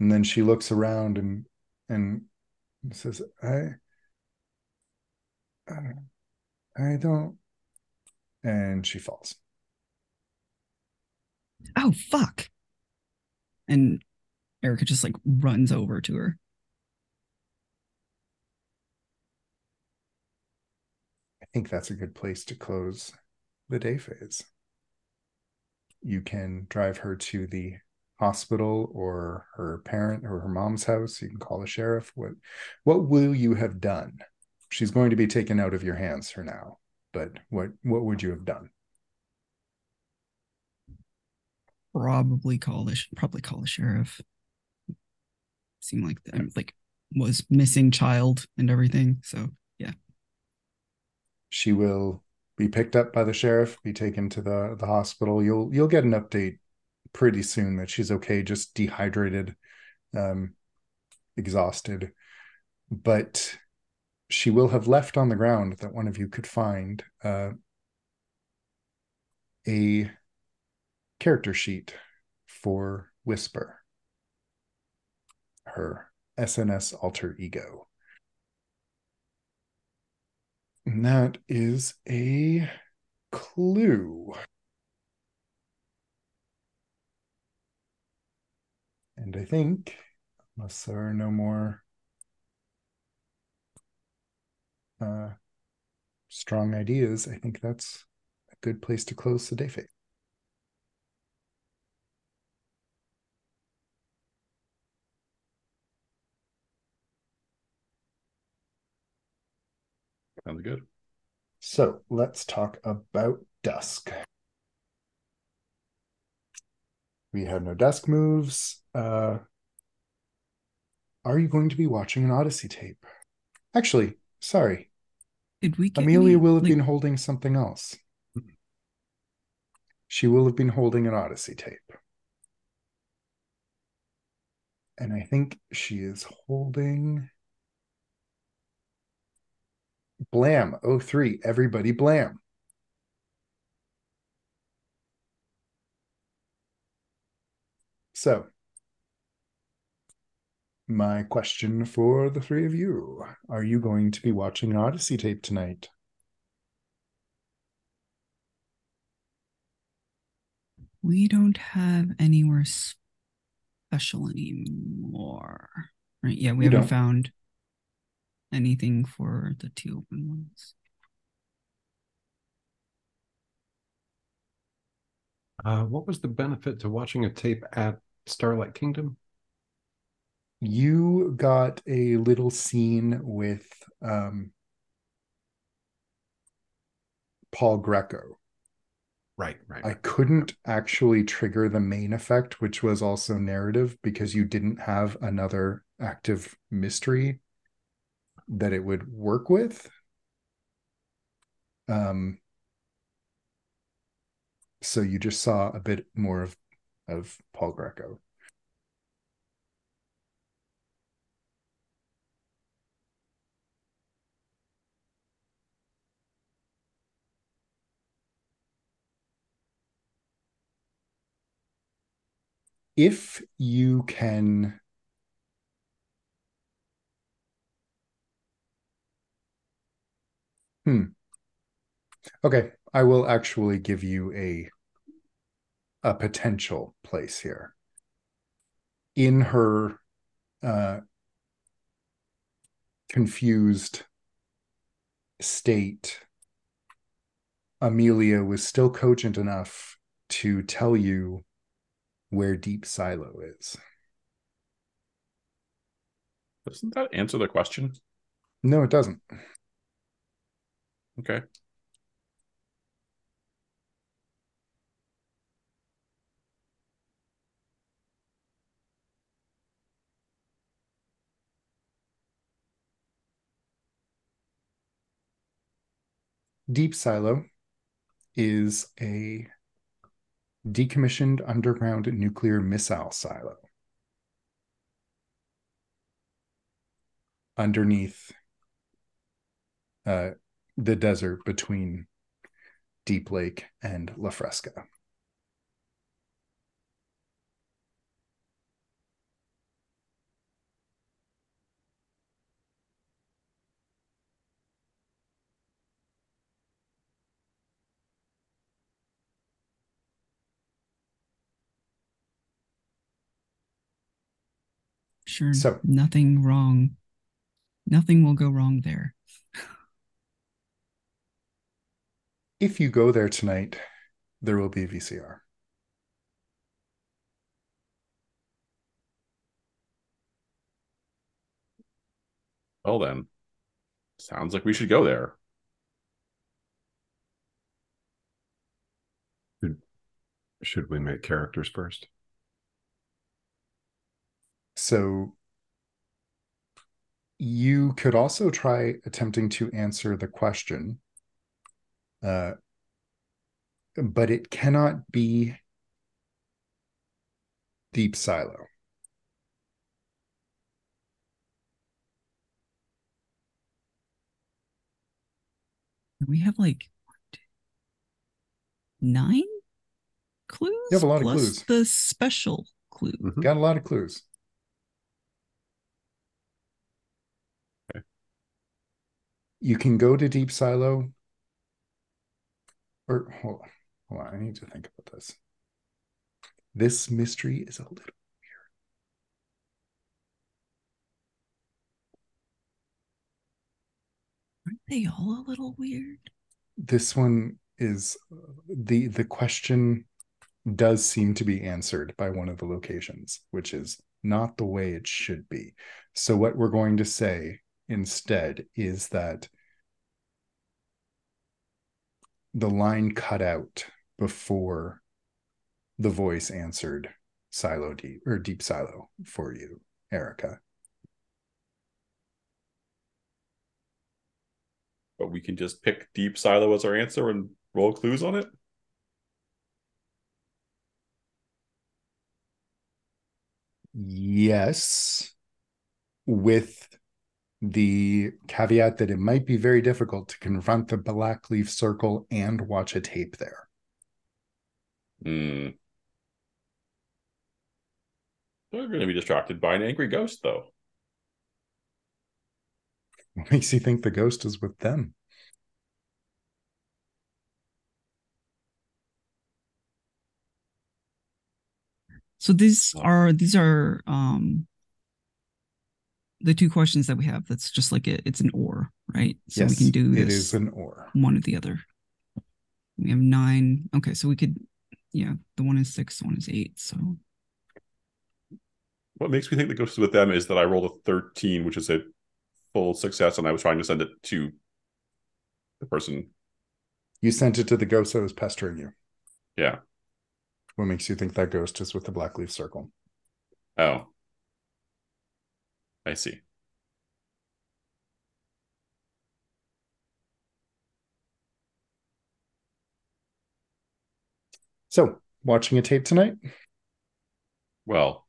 And then she looks around and and says, "I I, I don't." And she falls. Oh fuck. And Erica just like runs over to her. I think that's a good place to close the day phase. You can drive her to the hospital or her parent or her mom's house. You can call the sheriff. What what will you have done? She's going to be taken out of your hands for now. But what what would you have done? Probably call the probably call the sheriff. Seemed like I'm like was missing child and everything. So yeah. She will be picked up by the sheriff, be taken to the the hospital. You'll you'll get an update pretty soon that she's okay, just dehydrated, um, exhausted. But she will have left on the ground that one of you could find uh, a character sheet for Whisper, her SNS alter ego. And that is a clue. And I think, unless there are no more uh, strong ideas, I think that's a good place to close the day phase. Sounds good. So let's talk about Dusk. We have no dusk moves. Uh, are you going to be watching an Odyssey tape? Actually, sorry. did we get Amelia any, will have like- been holding something else. She will have been holding an Odyssey tape. And I think she is holding Blam 03. Everybody Blam. So, my question for the three of you Are you going to be watching an Odyssey tape tonight? we don't have anywhere special anymore. Right. Yeah, we You haven't don't. found anything for the two open ones. Uh, what was the benefit to watching a tape at Starlight Kingdom? you got a little scene with um, Paul Greco. Right, right. I couldn't actually trigger the main effect, which was also narrative, because you didn't have another active mystery that it would work with. Um, so you just saw a bit more of of Paul Greco. If you can Hmm. Okay, I will actually give you a a potential place here. In her uh, confused state, Amelia was still cogent enough to tell you where Deep Silo is. Doesn't that answer the question? No, it doesn't. Okay. Deep Silo is a decommissioned underground nuclear missile silo. Underneath uh, the desert between Deep Lake and La Fresca. Sure. So- nothing wrong. Nothing will go wrong there. If you go there tonight, there will be a VCR. Well then, sounds like we should go there. Should we make characters first? So you could also try attempting to answer the question, uh, but it cannot be deep silo. We have like nine clues. You have a lot of plus clues. The special clue. Mhm. Got a lot of clues. You can go to deep silo. Or hold on, hold on. I need to think about this. This mystery is a little weird. Aren't they all a little weird? this one is the the question does seem to be answered by one of the locations which is not the way it should be so what we're going to say instead is that the line cut out before the voice answered silo deep or deep silo for you erica But we can just pick deep silo as our answer and roll clues on it. Yes, with the caveat that it might be very difficult to confront the black leaf circle and watch a tape there. Hmm. They're going to be distracted by an angry ghost, though. What makes you think the ghost is with them? So these are these are um the two questions that we have. That's just like it, it's an or, right? So we can do this It is an or. one or the other. We have nine. Okay, so we could, yeah, the one is six, the one is eight. So what makes me think the ghost is with them is that I rolled a 13, which is a full success, and I was trying to send it to the person. You sent it to the ghost that was pestering you. Yeah. What makes you think that ghost is with the black leaf circle? Oh. I see. So, watching a tape tonight? Well,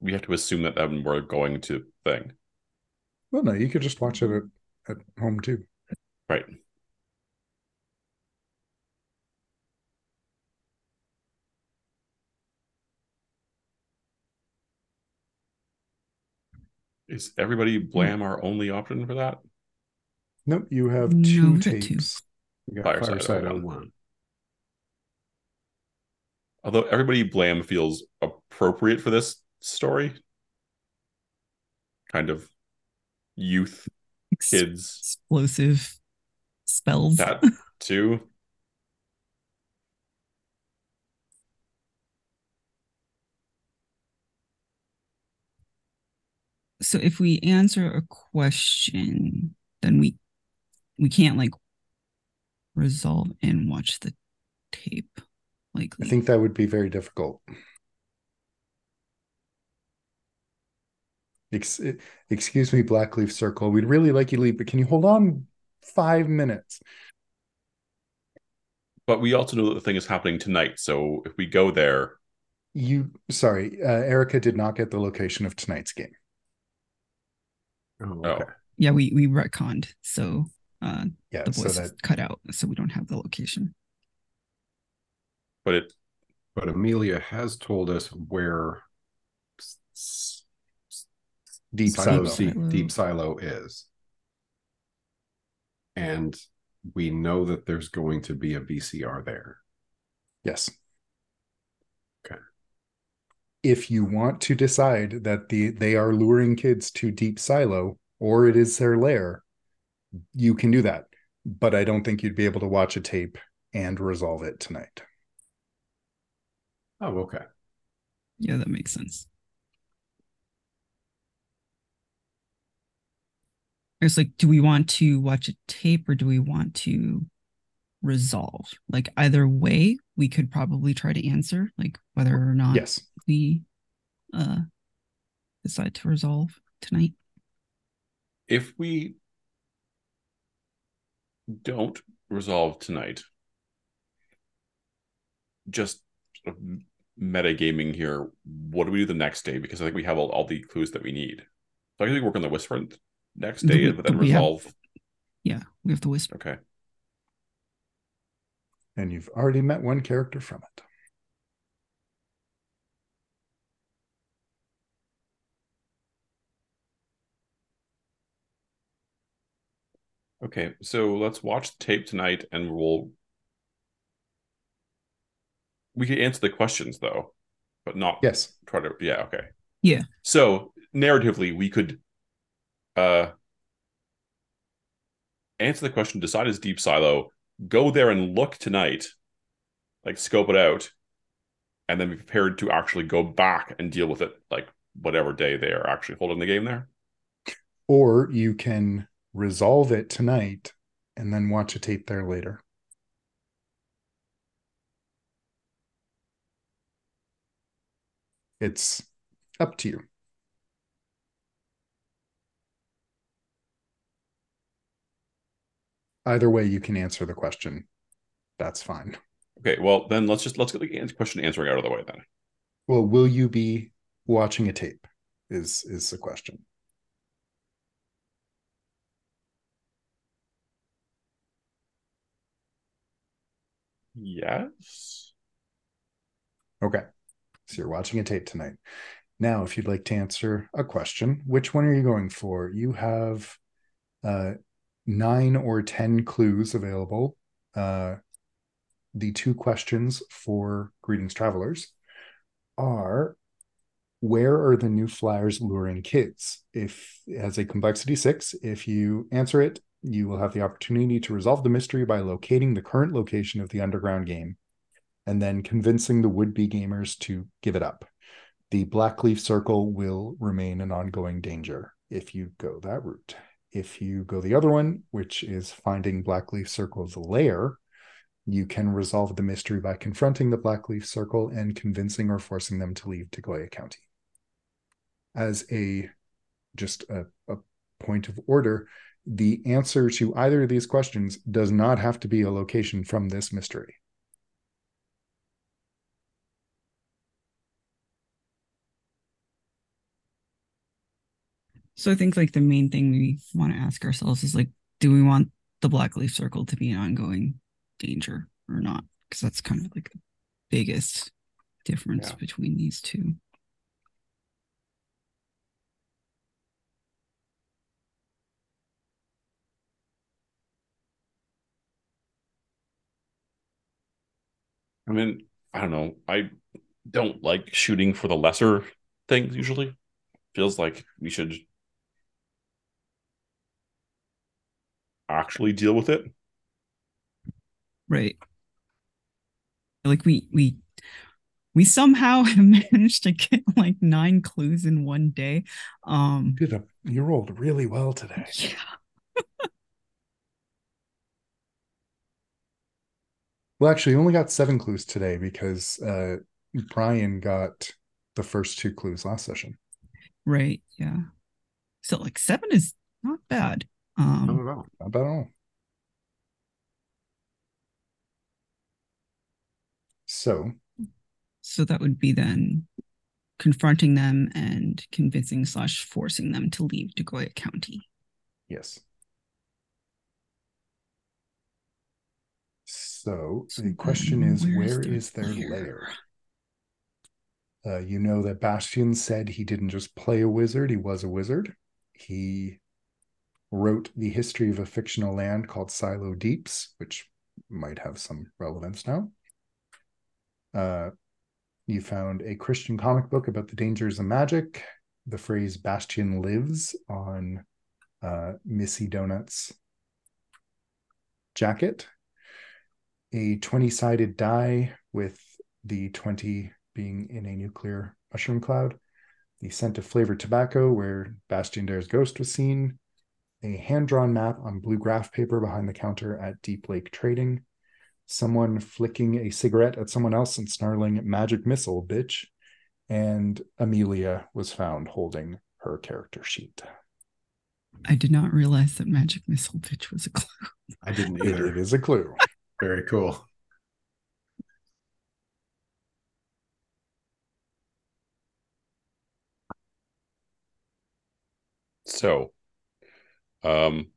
we have to assume that then we're going to thing. Well, no, you could just watch it at, at home too. Right. Is everybody hmm. blam our only option for that? Nope, you have two we got two. tapes. We got Fireside Fireside, 01. one. Although everybody blam feels appropriate for this story. Kind of youth, Ex- kids, explosive spells. that too. So if we answer a question, then we we can't like resolve and watch the tape. Like I think that would be very difficult. Ex- excuse me, Blackleaf Circle. We'd really like you to leave, but can you hold on five minutes? But we also know that the thing is happening tonight. So if we go there, You, sorry, uh, Erica did not get the location of tonight's game. Oh, Oh. okay. yeah, we we retconned. So uh Yeah, the so voice that is cut out, so we don't have the location. but it But Amelia has told us where s- s- deep Silo, silo. Deep, Silo. Deep Silo is. And we know that there's going to be a VCR there. Yes. Okay. If you want to decide that the they are luring kids to deep silo or it is their lair, you can do that. But I don't think you'd be able to watch a tape and resolve it tonight. Oh, okay. Yeah, that makes sense. It's like, do we want to watch a tape or do we want to resolve? Like either way, we could probably try to answer, like whether or not Yes. we uh decide to resolve tonight. if we don't resolve tonight, just sort of metagaming here, what do we do the next day? Because I think we have all, all the clues that we need. So I think we work on the whisper next day, we- but then we have- resolve. Yeah, we have to whisper. Okay. And you've already met one character from it. Okay. So let's watch the tape tonight and we'll. We could answer the questions though, but not Yes. try to. Yeah. Okay. Yeah. So narratively, we could uh answer the question, decide is deep silo, go there and look tonight, like scope it out, and then be prepared to actually go back and deal with it like whatever day they are actually holding the game there. Or you can resolve it tonight and then watch a tape there later. It's up to you. Either way, you can answer the question. That's fine. Okay, well then let's just let's get the question answering out of the way then. Well, will you be watching a tape? Is is the question. Yes. Okay. So you're watching a tape tonight. Now, if you'd like to answer a question, which one are you going for? You have uh, nine or 10 clues available. Uh, the two questions for Greetings Travelers are Where are the new flyers luring kids? If has a complexity six, if you answer it, you will have the opportunity to resolve the mystery by locating the current location of the underground game and then convincing the would-be gamers to give it up. the Blackleaf Circle will remain an ongoing danger if you go that route. If you go the other one, which is finding Blackleaf Circle's lair, you can resolve the mystery by confronting the Blackleaf Circle and convincing or forcing them to leave Degoya County. As a just a, a point of order, the answer to either of these questions does not have to be a location from this mystery. So I think like the main thing we want to ask ourselves is like, do we want the Blackleaf Circle to be an ongoing danger or not? Because that's kind of like the biggest difference Yeah. between these two. I mean, I don't know. I don't like shooting for the lesser things usually. Feels like we should actually deal with it. Right. Like we we we somehow managed to get like nine clues in one day. Um You did a you rolled really well today. yeah. Well, actually, you only got seven clues today because uh, Brian got the first two clues last session. Right. Yeah. So like seven is not bad. Not Um at all. Not at all. So, so that would be then confronting them and convincing slash forcing them to leave Degoya County. yes. So the question then is, their is their lair? lair? Uh, you know that Bastion said he didn't just play a wizard, he was a wizard. He wrote the history of a fictional land called Silo Deeps, which might have some relevance now. Uh, you found a Christian comic book about the dangers of magic. The phrase Bastion lives on uh, Missy Donut's jacket. A 20 sided die with the 20 being in a nuclear mushroom cloud. The scent of flavored tobacco, where Bastion Dare's ghost was seen. A hand drawn map on blue graph paper behind the counter at Deep Lake Trading someone flicking a cigarette at someone else and snarling magic missile bitch and amelia was found holding her character sheet I did not realize that Magic Missile Bitch was a clue. I didn't either. it is a clue Very cool. So, um,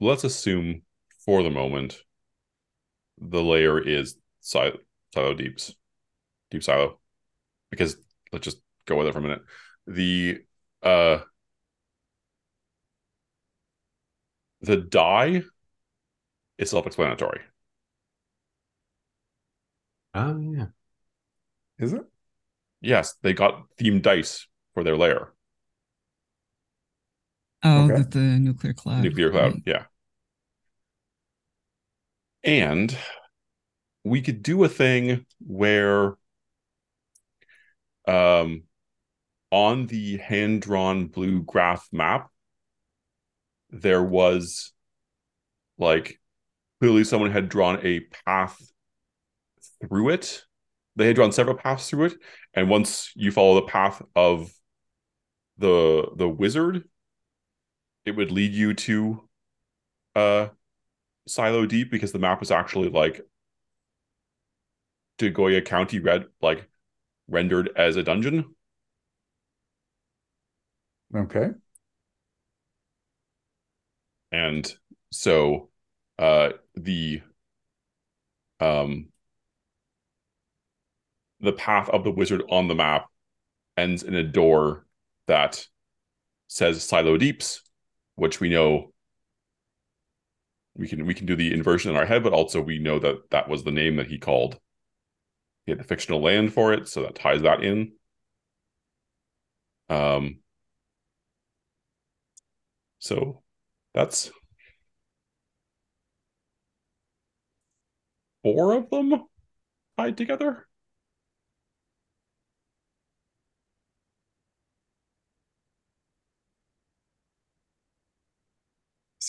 let's assume for the moment the layer is silo, silo deeps, deep silo, because let's just go with it for a minute. The uh, the die is self-explanatory. Oh yeah. is it Yes, they got themed dice for their layer, Oh, Okay. the nuclear cloud. nuclear cloud. right. Yeah, and we could do a thing where um on the hand-drawn blue graph map there was like clearly someone had drawn a path through it they had drawn several paths through it and once you follow the path of the the wizard it would lead you to uh silo deep because the map was actually like Degoya County red like rendered as a dungeon. okay And so uh the um the path of the wizard on the map ends in a door that says Silo Deeps, which we know we can we can do the inversion in our head, but also we know that that was the name that he called. He had the fictional land for it, so that ties that in. Um. So that's four of them tied together.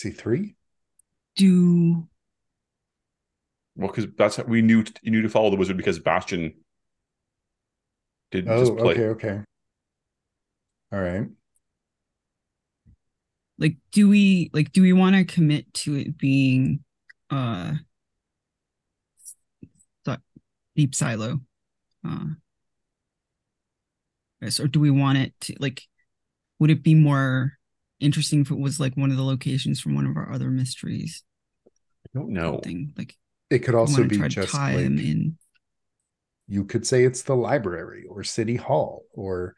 C3? Do Well, because that's how we knew you knew to follow the wizard because Bastion did Oh, just play. okay, okay. All right. like do we like do we want to commit to it being uh si- deep silo uh yes, or do we want it to like would it be more interesting if it was like one of the locations from one of our other mysteries I don't know. thing like It could also be just like in you could say it's the library or city hall or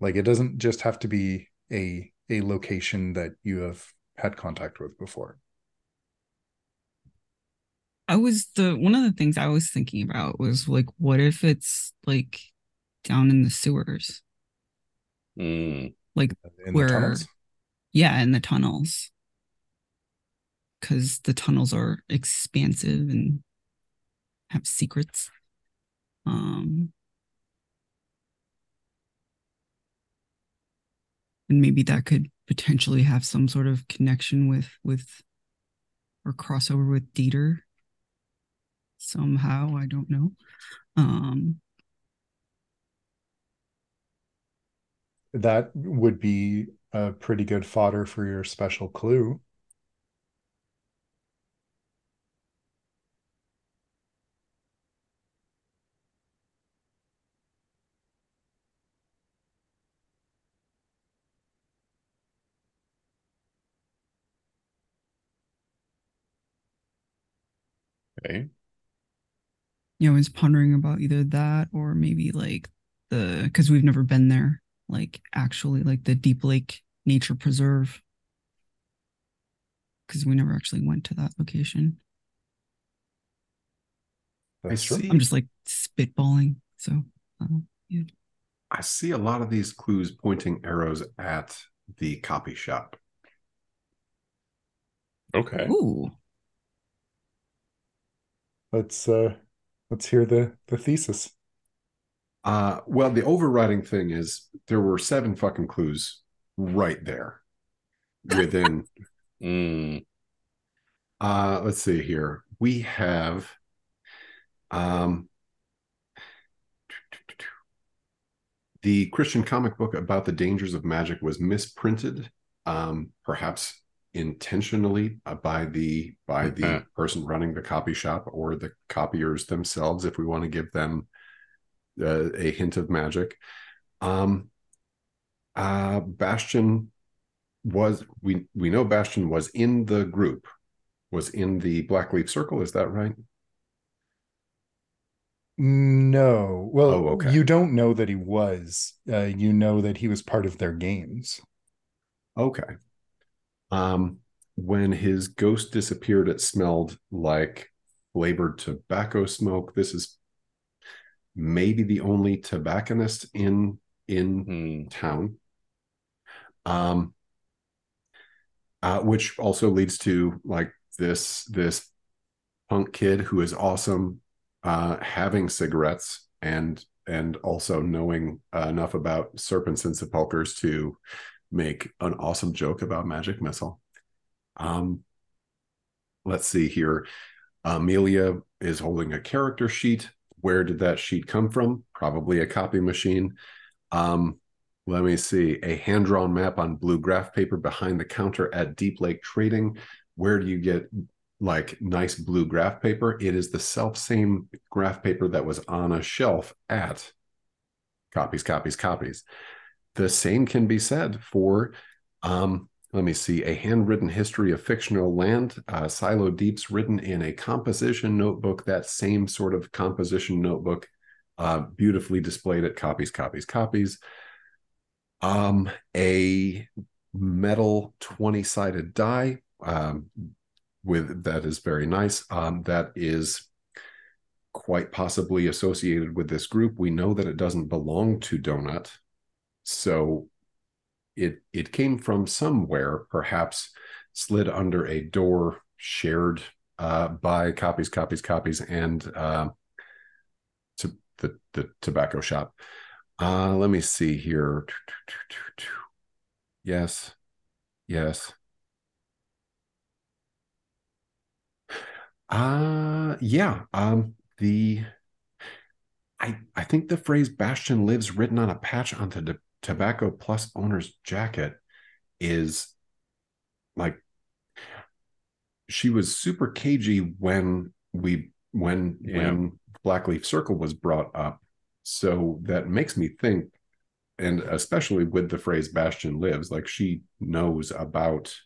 like it doesn't just have to be a a location that you have had contact with before. i was the one of the things i was thinking about was like what if it's like down in the sewers Mm. In Where-. Yeah, in the tunnels. Because the tunnels are expansive and have secrets. Um, and maybe that could potentially have some sort of connection with with or crossover with Dieter somehow. I don't know. Um, That would be a pretty good fodder for your special clue. Okay. know, I was pondering about either that or maybe like the because we've never been there, like actually like the Deep Lake Nature Preserve. Because we never actually went to that location. That's I see. I'm just like spitballing. So uh, I see a lot of these clues pointing arrows at the copy shop. Okay. ooh, Let's uh let's hear the the thesis. Uh, well, the overriding thing is there were seven fucking clues right there within. Mm. uh, let's see here. We have um, the Christian comic book about the dangers of magic was misprinted, um, perhaps intentionally uh, by the by the person running the copy shop or the copiers themselves, if we want to give them uh, a hint of magic. Um, uh, Bastion was we we know Bastion was in the group, was in the Blackleaf Circle. Is that right? No. Well, Oh, okay. you don't know that he was. Uh, you know that he was part of their games. Okay. Um, when his ghost disappeared, it smelled like flavored tobacco smoke. This is maybe the only tobacconist in in Mm. town. Um, uh, which also leads to like this this punk kid who is awesome, uh, having cigarettes and and also knowing uh, enough about serpents and sepulchers to make an awesome joke about magic missile. Um, let's see here. Amelia is holding a character sheet. Where did that sheet come from? Probably a copy machine. Um, let me see. A hand drawn map on blue graph paper behind the counter at Deep Lake Trading. Where do you get like nice blue graph paper? It is the self same graph paper that was on a shelf at copies, copies, copies. The same can be said for, um, let me see, a handwritten history of fictional land, uh, Silo Deeps, written in a composition notebook. That same sort of composition notebook, uh, beautifully displayed at copies, copies, copies. Um, a metal 20 sided die um, with that is very nice. Um, that is quite possibly associated with this group. We know that it doesn't belong to Donut. So it it came from somewhere, perhaps slid under a door shared uh, by copies, copies, copies, and uh, to the the tobacco shop. Uh, let me see here. Yes, yes. Uh yeah. Um the I I think the phrase Bastion lives written on a patch onto the tobacco plus owner's jacket is like she was super cagey when we when Yeah. when Blackleaf Circle was brought up. So that makes me think, and especially with the phrase Bastion lives, like she knows about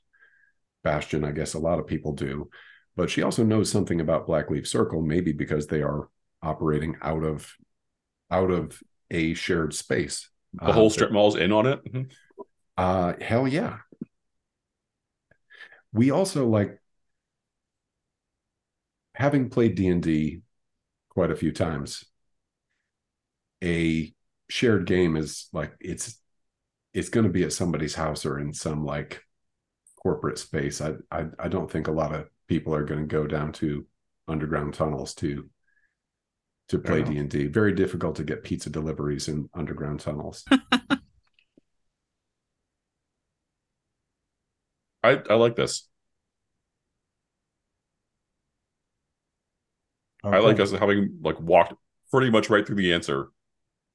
Bastion, I guess a lot of people do, but she also knows something about Blackleaf Circle, maybe because they are operating out of out of a shared space. The whole strip mall's in on it. Mhm. Uh hell yeah. We also like having played D&D quite a few times. A shared game is like it's it's going to be at somebody's house or in some like corporate space. I I I don't think a lot of people are going to go down to underground tunnels to to play Fair. D&D. Very difficult to get pizza deliveries in underground tunnels. I I like this. I like us having like walked pretty much right through the answer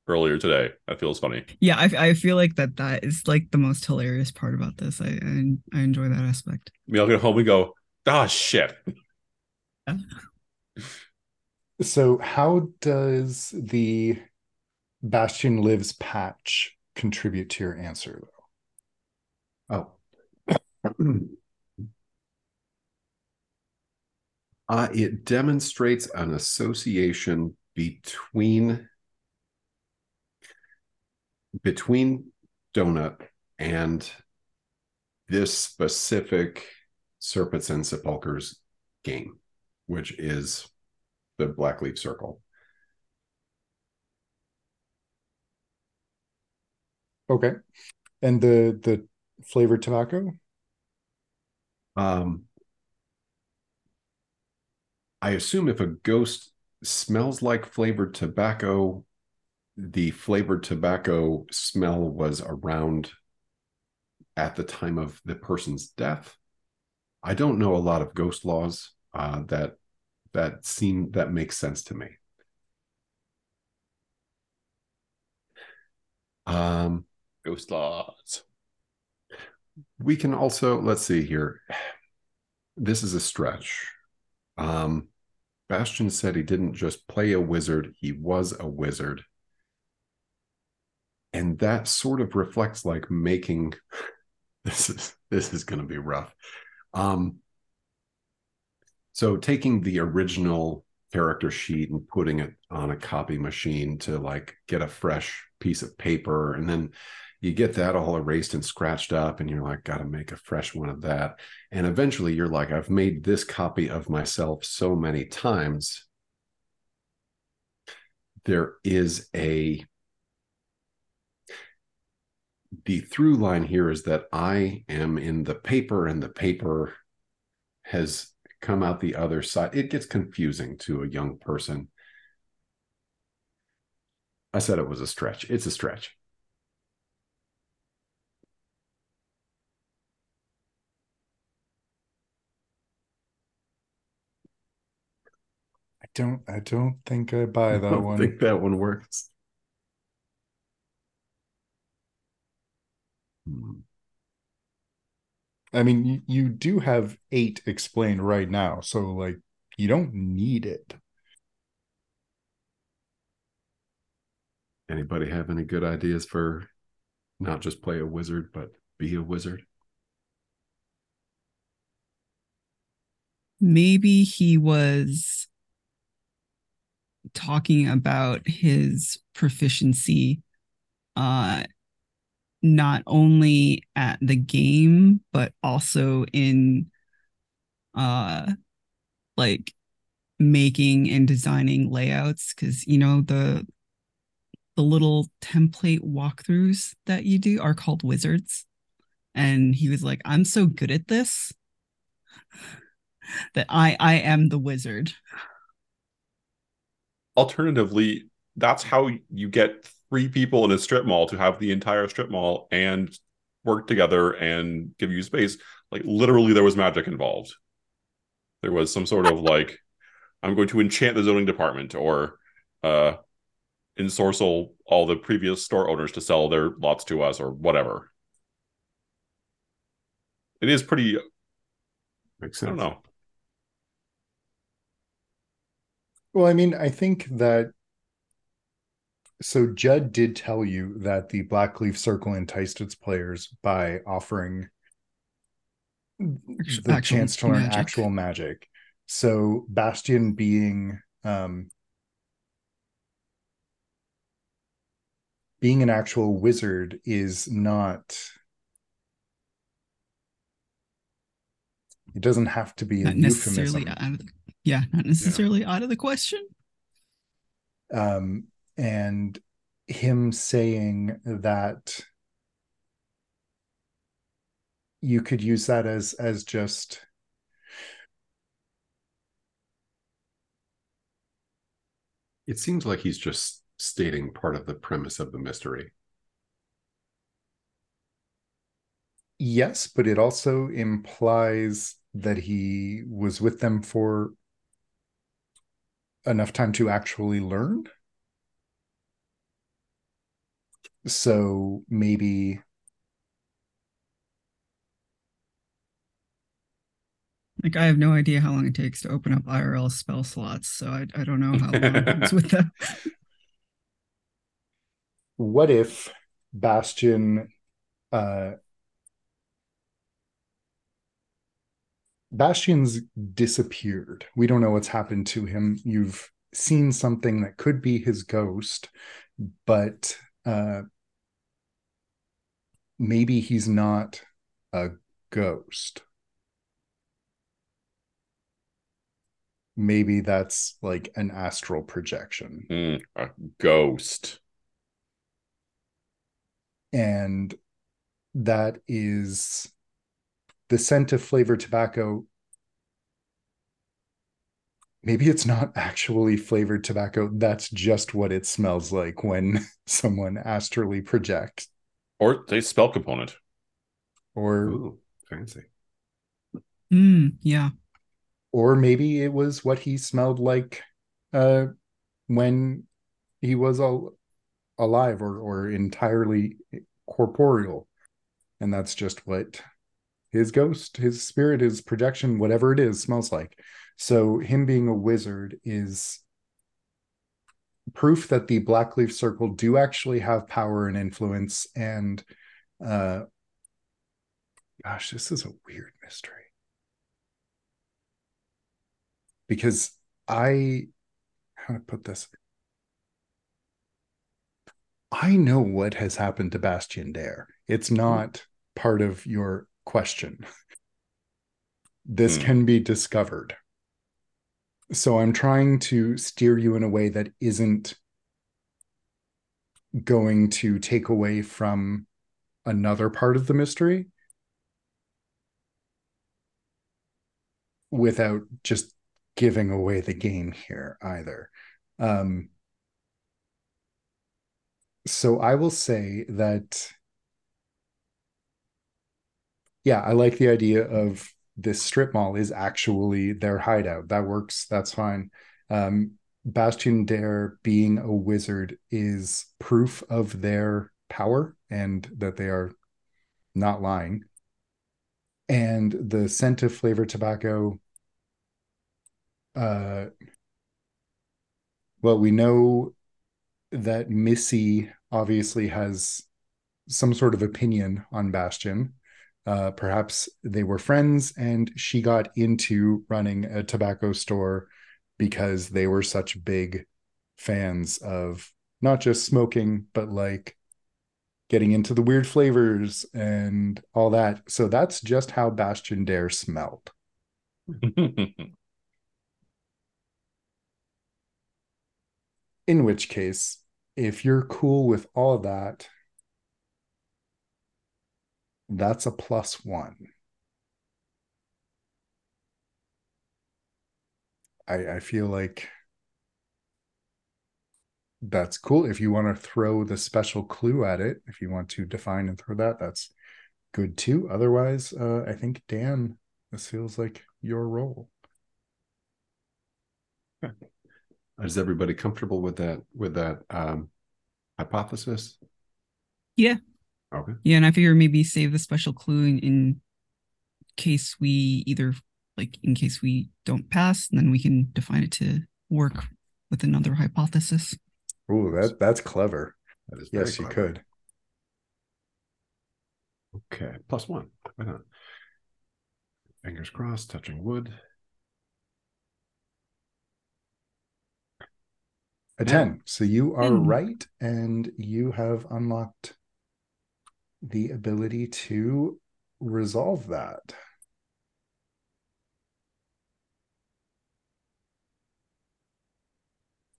earlier today. That feels funny. Yeah, I, I feel like that that is like the most hilarious part about this. I I, I enjoy that aspect. We all I'll get home and go, ah, shit. So, how does the Bastion Lives patch contribute to your answer, though? Oh. uh, it demonstrates an association between between donut and this specific serpents and sepulchers game, which is the Blackleaf Circle. Okay. And the the flavored tobacco? Um, I assume if a ghost smells like flavored tobacco, the flavored tobacco smell was around at the time of the person's death. I don't know a lot of ghost laws uh, that that seem that makes sense to me. Um, Ghost laws. we can also let's see here this is a stretch um bastion said he didn't just play a wizard he was a wizard and that sort of reflects like making this is this is going to be rough. Um so taking the original character sheet and putting it on a copy machine to like get a fresh piece of paper and then you get that all erased and scratched up and you're like got to make a fresh one of that. And eventually you're like i've made this copy of myself so many times. There is a the through line here is that i am in the paper and the paper has come out the other side it gets confusing to a young person i said it was a stretch it's a stretch I don't I don't think I buy I that don't one. think that one works. I mean, you, you do have eight explained right now, so like you don't need it. Anybody have any good ideas for not just play a wizard, but be a wizard? Maybe he was talking about his proficiency uh not only at the game but also in uh like making and designing layouts cuz you know the the little template walkthroughs that you do are called wizards. And he was like I'm so good at this that I I am the wizard. Alternatively, that's how you get three people in a strip mall to have the entire strip mall and work together and give you space. Like literally, there was magic involved. there was some sort of like, I'm going to enchant the zoning department or uh ensorcel all the previous store owners to sell their lots to us or whatever. It is pretty Makes sense. I don't know. Well, I mean, I think that so Judd did tell you that the Blackleaf Circle enticed its players by offering the actual chance to learn magic. actual magic. So Bastion being um being an actual wizard is not it doesn't have to be a Not necessarily euphemism. out of the, yeah, not necessarily out of the question. um, and him saying that you could use that as as just It seems like he's just stating part of the premise of the mystery. yes but it also implies that he was with them for enough time to actually learn so maybe Like I have no idea how long it takes to open up IRL spell slots, so I, I don't know how long it's with them. what if bastion uh bastion's disappeared we don't know what's happened to him you've seen something that could be his ghost but uh maybe he's not a ghost. Maybe that's like an astral projection. Mm, a ghost. and that is the scent of flavored tobacco. Maybe it's not actually flavored tobacco. That's just what it smells like when someone astrally projects Or a spell component. or Ooh, fancy. Mm, yeah. or maybe it was what he smelled like uh when he was al- alive or or entirely corporeal and that's just what his ghost his spirit his projection whatever it is smells like so him being a wizard is proof that the blackleaf circle do actually have power and influence and uh gosh this is a weird mystery because I how to put this. I know what has happened to Bastion Dare. It's not part of your question. This Hmm. can be discovered. So I'm trying to steer you in a way that isn't going to take away from another part of the mystery without just giving away the game here either. Um, so I will say that, yeah, I like the idea of this strip mall is actually their hideout. That works. That's fine. Um, Bastion Dare being a wizard is proof of their power and that they are not lying. And the scent of flavored tobacco uh well we know that missy obviously has some sort of opinion on bastion uh perhaps they were friends and she got into running a tobacco store because they were such big fans of not just smoking but like getting into the weird flavors and all that. So that's just how bastion dare smelled. In which case if you're cool with all that that's a plus one i i feel like that's cool if you want to throw the special clue at it if you want to define and throw that that's good too otherwise uh i think dan this feels like your role Is everybody comfortable with that with that um, hypothesis? Yeah. Okay. Yeah, and I figure maybe save the special clue in, in case we either like in case we don't pass, and then we can define it to work with another hypothesis. Ooh, that that's clever. That is very Yes, you could. Okay, plus one. Why not? Fingers crossed, touching wood. A 10. So you are right, and you have unlocked the ability to resolve that.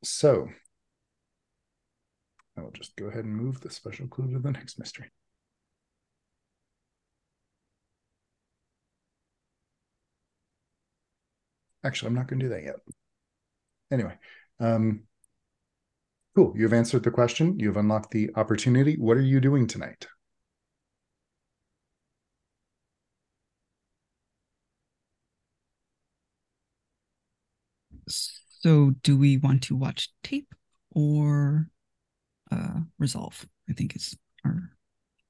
So I will just go ahead and move the special clue to the next mystery. Actually, I'm not going to do that yet. Anyway, um, cool. You've answered the question. You've unlocked the opportunity. What are you doing tonight? So, do we want to watch tape or uh, resolve? I think is our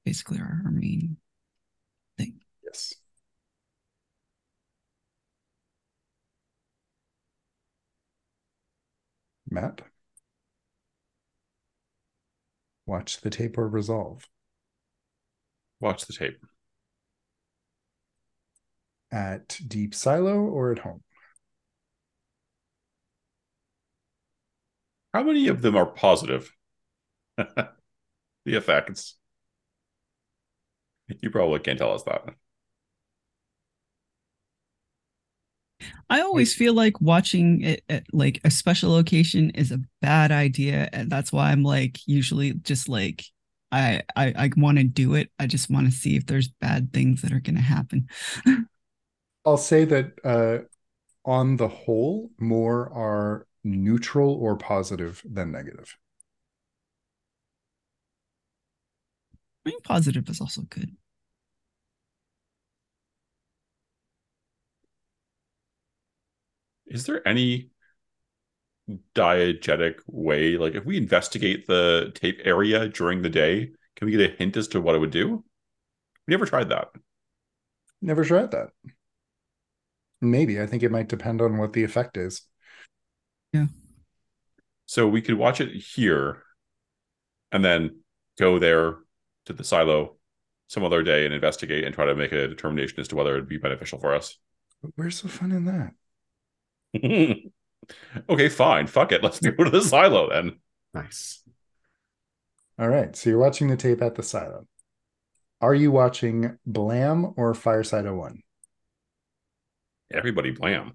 basically our, our main thing. Yes. Matt? Watch the tape or resolve Watch the tape. at Deep Silo or at home? How many of them are positive? the effects. You probably can't tell us that. I always feel like watching it at like a special location is a bad idea, and that's why I'm like usually just like I I, I want to do it. I just want to see if there's bad things that are going to happen. I'll say that uh, on the whole, more are neutral or positive than negative. Being positive is also good. Is there any diegetic way, like if we investigate the tape area during the day, can we get a hint as to what it would do? We never tried that. Never tried that. Maybe. I think it might depend on what the effect is. So we could watch it here and then go there to the silo some other day and investigate and try to make a determination as to whether it'd be beneficial for us. But where's the fun in that? okay, fine. Fuck it. Let's go to the silo then. Nice. All right. So you're watching the tape at the silo. Are you watching Blam or Fireside 01? Everybody blam.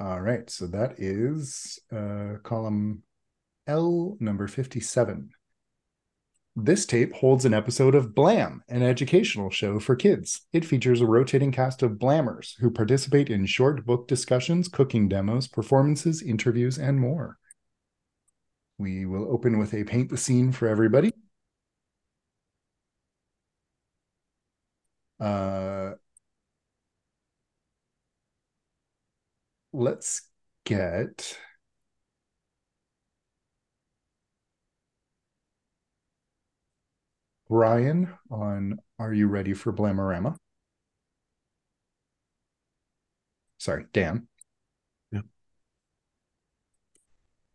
All right. So that is uh, column L, number 57. This tape holds an episode of Blam, an educational show for kids. It features a rotating cast of blammers who participate in short book discussions, cooking demos, performances, interviews, and more. We will open with a paint the scene for everybody. Uh, let's get Brian on Are You Ready for Blamorama? Sorry, Dan. Yeah.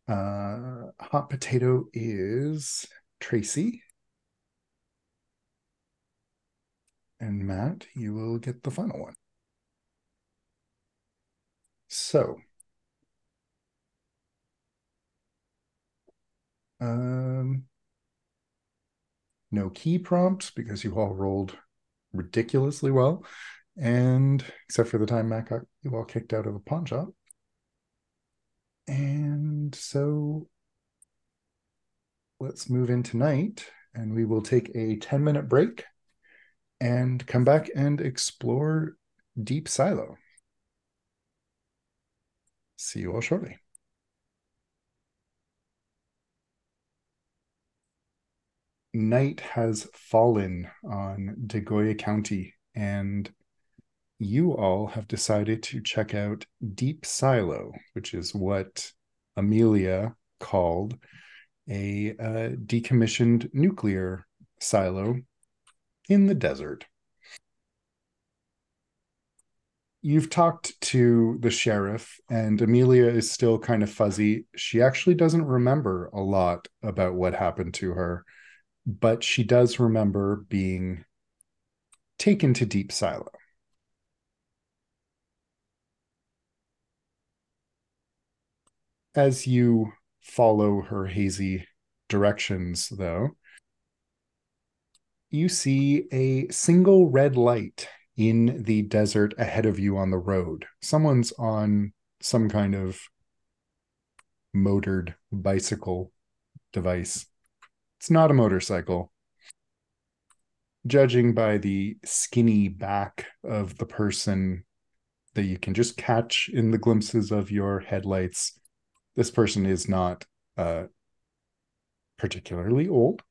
Uh, hot potato is Tracy. And Matt, you will get the final one. So, um, no key prompts because you all rolled ridiculously well. And except for the time Mac got you all kicked out of the pawn shop. And so let's move in tonight and we will take a 10 minute break and come back and explore Deep Silo. See you all shortly. Night has fallen on Degoya County, and you all have decided to check out Deep Silo, which is what Amelia called a uh, decommissioned nuclear silo in the desert. You've talked to the sheriff, and Amelia is still kind of fuzzy. She actually doesn't remember a lot about what happened to her, but she does remember being taken to Deep Silo. As you follow her hazy directions, though, you see a single red light in the desert ahead of you on the road. Someone's on some kind of motored bicycle device. It's not a motorcycle. Judging by the skinny back of the person that you can just catch in the glimpses of your headlights, this person is not uh, particularly old.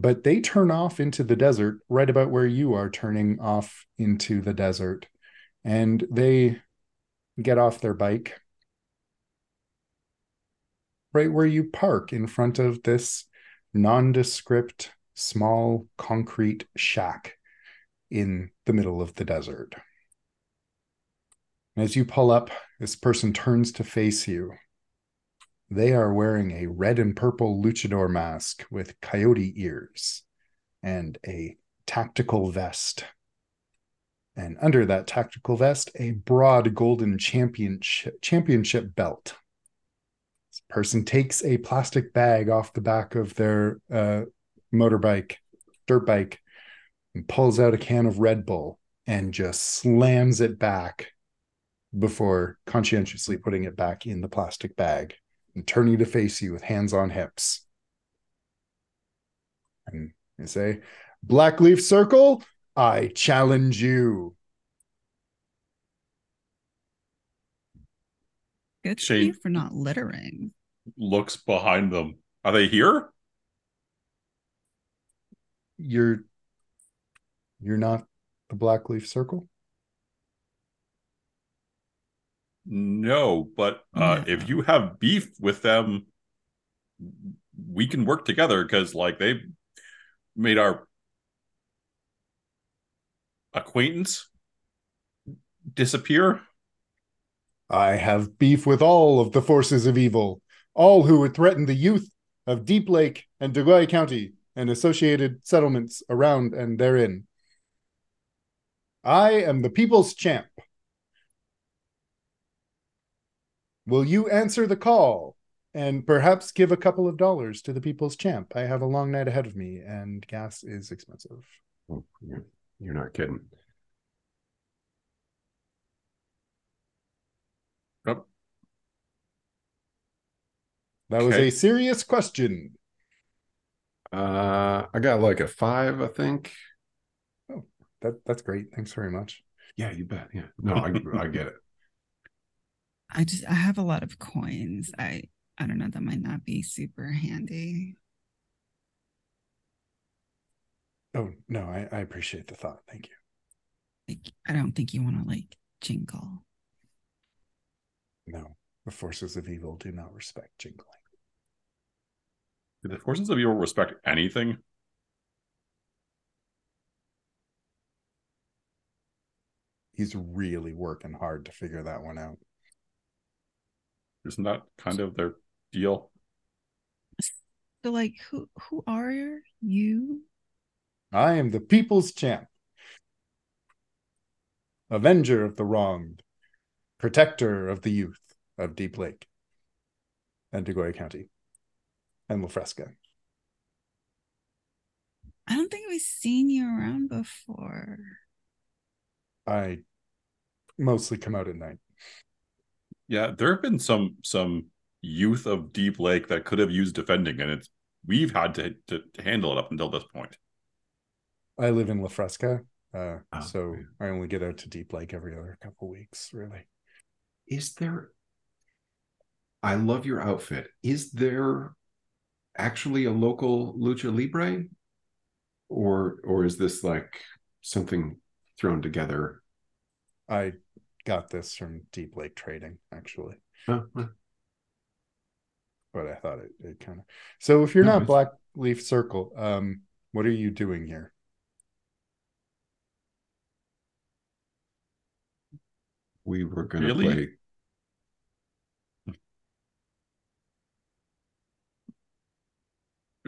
But they turn off into the desert right about where you are turning off into the desert. And they get off their bike right where you park in front of this nondescript small concrete shack in the middle of the desert. As you pull up, this person turns to face you. They are wearing a red and purple luchador mask with coyote ears and a tactical vest. And under that tactical vest, a broad golden championship, championship belt. This person takes a plastic bag off the back of their uh, motorbike, dirt bike, and pulls out a can of Red Bull and just slams it back before conscientiously putting it back in the plastic bag and turning to face you with hands on hips. And they say, Blackleaf Circle, I challenge you. Good for you for not littering. Looks behind them. Are they here? You're you're not the Blackleaf Circle? No, but uh, No. if you have beef with them, we can work together because, like, they've made our acquaintance disappear. I have beef with all of the forces of evil, all who would threaten the youth of Deep Lake and Degoy County and associated settlements around and therein. I am the people's champ. Will you answer the call and perhaps give a couple of dollars to the people's champ? I have a long night ahead of me and gas is expensive. Oh, you're, you're not kidding. Yep. That was a serious question. Uh, I got like a five, I think. Oh, that that's great. Thanks very much. Yeah, you bet. Yeah. No, I, I get it. I just I have a lot of coins. I I don't know that might not be super handy. Oh no, I, I appreciate the thought. Thank you. Like I don't think you want to like jingle. No, the forces of evil do not respect jingling. Do the forces of evil respect anything? He's really working hard to figure that one out. Isn't that kind of their deal? So like who who are you? I am the people's champ, avenger of the wronged, protector of the youth of Deep Lake and Degoya County and La Fresca. I don't think we've seen you around before. I mostly come out at night. Yeah, there have been some some youth of Deep Lake that could have used defending, and it's we've had to to handle it up until this point. I live in La Fresca, uh, Oh, so yeah. I only get out to Deep Lake every other couple weeks, really. Is there I love your outfit. Is there actually a local lucha libre? Or or is this like something thrown together. I got this from Deep Lake Trading, actually, Oh, well, but I thought it, it kind of. So if you're No, not it's- Black Leaf Circle, um, what are you doing here? we were going to Really? play.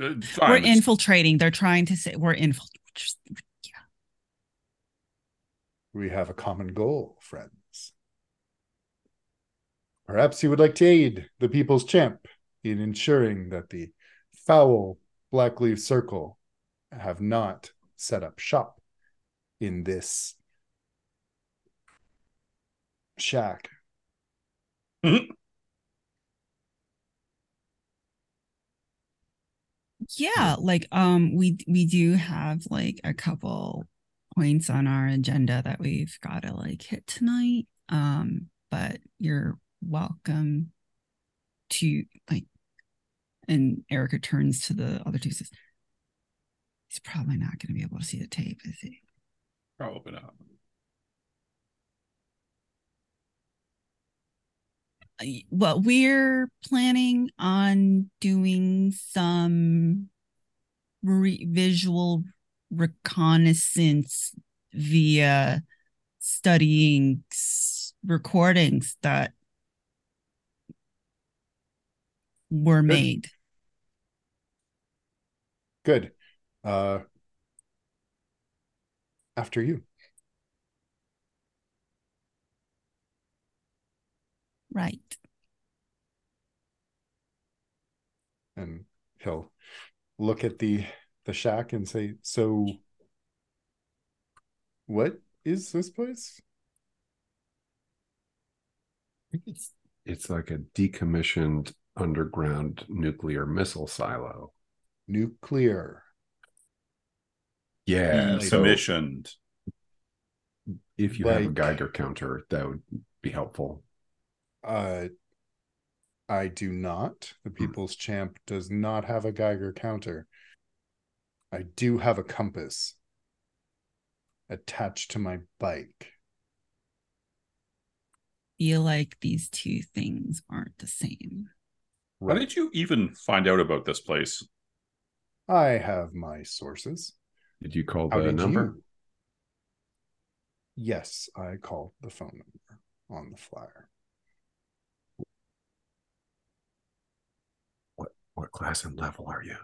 Uh, We're infiltrating. They're trying to say we're infiltrating. Yeah. We have a common goal, friends. Perhaps you would like to aid the People's Champ in ensuring that the foul Blackleaf Circle have not set up shop in this shack. Yeah, like um we we do have like a couple points on our agenda that we've got to like hit tonight. Um but you're welcome to like and Erica turns to the other two says he's probably not going to be able to see the tape, is he? Probably not. Well, we're planning on doing some re- visual reconnaissance via studying recordings that were made. Good. Uh after you. Right. And he'll look at the the shack and say, So what is this place? It's, it's like a decommissioned underground nuclear missile silo. Nuclear. Yeah. So Commissioned. if you have a Geiger counter, that would be helpful. Uh, I do not. The People's Champ does not have a Geiger counter. I do have a compass attached to my bike. Feel like these two things aren't the same. How did you even find out about this place? I have my sources. Did you call How the number? you? Yes, I called the phone number on the flyer. What what class and level are you?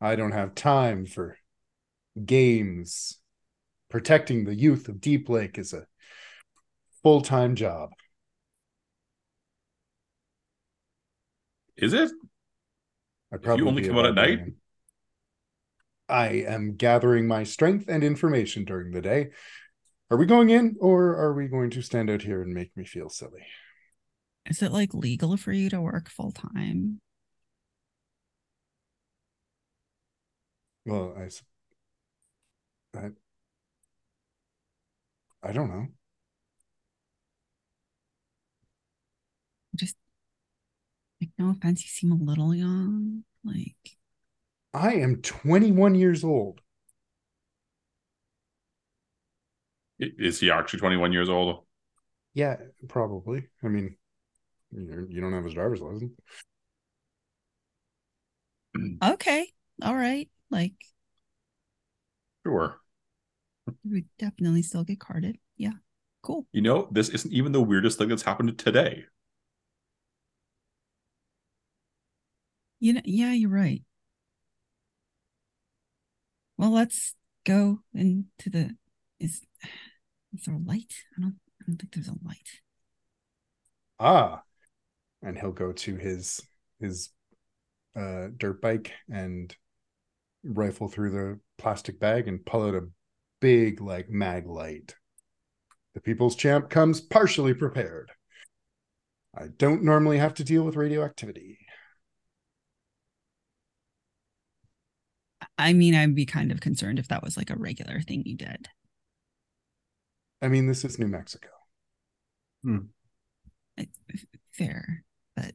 I don't have time for games. Protecting the youth of Deep Lake is a full time job. Is it? I'd If you only come out at night? barbarian. I am gathering my strength and information during the day. Are we going in or are we going to stand out here and make me feel silly? Is it like legal for you to work full time? Well, I, I, I don't know. Just like no offense, you seem a little young. Like I am 21 years old. Is he actually 21 years old? Yeah, probably. I mean, you're, you don't have his driver's license. okay, all right. Like Sure. you would definitely still get carded. Yeah. Cool. You know, this isn't even the weirdest thing that's happened today. You know, yeah, you're right. Well, let's go into the is is there a light? I don't I don't think there's a light. Ah, and he'll go to his his uh, dirt bike and rifle through the plastic bag and pull out a big like mag light. The people's champ comes partially prepared. I don't normally have to deal with radioactivity. I mean, I'd be kind of concerned if that was like a regular thing you did. I mean, this is New Mexico. It- Fair, but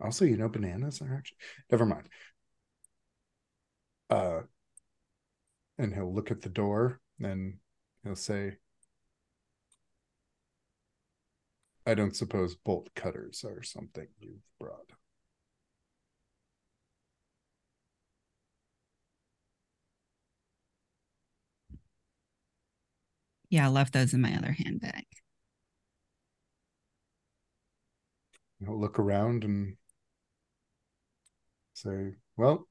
Also, you know, bananas are actually never mind. Uh, and he'll look at the door and he'll say, I don't suppose bolt cutters are something you've brought. Yeah, I left those in my other handbag. He'll look around and say, Well,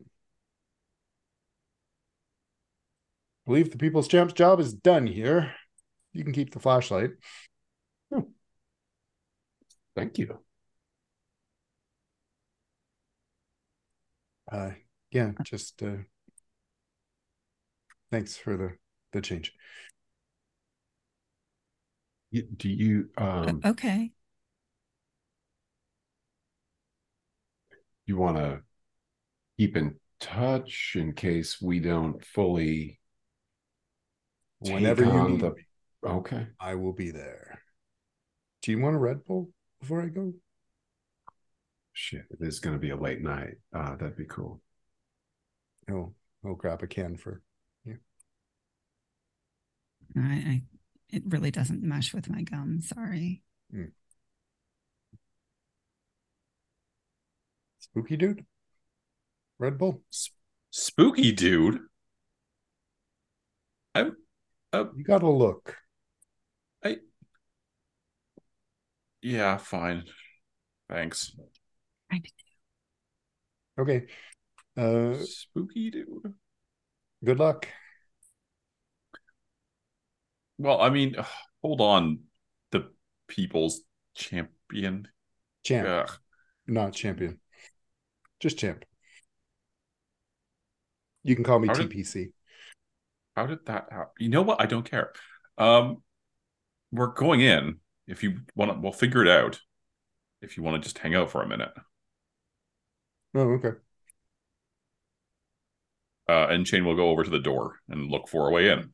I believe the People's Champ's job is done here. You can keep the flashlight. Thank you. Uh, yeah, just uh, thanks for the the change. Y- Do you um okay. you want to keep in touch in case we don't fully take Whenever you need the me, okay I will be there. Do you want a Red Bull before I go? shit it is going to be a late night uh that'd be cool He'll he'll grab a can for I, I it really doesn't mesh with my gum. Sorry. Spooky Dude. Red Bull. Spooky dude. I'm. Uh, You got to look. I. Yeah, fine. Thanks. Okay. Uh, Spooky dude. good luck. Well, I mean, hold on. The people's champion. Champ, Ugh. not champion. Just champ. You can call me How did- TPC. How did that happen? You know what? I don't care. Um, we're going in. If you want to, we'll figure it out. If you want to just hang out for a minute. Oh, okay. Uh, and Shane will go over to the door and look for a way in.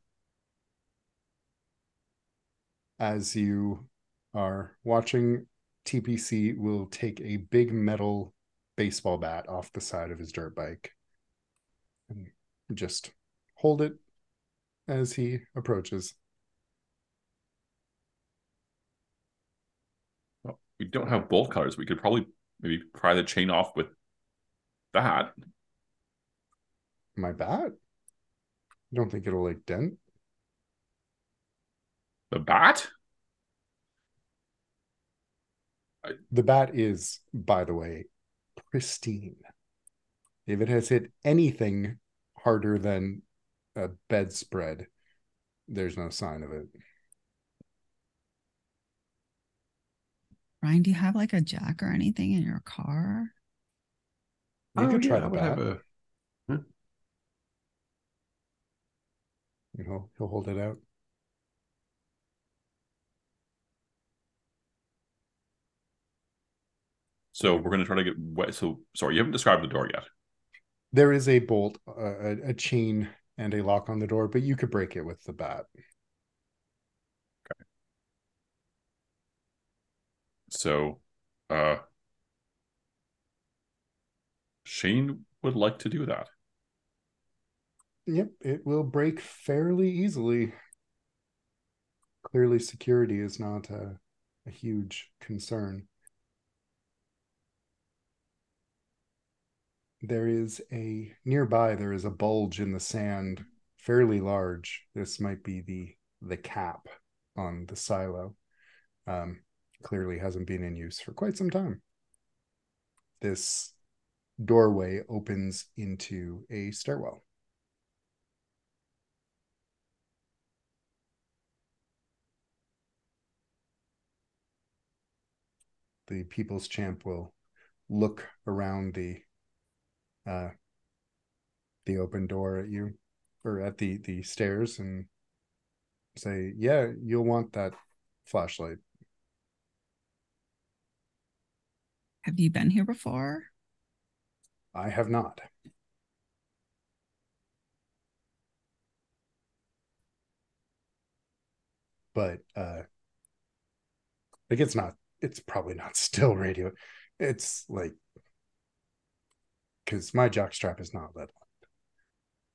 As you are watching, TPC will take a big metal baseball bat off the side of his dirt bike and just hold it as he approaches. Well, we don't have bolt cutters. We could probably maybe pry the chain off with that. My bat? I don't think it'll like dent. The bat? The bat is, by the way, pristine. If it has hit anything harder than a bedspread, there's no sign of it. Ryan, do you have like a jack or anything in your car? You Oh, could try yeah, the bat. have a He'll, he'll hold it out. So we're gonna try to get wet. So sorry, you haven't described the door yet. There is a bolt, a, a chain, and a lock on the door, but you could break it with the bat. Okay. So, uh, Shane would like to do that. Yep, it will break fairly easily. Clearly, security is not a, a huge concern. There is a nearby, there is a bulge in the sand, fairly large. This might be the the cap on the silo. Um, clearly hasn't been in use for quite some time. This doorway opens into a stairwell. the people's champ will look around the uh the open door at you or at the the stairs and say yeah you'll want that flashlight. Have you been here before? i have not. But uh like it's not it's probably not still radio. It's like because my jock strap is not lead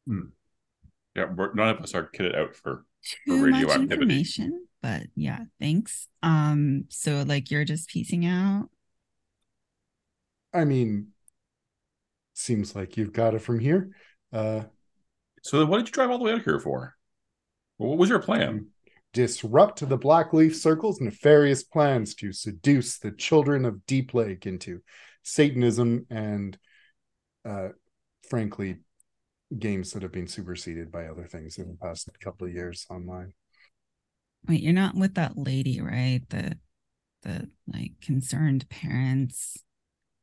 Yeah, Yeah, we're, none of us are kitted out for for Too much radioactivity. information, but yeah, thanks. Um, so like you're just piecing out. I mean, seems like you've got it from here. Uh, So then what did you drive all the way out here for? What was your plan? disrupt the Blackleaf Circle's nefarious plans to seduce the children of Deep Lake into Satanism and, uh, frankly, games that have been superseded by other things in the past couple of years online. Wait, you're not with that lady, right? The the like concerned parents,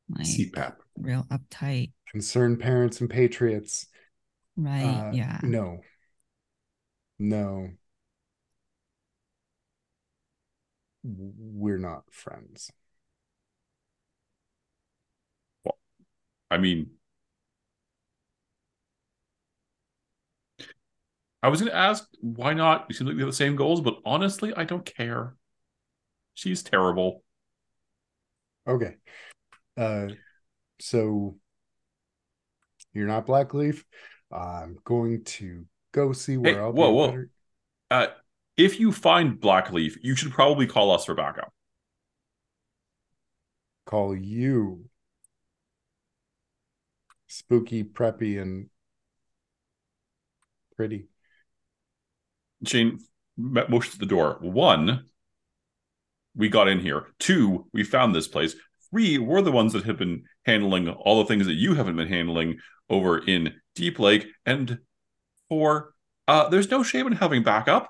like CPAP. real uptight, Concerned parents and patriots. right? uh, yeah. No. No. We're not friends. I mean, I was going to ask why not? You seem like we have the same goals, but honestly, I don't care. She's terrible. Okay. Uh so you're not Blackleaf. I'm going to go see where Hey, I'll whoa, whoa. Uh, if you find Blackleaf, you should probably call us for backup. call you spooky, preppy, and pretty. Shane m- motions to the door. One, we got in here. Two, we found this place. Three, we're the ones that have been handling all the things that you haven't been handling over in Deep Lake. And four, uh, there's no shame in having backup.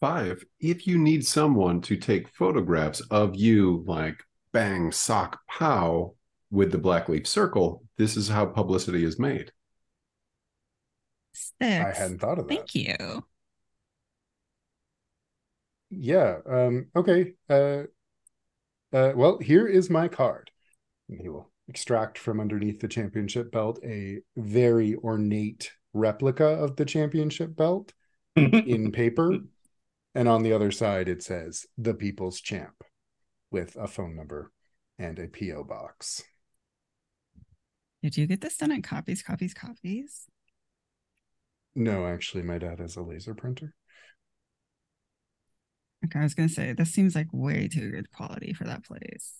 Five, if you need someone to take photographs of you, like bang, sock, pow, with the Blackleaf Circle, this is how publicity is made. Six. I hadn't thought of that. Thank you. Yeah. Um, okay. Uh, uh, well, here is my card. And he will extract from underneath the championship belt a very ornate replica of the championship belt in paper. And on the other side, it says the people's champ with a phone number and a P.O. box. Did you get this done at copies, copies, copies? No, actually, my dad has a laser printer. Okay, I was gonna say this seems like way too good quality for that place.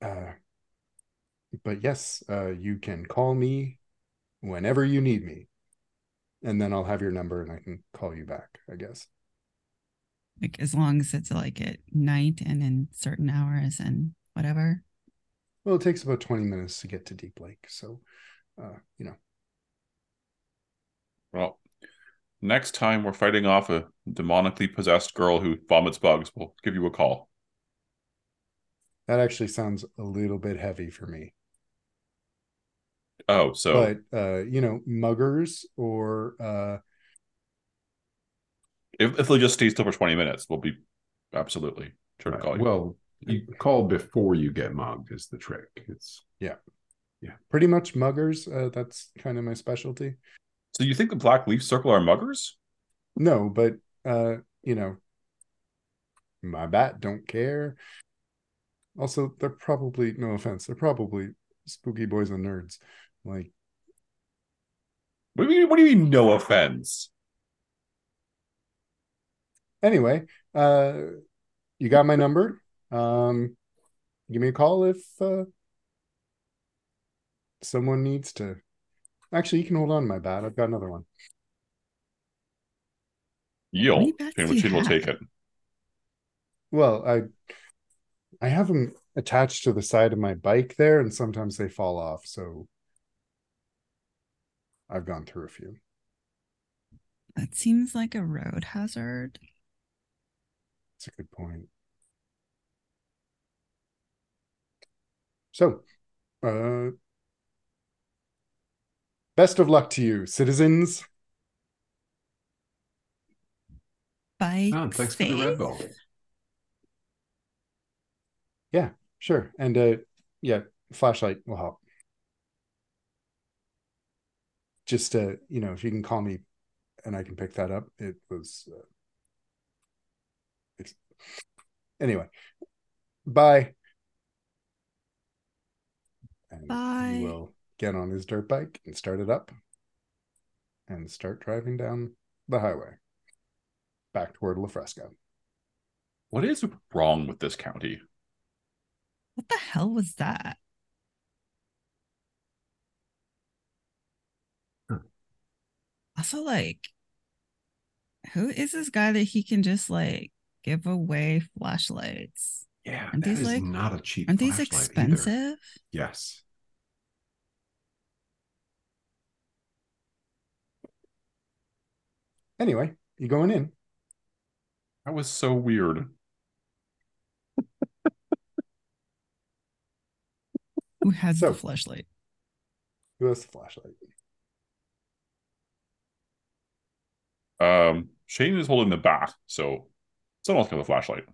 Uh, but yes, uh, you can call me whenever you need me. And then I'll have your number and I can call you back, I guess. Like as long as it's like at night and in certain hours and whatever. Well, it takes about 20 minutes to get to Deep Lake. So, uh, you know, Well, next time we're fighting off a demonically possessed girl who vomits bugs, we'll give you a call. that actually sounds a little bit heavy for me. Oh, so But, uh, you know, muggers or, uh, if, if they just stay still for 20 minutes, we'll be absolutely sure to call you. Well, you call before you get mugged is the trick. It's yeah. Yeah. pretty much muggers. Uh, that's kind of my specialty. So you think the Black Leaf Circle are muggers? No, but, uh, you know, my bat don't care. Also, they're probably, no offense, they're probably spooky boys and nerds. Like, What do you mean, what do you mean no offense? anyway, uh, you got my number. Um, give me a call if uh, someone needs to. Actually, you can hold on to my bat. I've got another one. You'll many bats do you Shane will have? take it. Well, I I have them attached to the side of my bike there, and sometimes they fall off. So I've gone through a few. That seems like a road hazard. That's a good point. So, uh, best of luck to you, citizens. Bye. oh, thanks for the red ball. Yeah, sure. And uh yeah, flashlight will help. Just uh, you know, if you can call me and I can pick that up, it was uh, it's anyway. Bye. And Bye. He will get on his dirt bike and start it up and start driving down the highway back toward La Fresca. What is wrong with this county? What the hell was that? Huh. Also, like, who is this guy that he can just like give away flashlights? Yeah, Aren't that these, is like- not a cheap. Aren't these flashlight either. expensive? Yes. Anyway, you going in? That was so weird. Who has So- the flashlight? Who has the flashlight? Um, Shane is holding the bat, so someone's got the flashlight.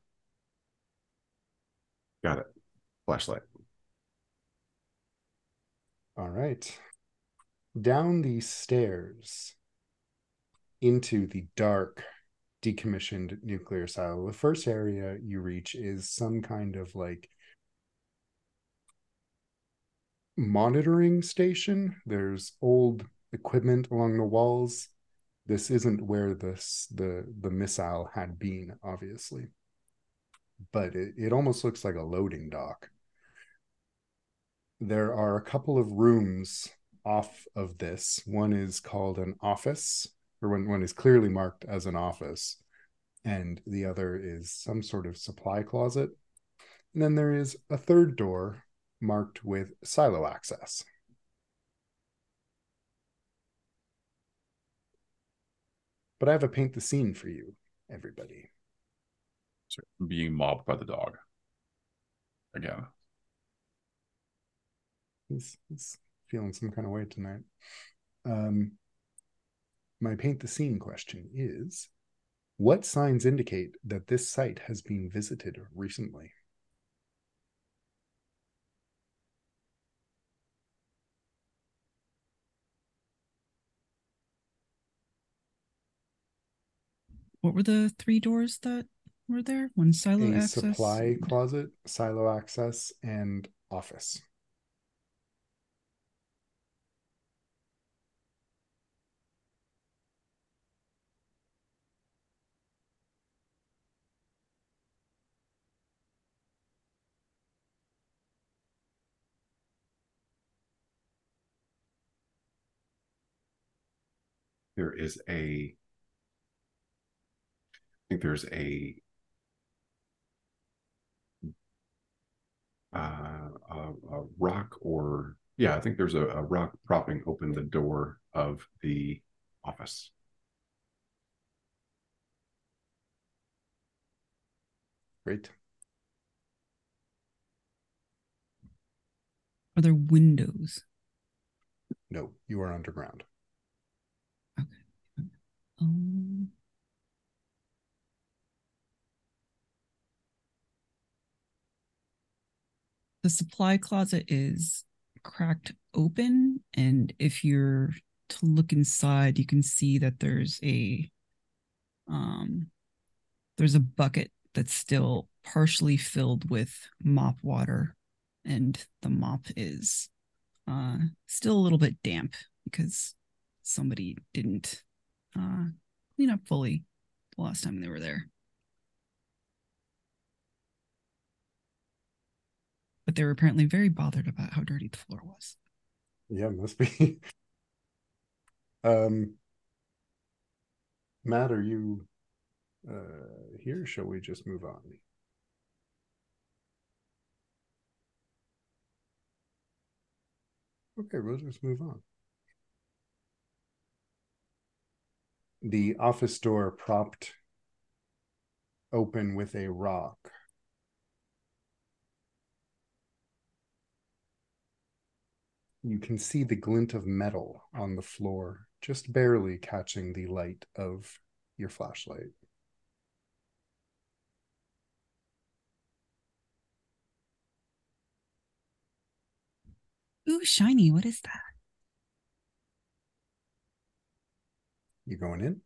Got it. Flashlight. All right. Down these stairs into the dark, decommissioned nuclear silo. The first area you reach is some kind of like monitoring station. There's old equipment along the walls. This isn't where this the the missile had been, obviously. But it, it almost looks like a loading dock there are a couple of rooms off of this. One is called an office, or one, one is clearly marked as an office, and the other is some sort of supply closet. And then there is a third door marked with silo access. But I have a paint the scene for you, everybody. So being mobbed by the dog. Again. He's, he's feeling some kind of way tonight. Um, my paint the scene question is What signs indicate that this site has been visited recently? What were the three doors that were there? One silo a access. supply closet, silo access, and office. There is a. I think there's a. Uh, a, a rock or yeah, I think there's a, a rock propping open the door of the office. Great. Are there windows? No, you are underground. Um, the supply closet is cracked open, and if you're to look inside, you can see that there's a um there's a bucket that's still partially filled with mop water, and the mop is uh still a little bit damp because somebody didn't uh clean up fully the last time they were there. But they were apparently very bothered about how dirty the floor was. Yeah, must be. um, Matt, are you uh, here? Shall we just move on? Okay, we'll just move on. The office door propped open with a rock. You can see the glint of metal on the floor, just barely catching the light of your flashlight. Ooh, shiny. What is that? You going in?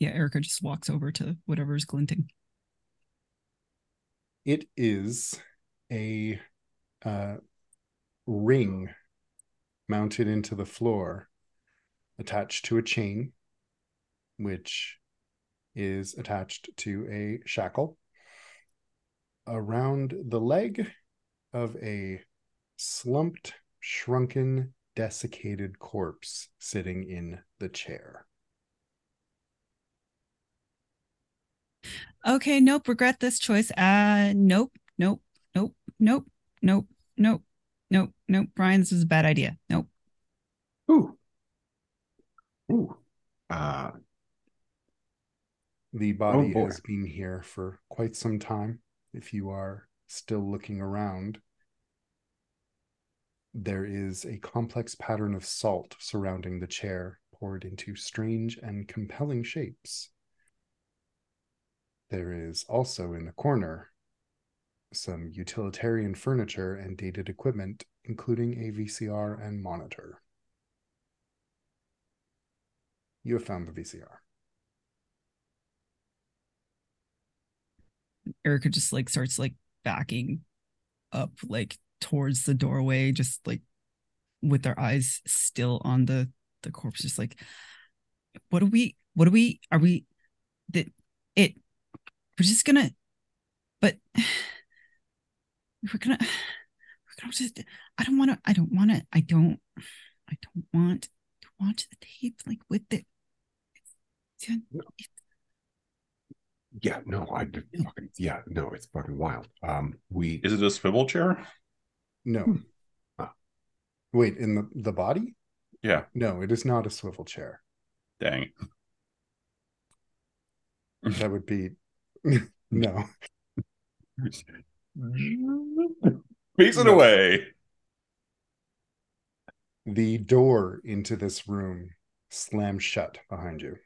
Yeah, Erica just walks over to whatever's glinting. It is a uh, ring mounted into the floor, attached to a chain, which is attached to a shackle around the leg of a slumped, shrunken, desiccated corpse sitting in the chair. Okay, nope, regret this choice. Uh nope, nope, nope, nope, nope, nope, nope, nope. Brian, this was a bad idea. Nope. Ooh. Ooh. Uh, The body boy. has been here for quite some time. If you are still looking around, there is a complex pattern of salt surrounding the chair, poured into strange and compelling shapes. There is also in the corner some utilitarian furniture and dated equipment, including a VCR and monitor. You have found the VCR. Erica just like starts like backing up like towards the doorway, just like with their eyes still on the the corpse, just like what are we what are we are we that it we're just gonna but we're gonna we're gonna just I don't wanna I don't wanna I don't I don't want to watch the tape like with the it's, it's, yeah, no, I did fucking yeah, no, it's fucking wild. Um, we Is it a swivel chair? No. Hmm. Wait, in the, the body? Yeah. No, it is not a swivel chair. Dang. That would be no. Piece it No. away. The door into this room slams shut behind you.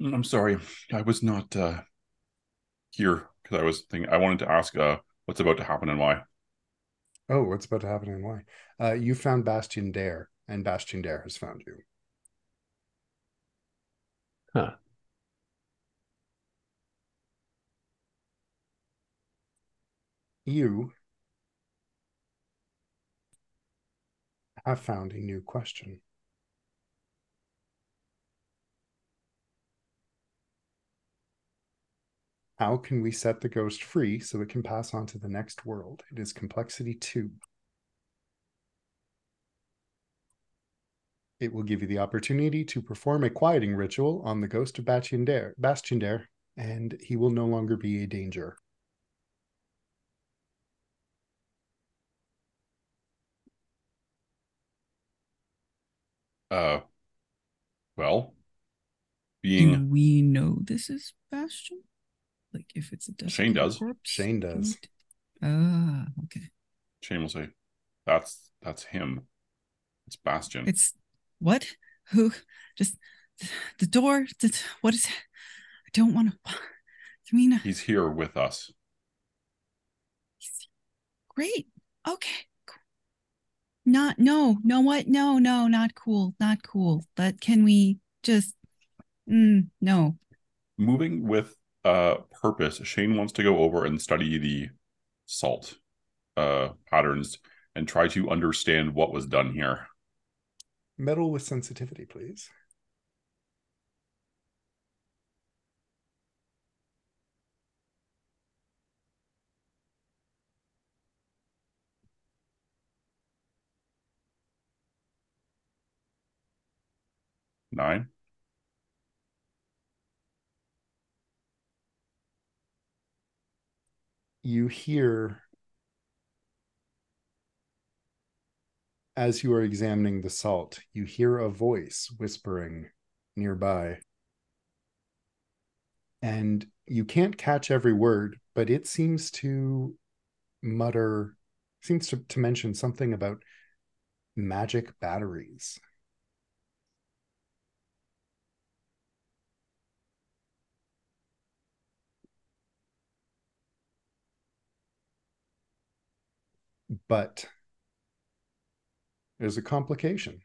I'm sorry. I was not uh here because I was thinking I wanted to ask uh what's about to happen and why. Oh, what's about to happen and why? Uh, you found Bastion Dare, and Bastion Dare has found you. Huh. You have found a new question. How can we set the ghost free so it can pass on to the next world? It is complexity two. It will give you the opportunity to perform a quieting ritual on the ghost of Bastion Dare, Bastion Dare, and he will no longer be a danger. Uh well do being we know this is Bastion? Like if it's a Shane does. corpse? Shane does. Ah, okay. Shane will say that's that's him. It's Bastion. It's what? Who? Just the door. The, what is? I don't want to. I mean, He's here with us. great. Okay. cool. Not no no what no no not cool not cool. But can we just? Mm, no. Moving with uh purpose, Shane wants to go over and study the salt uh patterns and try to understand what was done here. Meddle with sensitivity, please. Nine. You hear as you are examining the salt, you hear a voice whispering nearby. And you can't catch every word, but it seems to mutter, seems to, to mention something about magic batteries. But there's a complication.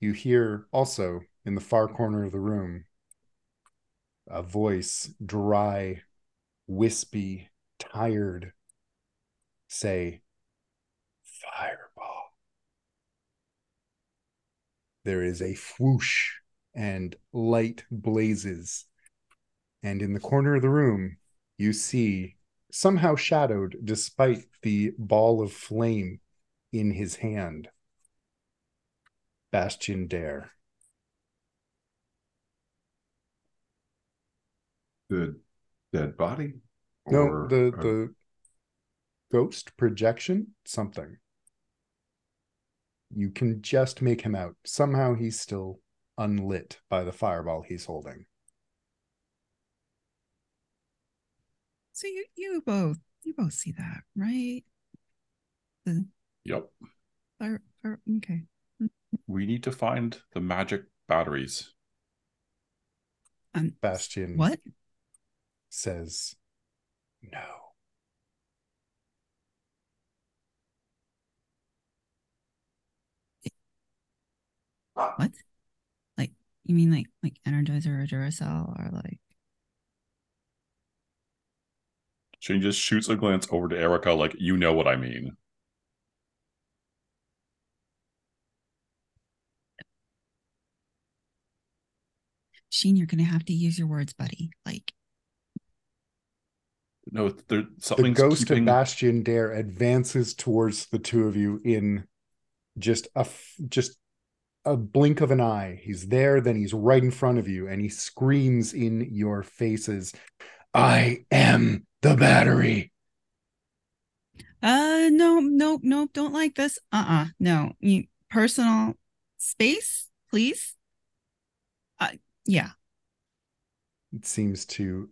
You hear also in the far corner of the room, a voice, dry, wispy, tired, say, Fireball. There is a whoosh and light blazes. And in the corner of the room, you see, somehow shadowed despite the ball of flame in his hand, Bastion Dare. The dead body? No, the the ghost projection, something. You can just make him out. Somehow he's still unlit by the fireball he's holding. So you you both you both see that, right? The Yep. fire, fire okay. We need to find the magic batteries. Um Bastion what? says no. What? Like you mean like like Energizer or Duracell or like Shane just shoots a glance over to Erica, like, you know what I mean. Sheen, you're gonna have to use your words, buddy. Like No, there The something's ghost keeping... of Bastion Dare advances towards the two of you in just a f- just a blink of an eye. He's there, then he's right in front of you, and he screams in your faces, "I am the battery." Uh no, no, no, don't like this. Uh-uh. No. You personal space, please. Uh yeah. It seems to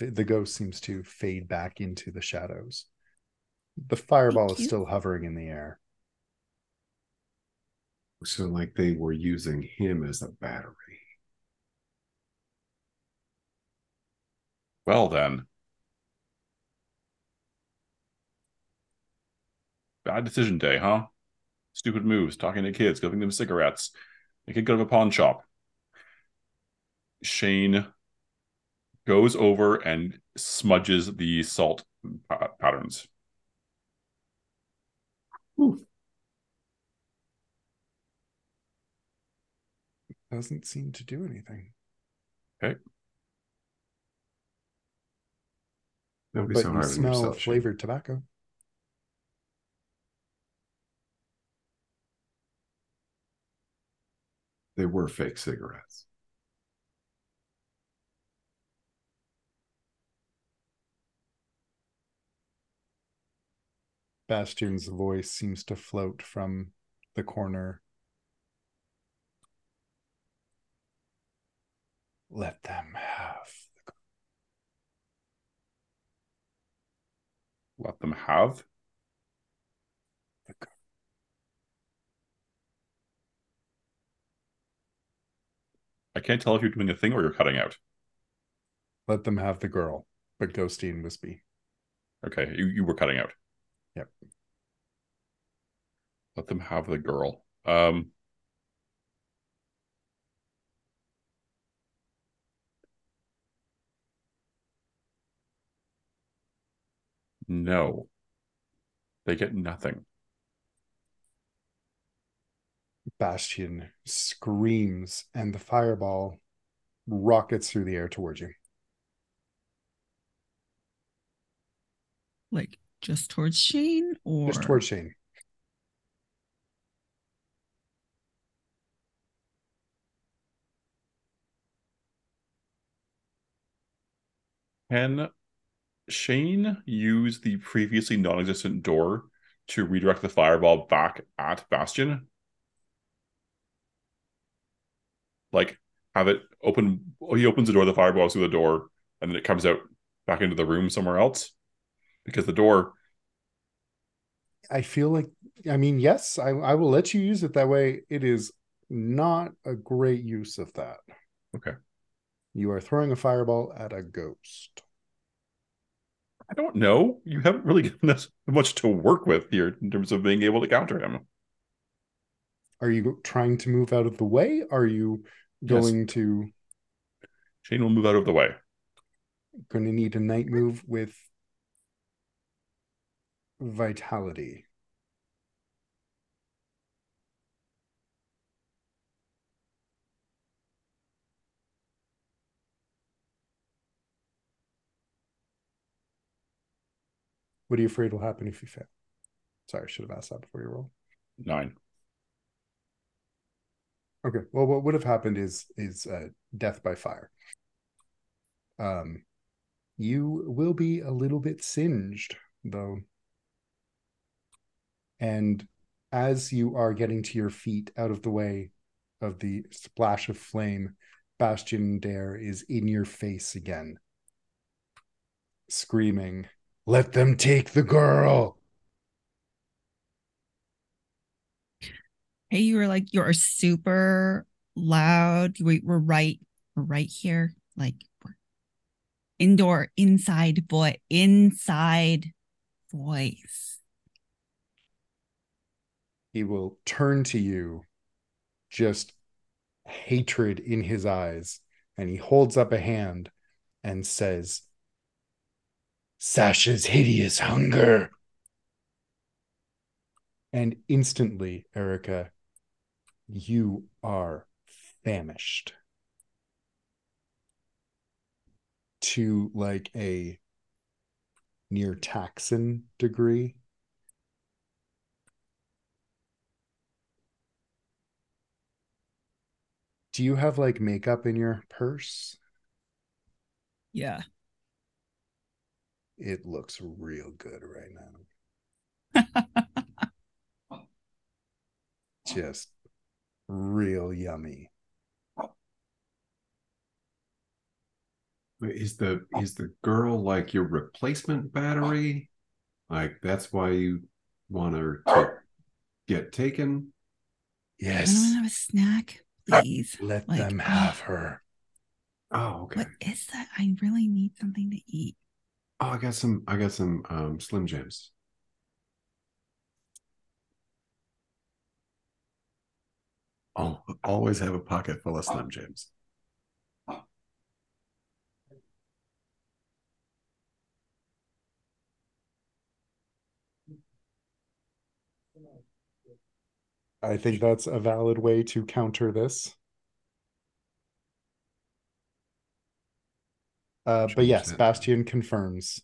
the ghost seems to fade back into the shadows. The fireball Thank is you. still hovering in the air. So, like they were using him as a battery. Well then. Bad decision day, huh? Stupid moves, talking to kids, giving them cigarettes. They could go to a pawn shop. Shane goes over and smudges the salt pa- patterns. Doesn't seem to do anything. Okay. Don't be But so you on smell yourself. Shane. flavored tobacco. They were fake cigarettes. Bastion's voice seems to float from the corner. Let them have. Let them have. The go- I can't tell if you're doing a thing or you're cutting out. Let them have the girl, but Ghosty and Wispy. Okay, you, you were cutting out. Yep. Let them have the girl. Um No. They get nothing. Bastion screams, and the fireball rockets through the air towards you. Like just towards Shane or Just towards Shane. Can Shane use the previously non-existent door to redirect the fireball back at Bastion? Like have it open he opens the door, the fireball goes through the door, and then it comes out back into the room somewhere else? Because the door I feel like, I mean, yes, I, I will let you use it that way. It is not a great use of that. Okay. You are throwing a fireball at a ghost. I don't know. You haven't really given us much to work with here in terms of being able to counter him. Are you trying to move out of the way? Are you going to Shane will move out of the way. going to need a night move with vitality. What are you afraid will happen if you fail? Sorry, I should have asked that before you roll. Nine. Okay. Well, what would have happened is is uh, death by fire. Um, you will be a little bit singed though, and as you are getting to your feet out of the way of the splash of flame, Bastion Dare is in your face again, screaming, "Let them take the girl!" You were like, you're super loud. We, we're right, we're right here. Like, indoor, inside boy, inside voice. he will turn to you just hatred in his eyes and he holds up a hand and says sasha's hideous hunger and instantly erica you are famished to like a near taxon degree do you have like makeup in your purse? Yeah. It looks real good right now. Just real yummy. Is the is the girl like your replacement battery? Like that's why you want her to get taken? Yes. Anyone have a snack, please? Let Like, them oh, have her. Oh, okay. What is that? I really need something to eat. Oh, I got some. I got some um, Slim Jims. Oh, always have a pocket full of Slim Jims. I think that's a valid way to counter this. Uh, but yes. Bastion confirms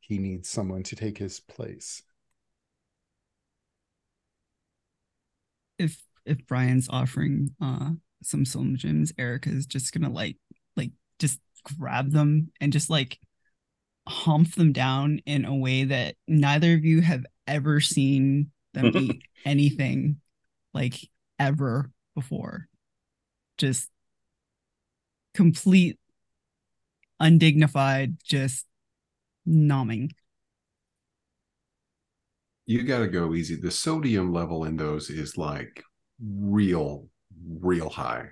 he needs someone to take his place. If if Brian's offering uh some Slim Jims, Erica's just gonna like like just grab them and just like hump them down in a way that neither of you have ever seen them eat anything like ever before. Just complete undignified, just nomming. You got to go easy. The sodium level in those is like real, real high.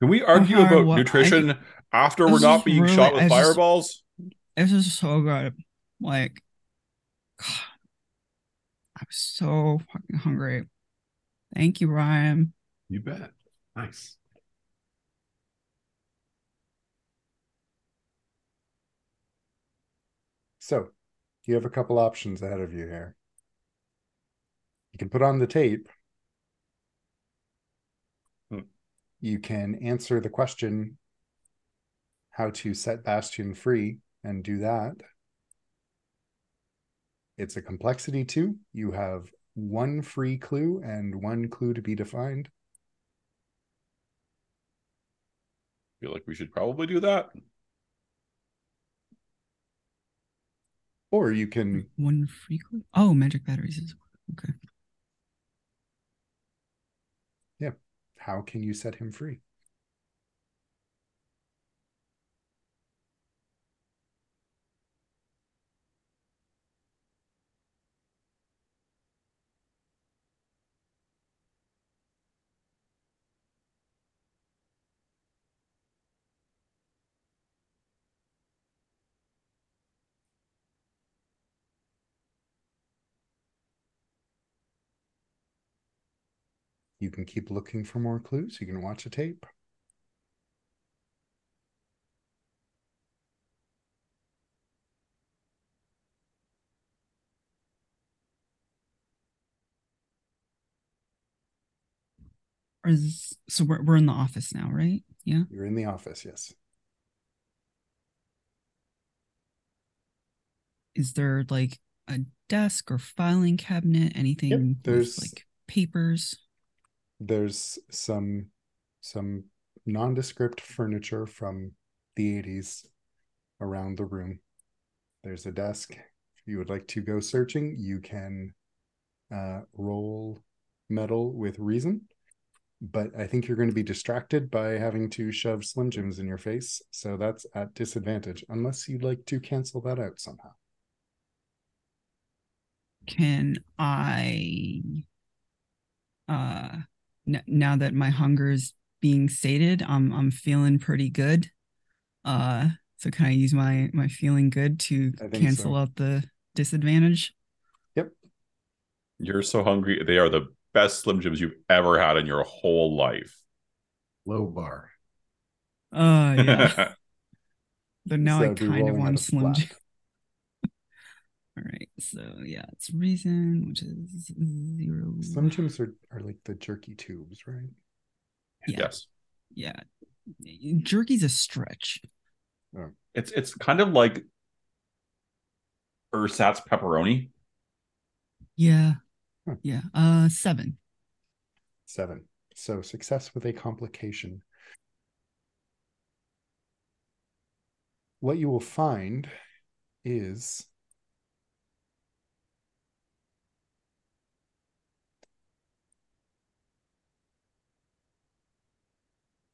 Can we argue hard about what- nutrition after we're not being really- shot with just- fireballs? This is so good. Like, I'm so fucking hungry. Thank you, Ryan. You bet. Nice. So you have a couple options ahead of you here. You can put on the tape. Hmm. You can answer the question how to set Bastion free and do that. It's a complexity two. You have one free clue and one clue to be defined. feel like we should probably do that. Or you can One free clue. Oh, magic batteries is okay. How can you set him free? You can keep looking for more clues. You can watch a tape. Is, so we're we're in the office now, right? Yeah. You're in the office, yes. Is there like a desk or filing cabinet? Anything yep, there's- like papers? There's some some nondescript furniture from the 80s around the room. There's a desk. If you would like to go searching, you can uh, roll Meddle with reason. But I think you're going to be distracted by having to shove Slim Jims in your face. So that's at disadvantage, unless you'd like to cancel that out somehow. Can I uh n- now that my hunger is being sated, I'm I'm feeling pretty good. Uh so can I use my my feeling good to cancel so. out the disadvantage? Yep. You're so hungry. They are the best Slim Jims you've ever had in your whole life. Low bar. Uh yeah. But now So I kind of want Slim flat. Jim. All right, so yeah, it's reason, which is zero. Slim Jims are, are like the jerky tubes, right? Yeah. Yes. Yeah, jerky's a stretch. It's it's kind of like ersatz pepperoni. Yeah, Hmm. yeah. Uh, seven. Seven. So success with a complication. What you will find is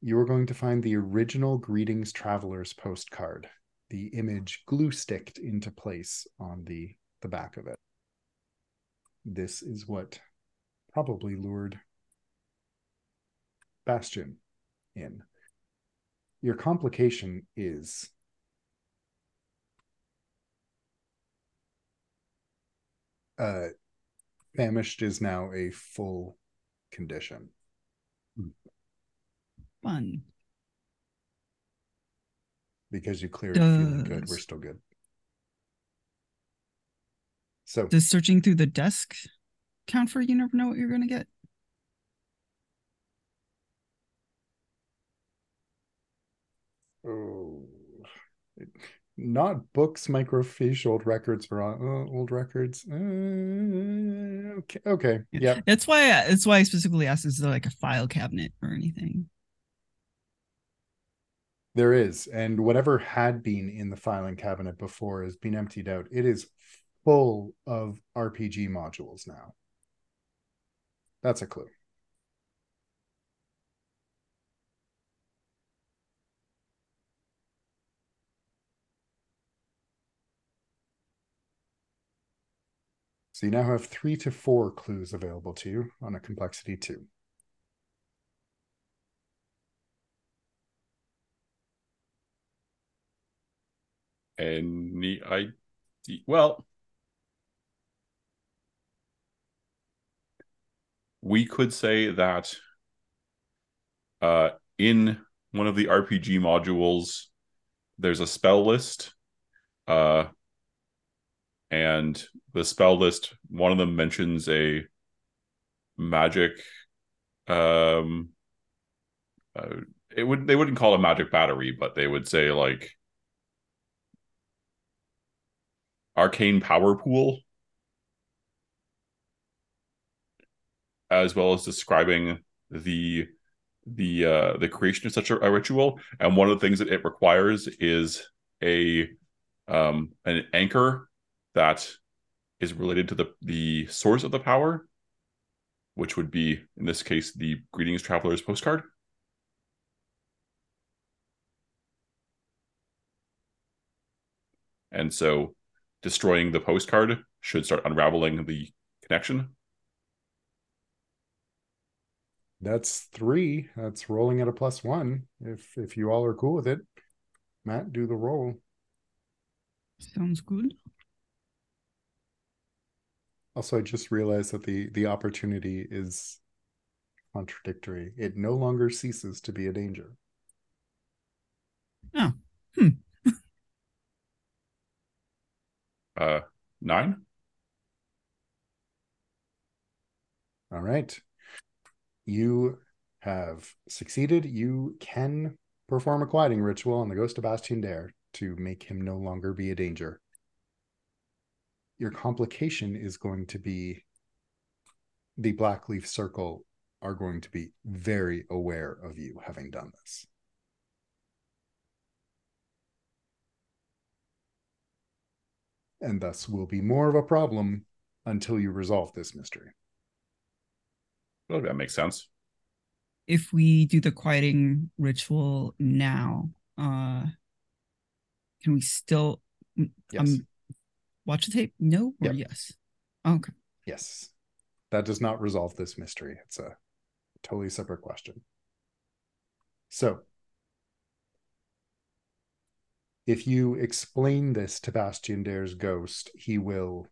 you are going to find the original Greetings Travelers postcard, the image glue sticked into place on the, the back of it. This is what probably lured Bastion in. Your complication is uh, famished is now a full condition. Fun. because you cleared feeling good. We're still good. So Does searching through the desk count for you never know what you're gonna get? oh, not books, microfiche, old records, or uh, old records. Uh, okay, okay, yeah. That's why. I, that's why I specifically asked: Is there like a file cabinet or anything? There is, and whatever had been in the filing cabinet before has been emptied out. It is full of RPG modules now. That's a clue. So you now have three to four clues available to you on a complexity two. Any idea? Well, we could say that uh, in one of the RPG modules, there's a spell list. Uh, and the spell list, one of them mentions a magic. Um, uh, it would they wouldn't call it a magic battery, but they would say like arcane power pool as well as describing the the uh the creation of such a, a ritual. And one of the things that it requires is a um an anchor that is related to the the source of the power which would be in this case the greetings travelers postcard. And so destroying the postcard should start unraveling the connection. That's three. That's rolling at a plus one. If if you all are cool with it, Matt, do the roll. Sounds good. Also, I just realized that the the opportunity is contradictory. It no longer ceases to be a danger. Oh. Hmm. Uh, nine. All right. You have succeeded. You can perform a quieting ritual on the ghost of Bastion Dare to make him no longer be a danger. Your complication is going to be the Blackleaf Circle are going to be very aware of you having done this. And thus will be more of a problem until you resolve this mystery. Well, that makes sense. If we do the quieting ritual now, uh can we still mm, Yes. um watch the tape? No or Yep. yes? Okay. Yes. That does not resolve this mystery. It's a totally separate question. So, if you explain this to Bastion Dare's ghost, he will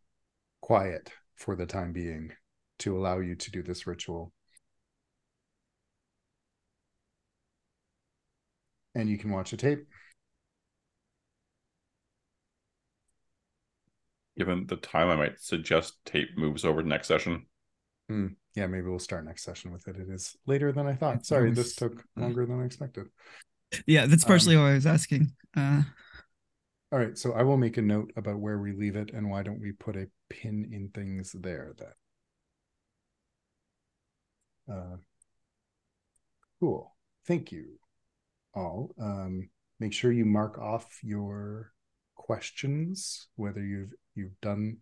quiet for the time being to allow you to do this ritual. And you can watch the tape. Given the time, I might suggest tape moves over to next session. Hmm. Yeah, maybe we'll start next session with it. It is later than I thought. Sorry, this took longer than I expected. Yeah, that's Um, partially why I was asking. Uh All right, so I will make a note about where we leave it and why don't we put a pin in things there then. Uh, cool. Thank you all. Um, make sure you mark off your questions, whether you've you've done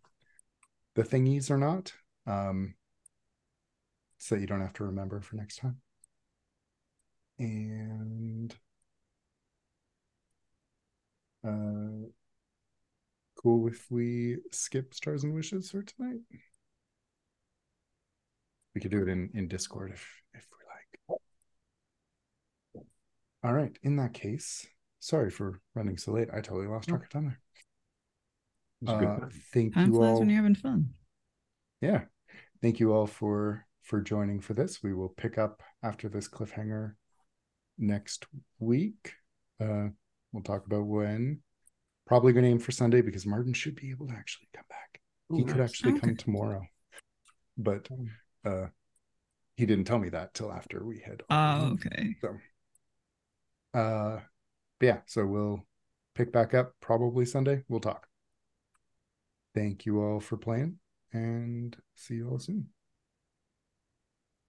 the thingies or not. Um, so that you don't have to remember for next time. And uh cool if we skip stars and wishes for tonight? We could do it in in discord if if we like. All right in that case sorry for running so late. I totally lost track of time there. It's a good uh, time. thank time you flies all when you're having fun. yeah. Thank you all for for joining for this. We will pick up after this cliffhanger next week. Uh we'll talk about when. Probably going to aim for sunday because martin should be able to actually come back. He Ooh, could nice. actually come tomorrow. But uh he didn't tell me that till after we had Oh, okay. so uh but yeah so we'll pick back up probably sunday. We'll talk. Thank you all for playing and see you all soon